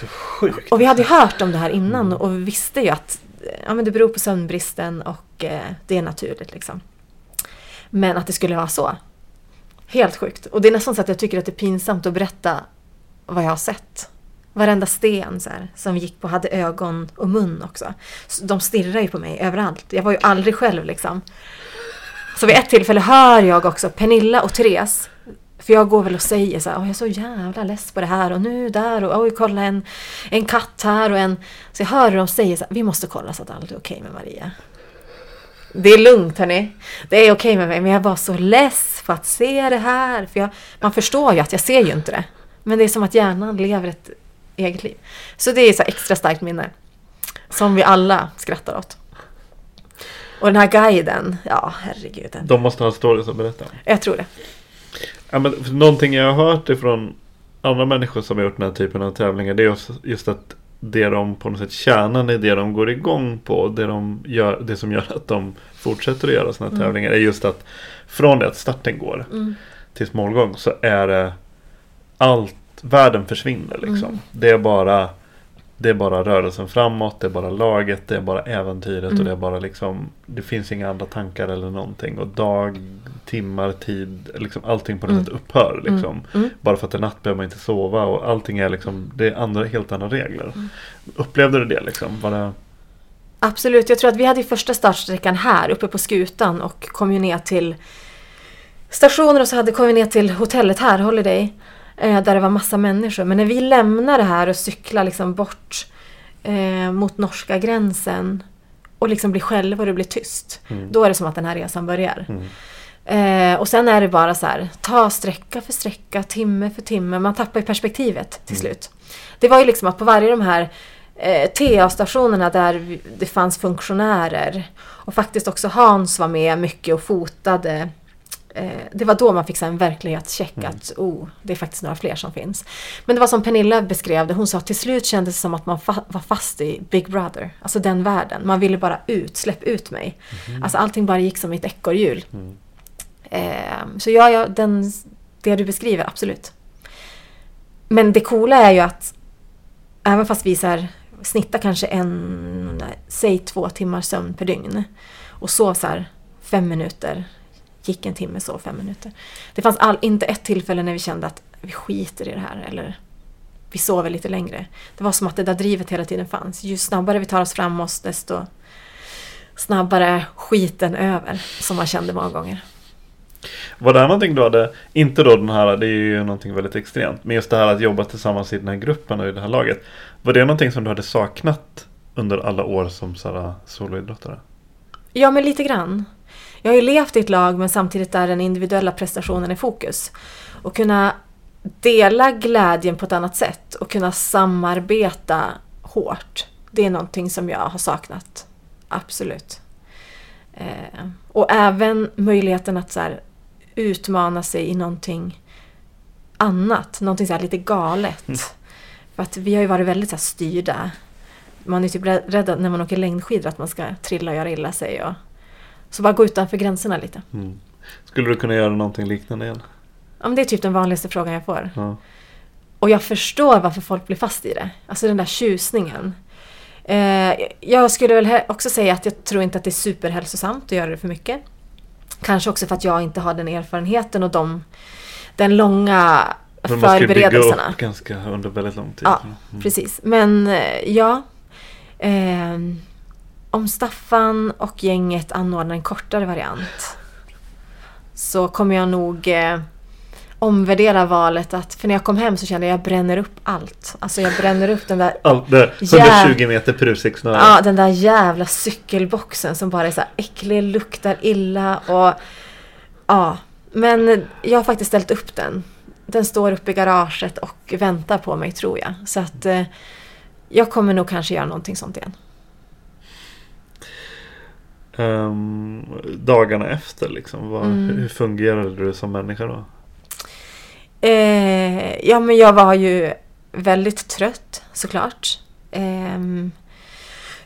Så sjukt. Och vi hade ju hört om det här innan och vi visste ju att ja, men det beror på sömnbristen och eh, det är naturligt. Liksom. Men att det skulle vara så. Helt sjukt. Och det är nästan så att jag tycker att det är pinsamt att berätta vad jag har sett. Varenda sten så här, som gick på hade ögon och mun också. Så de stirrar ju på mig överallt. Jag var ju aldrig själv liksom. Så vid ett tillfälle hör jag också Pernilla och Therese. För jag går väl och säger så här, jag är så jävla less på det här och nu där och oj kolla en, en katt här och en... Så jag hör hur de säger så här, vi måste kolla så att allt är okej med Maria. Det är lugnt hörni. Det är okej med mig men jag bara så less på att se det här. För jag, man förstår ju att jag ser ju inte det. Men det är som att hjärnan lever ett eget liv. Så det är så extra starkt minne. Som vi alla skrattar åt. Och den här guiden, ja herregud. De måste ha stories att berätta. Jag tror det. Ja, men någonting jag har hört ifrån andra människor som har gjort den här typen av tävlingar. Det är just, just att det de på något sätt kärnan i det de går igång på. Det, de gör, det som gör att de fortsätter att göra sådana här Mm. tävlingar. Är just att från det att starten går Mm. till målgång så är det allt, världen försvinner liksom. Mm. Det är bara det är bara rörelsen framåt, det är bara laget, det är bara äventyret Mm. och det är bara liksom Det finns inga andra tankar eller någonting och dag, timmar, tid, liksom allting på något Mm. sätt upphör liksom. Mm. Bara för att det är natt behöver man inte sova och allting är liksom Det är andra, helt andra regler. Mm. Upplevde du det liksom? Var det, Absolut, jag tror att vi hade första startsträckan här uppe på skutan och kom ju ner till stationer och så hade kom vi ner till hotellet här, Holiday, eh, där det var massa människor. Men när vi lämnar det här och cyklar liksom bort eh, mot norska gränsen och liksom blir själva och det blir tyst. Mm. Då är det som att den här resan börjar. Mm. Eh, och sen är det bara så här, ta sträcka för sträcka, timme för timme. Man tappar ju perspektivet till slut. Det var ju liksom att på varje de här eh, TA-stationerna där det fanns funktionärer och faktiskt också Hans var med mycket och fotade. Eh, det var då man fick en verklighetscheck att oh, det är faktiskt några fler som finns. Men det var som Pernilla beskrev det, hon sa att till slut kändes det som att man fa- var fast i Big Brother. Alltså den världen. Man ville bara ut, släpp ut mig. Alltså allting bara gick som i ett ekorrhjul. Eh, så ja, ja den, det du beskriver, absolut. Men det coola är ju att även fast vi så här, snittar kanske en, säg två timmar sömn per dygn och sov så här fem minuter, gick en timme, sov fem minuter. Det fanns all, inte ett tillfälle när vi kände att vi skiter i det här eller vi sover lite längre. Det var som att det där drivet hela tiden fanns. Ju snabbare vi tar oss framåt desto snabbare skiten över, som man kände många gånger. var det här någonting du hade, inte då den här, det är ju någonting väldigt extremt, men just det här att jobba tillsammans i den här gruppen och i det här laget. Var det någonting som du hade saknat under alla år som så här, soloidrottare? Ja, men lite grann. Jag har ju levt i ett lag men samtidigt där den individuella prestationen är fokus. Och kunna dela glädjen på ett annat sätt och kunna samarbeta hårt. Det är någonting som jag har saknat. Absolut. Eh, och även möjligheten att så här, utmana sig i någonting annat. Någonting så lite galet. För att vi har ju varit väldigt så styrda. Man är typ rä- rädd när man åker längdskidor att man ska trilla och göra illa sig. Och, så bara gå utanför gränserna lite. Mm. Skulle du kunna göra någonting liknande igen? Ja, men det är typ den vanligaste frågan jag får. Ja. Och jag förstår varför folk blir fast i det. Alltså den där tjusningen. Eh, jag skulle väl också säga att jag tror inte att det är superhälsosamt att göra det för mycket. Kanske också för att jag inte har den erfarenheten och de, den långa Men man ska ju bygga förberedelserna. upp ganska under väldigt lång tid. Ja, Mm. precis. Men eh, ja. ehm, om Staffan och gänget anordnar en kortare variant så kommer jag nog eh, omvärdera valet att för när jag kom hem så kände jag att jag bränner upp allt. Alltså jag bränner upp den där Allt där, Jä- 120 meter per utsiktssnöre. Ja, den där jävla cykelboxen som bara är så här äcklig, luktar illa och... Ja, men jag har faktiskt ställt upp den. den står uppe i garaget och väntar på mig tror jag. Så att eh, jag kommer nog kanske göra någonting sånt igen. Ehm, dagarna efter liksom, vad, Mm. hur fungerade du som människa då? Eh, ja, men jag var ju väldigt trött såklart. Ehm,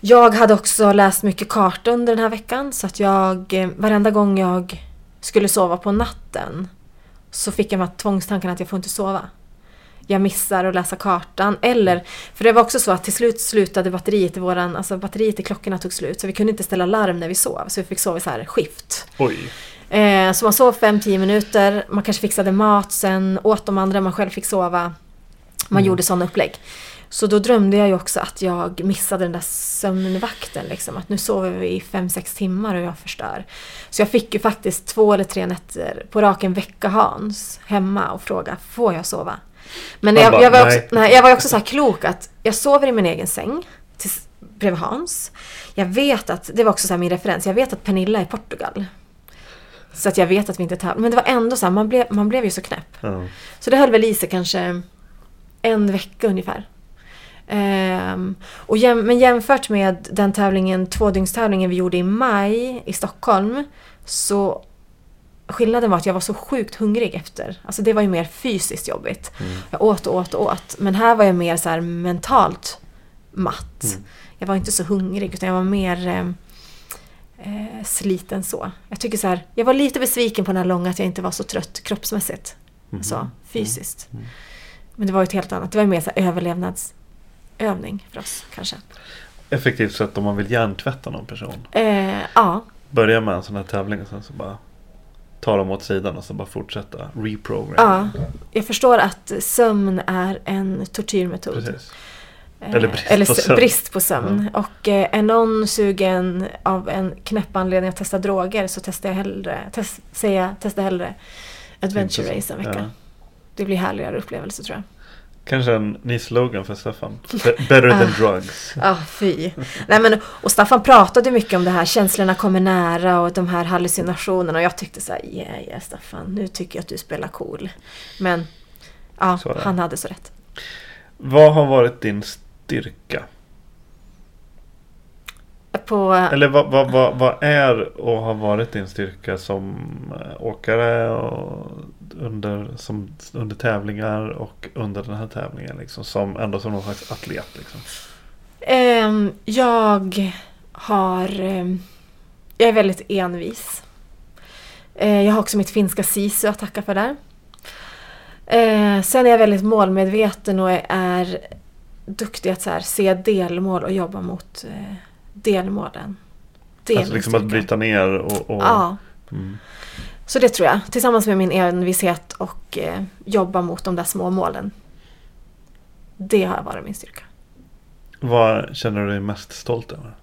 jag hade också läst mycket karta under den här veckan så att jag eh, varenda gång jag skulle sova på natten så fick jag de här tvångstankarna att jag får inte sova. Jag missar att läsa kartan. Eller, för det var också så att till slut slutade batteriet i våran, alltså batteriet i klockorna tog slut så vi kunde inte ställa larm när vi sov. Så vi fick sova i så här skift. Oj. Eh, så man sov 5-10 minuter, man kanske fixade mat, sen åt de andra, man själv fick sova. Man gjorde sådana upplägg. Så då drömde jag ju också att jag missade den där sömnvakten. Liksom, att nu sover vi i 5-6 timmar och jag förstör. Så jag fick ju faktiskt två eller tre nätter på raken väcka Hans hemma och fråga, får jag sova? Men jag, bara, jag, var också, "Nej." nej, jag var också så här klok att jag sover i min egen säng tills, bredvid Hans. Jag vet att, det var också så här min referens, jag vet att Pernilla är i Portugal. Så att jag vet att vi inte tävlar. Men det var ändå så här, man blev, man blev ju så knäpp. Ja. Så det höll väl i sig kanske en vecka ungefär. Ehm, och jäm, men jämfört med den tävlingen, tvådygnstävlingen vi gjorde i maj i Stockholm. Så skillnaden var att jag var så sjukt hungrig efter. Alltså det var ju mer fysiskt jobbigt. Jag åt och åt och åt. Men här var jag mer så här mentalt matt. Jag var inte så hungrig utan jag var mer eh, eh, sliten så. Jag tycker så här, jag var lite besviken på den här långa att jag inte var så trött kroppsmässigt. Så, fysiskt. Men det var ju ett helt annat. Det var ju mer så här överlevnadsövning för oss kanske. Effektivt sätt om man vill hjärntvätta någon person. Eh, ja, Börja med en sån här tävling och sen så bara ta dem åt sidan och så bara fortsätta reprogram. ja. Jag förstår att sömn är en tortyrmetod. Precis. Eh, Eller brist eller på sömn. brist på sömn. Och eh, är någon sugen av en knäpp anledning att testa droger så testar jag hellre, test, säger jag, testa hellre Adventure Race en vecka. Ja. Det blir härligare upplevelse tror jag. Kanske en ny slogan för Staffan. Be- Better Ah. than drugs. Ja, fy. Nej, men, och Staffan pratade mycket om det här, känslorna kommer nära och de här hallucinationerna. Och jag tyckte så här, yeah, yeah Staffan, nu tycker jag att du spelar cool. Men ja, han hade så rätt. Vad har varit din styrka? På, Eller vad, vad, vad, vad är och har varit din styrka som eh, åkare och under, som, under tävlingar och under den här tävlingen? Liksom, som, ändå som någon slags atlet. Liksom. Ehm, jag har... ehm, jag är väldigt envis. Eh, jag har också mitt finska sisu att tacka för där. Sen är jag väldigt målmedveten och är duktig att så här, se delmål och jobba mot eh, delmålen. Alltså liksom att bryta ner och... och Ja, mm. Så det tror jag. Tillsammans med min envishet och eh, jobba mot de där små målen. Det har varit min styrka. Vad känner du dig mest stolt över?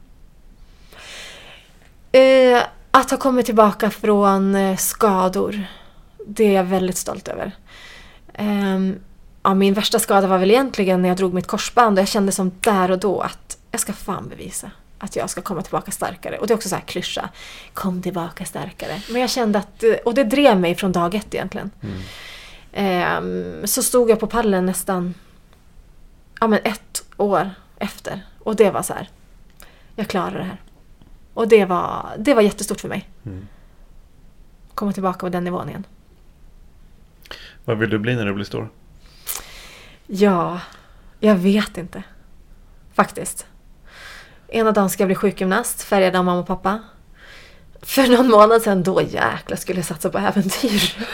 Eh, att ha kommit tillbaka från eh, skador. Det är jag väldigt stolt över. Ehm, ja, min värsta skada var väl egentligen när jag drog mitt korsband och jag kände som där och då att jag ska fan bevisa att jag ska komma tillbaka starkare. Och det är också så här klyscha. Kom tillbaka starkare. Men jag kände att, och det drev mig från dag ett egentligen. Ehm, så stod jag på pallen nästan ja, men ett år efter. Och det var så här. Jag klarar det här. Och det var, det var jättestort för mig. Mm. Komma tillbaka på den nivån igen. Vad vill du bli när du blir stor? Ja, jag vet inte. Faktiskt. Ena dagen ska jag bli sjukgymnast, färgad av mamma och pappa. För någon månad sedan, då jäklar skulle jag satsa på äventyr.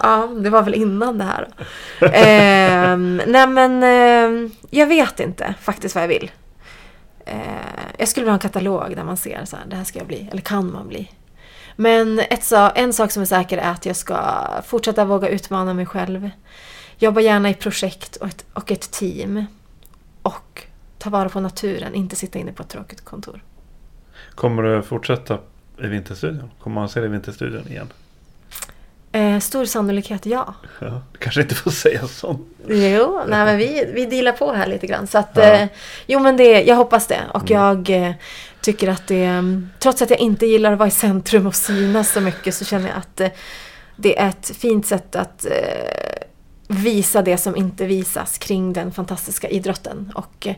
Ja, det var väl innan det här. eh, nej men, eh, jag vet inte faktiskt vad jag vill. Eh, jag skulle vilja ha en katalog där man ser så här, det här ska jag bli, eller kan man bli. Men ett, en sak som är säker är att jag ska fortsätta våga utmana mig själv. Jobba gärna i projekt och ett, och ett team. Och ta vara på naturen, inte sitta inne på ett tråkigt kontor. Kommer du fortsätta i Vinterstudion? Kommer man se dig i Vinterstudion igen? Eh, stor sannolikhet ja. Ja, kanske inte får säga sånt. Jo, nej, men vi, vi dealar på här lite grann. Så att, Ja. eh, jo men det, jag hoppas det. Och jag eh, tycker att det, mm, trots att jag inte gillar att vara i centrum och synas så mycket så känner jag att, eh, det är ett fint sätt att eh, visa det som inte visas kring den fantastiska idrotten. Och eh,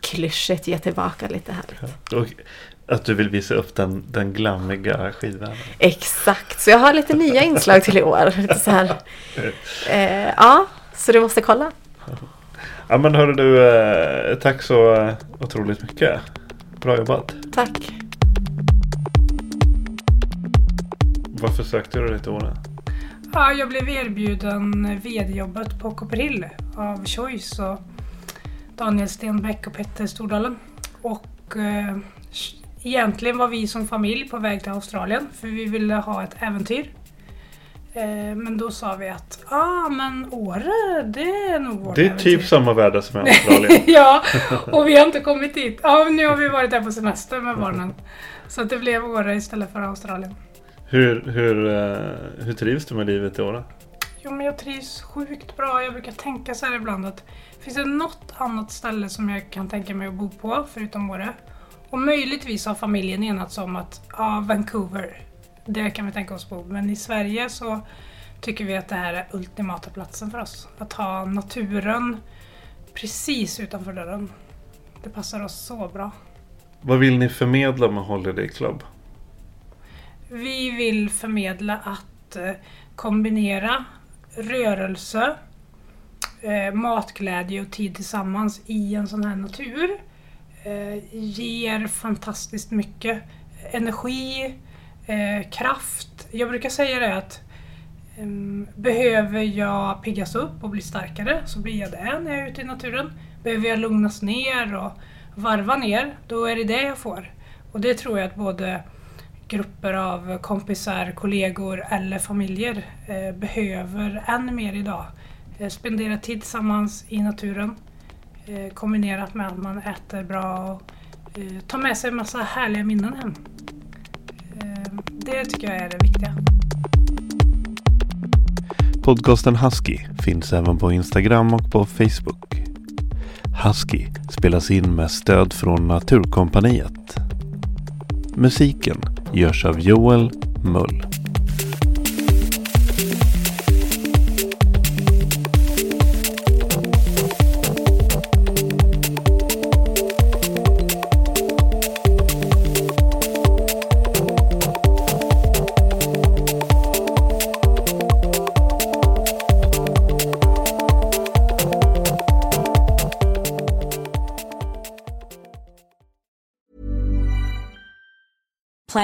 klyschigt ge tillbaka lite härligt. Och att du vill visa upp den, den glammiga skidvärlden. Exakt, så jag har lite nya inslag till i år. Lite så här. Eh, ja, så du måste kolla. Ja men hörru du, eh, tack så eh, otroligt mycket. Bra jobbat. Tack. Varför sökte du dig till Åre? Ja, jag blev erbjuden vd-jobbet på Copperhill av Choice och Daniel Stenbeck och Petter Stordalen. Och eh, egentligen var vi som familj på väg till Australien för vi ville ha ett äventyr. Eh, men då sa vi att ah, men Åre det är nog vårt Det är äventyr. typ samma väder som i Australien. ja, och vi har inte kommit dit. Ja, nu har vi varit där på semester med barnen. Så det blev Åre istället för Australien. hur, hur, eh, hur trivs du med livet i Åre? Jo, men jag trivs sjukt bra. Jag brukar tänka så här ibland att finns det något annat ställe som jag kan tänka mig att bo på förutom Åre? Och möjligtvis har familjen enats om att ja, Vancouver, det kan vi tänka oss bo. Men i Sverige så tycker vi att det här är ultimata platsen för oss. Att ha naturen precis utanför dörren. Det passar oss så bra. Vad vill ni förmedla med Holiday Club? Vi vill förmedla att eh, kombinera rörelse, eh, matglädje och tid tillsammans i en sån här natur eh, ger fantastiskt mycket energi, eh, kraft. Jag brukar säga det att ehm, behöver jag piggas upp och bli starkare så blir jag det när jag är ute i naturen. Behöver jag lugnas ner och varva ner, då är det det jag får. Och det tror jag att både grupper av kompisar, kollegor eller familjer eh, behöver än mer idag. Eh, spendera tid tillsammans i naturen eh, kombinerat med att man äter bra och tar med sig en massa härliga minnen hem. Det tycker jag är det viktiga. Podcasten Husky finns även på Instagram och på Facebook. Husky spelas in med stöd från Naturkompaniet. Musiken görs av Joel Mull.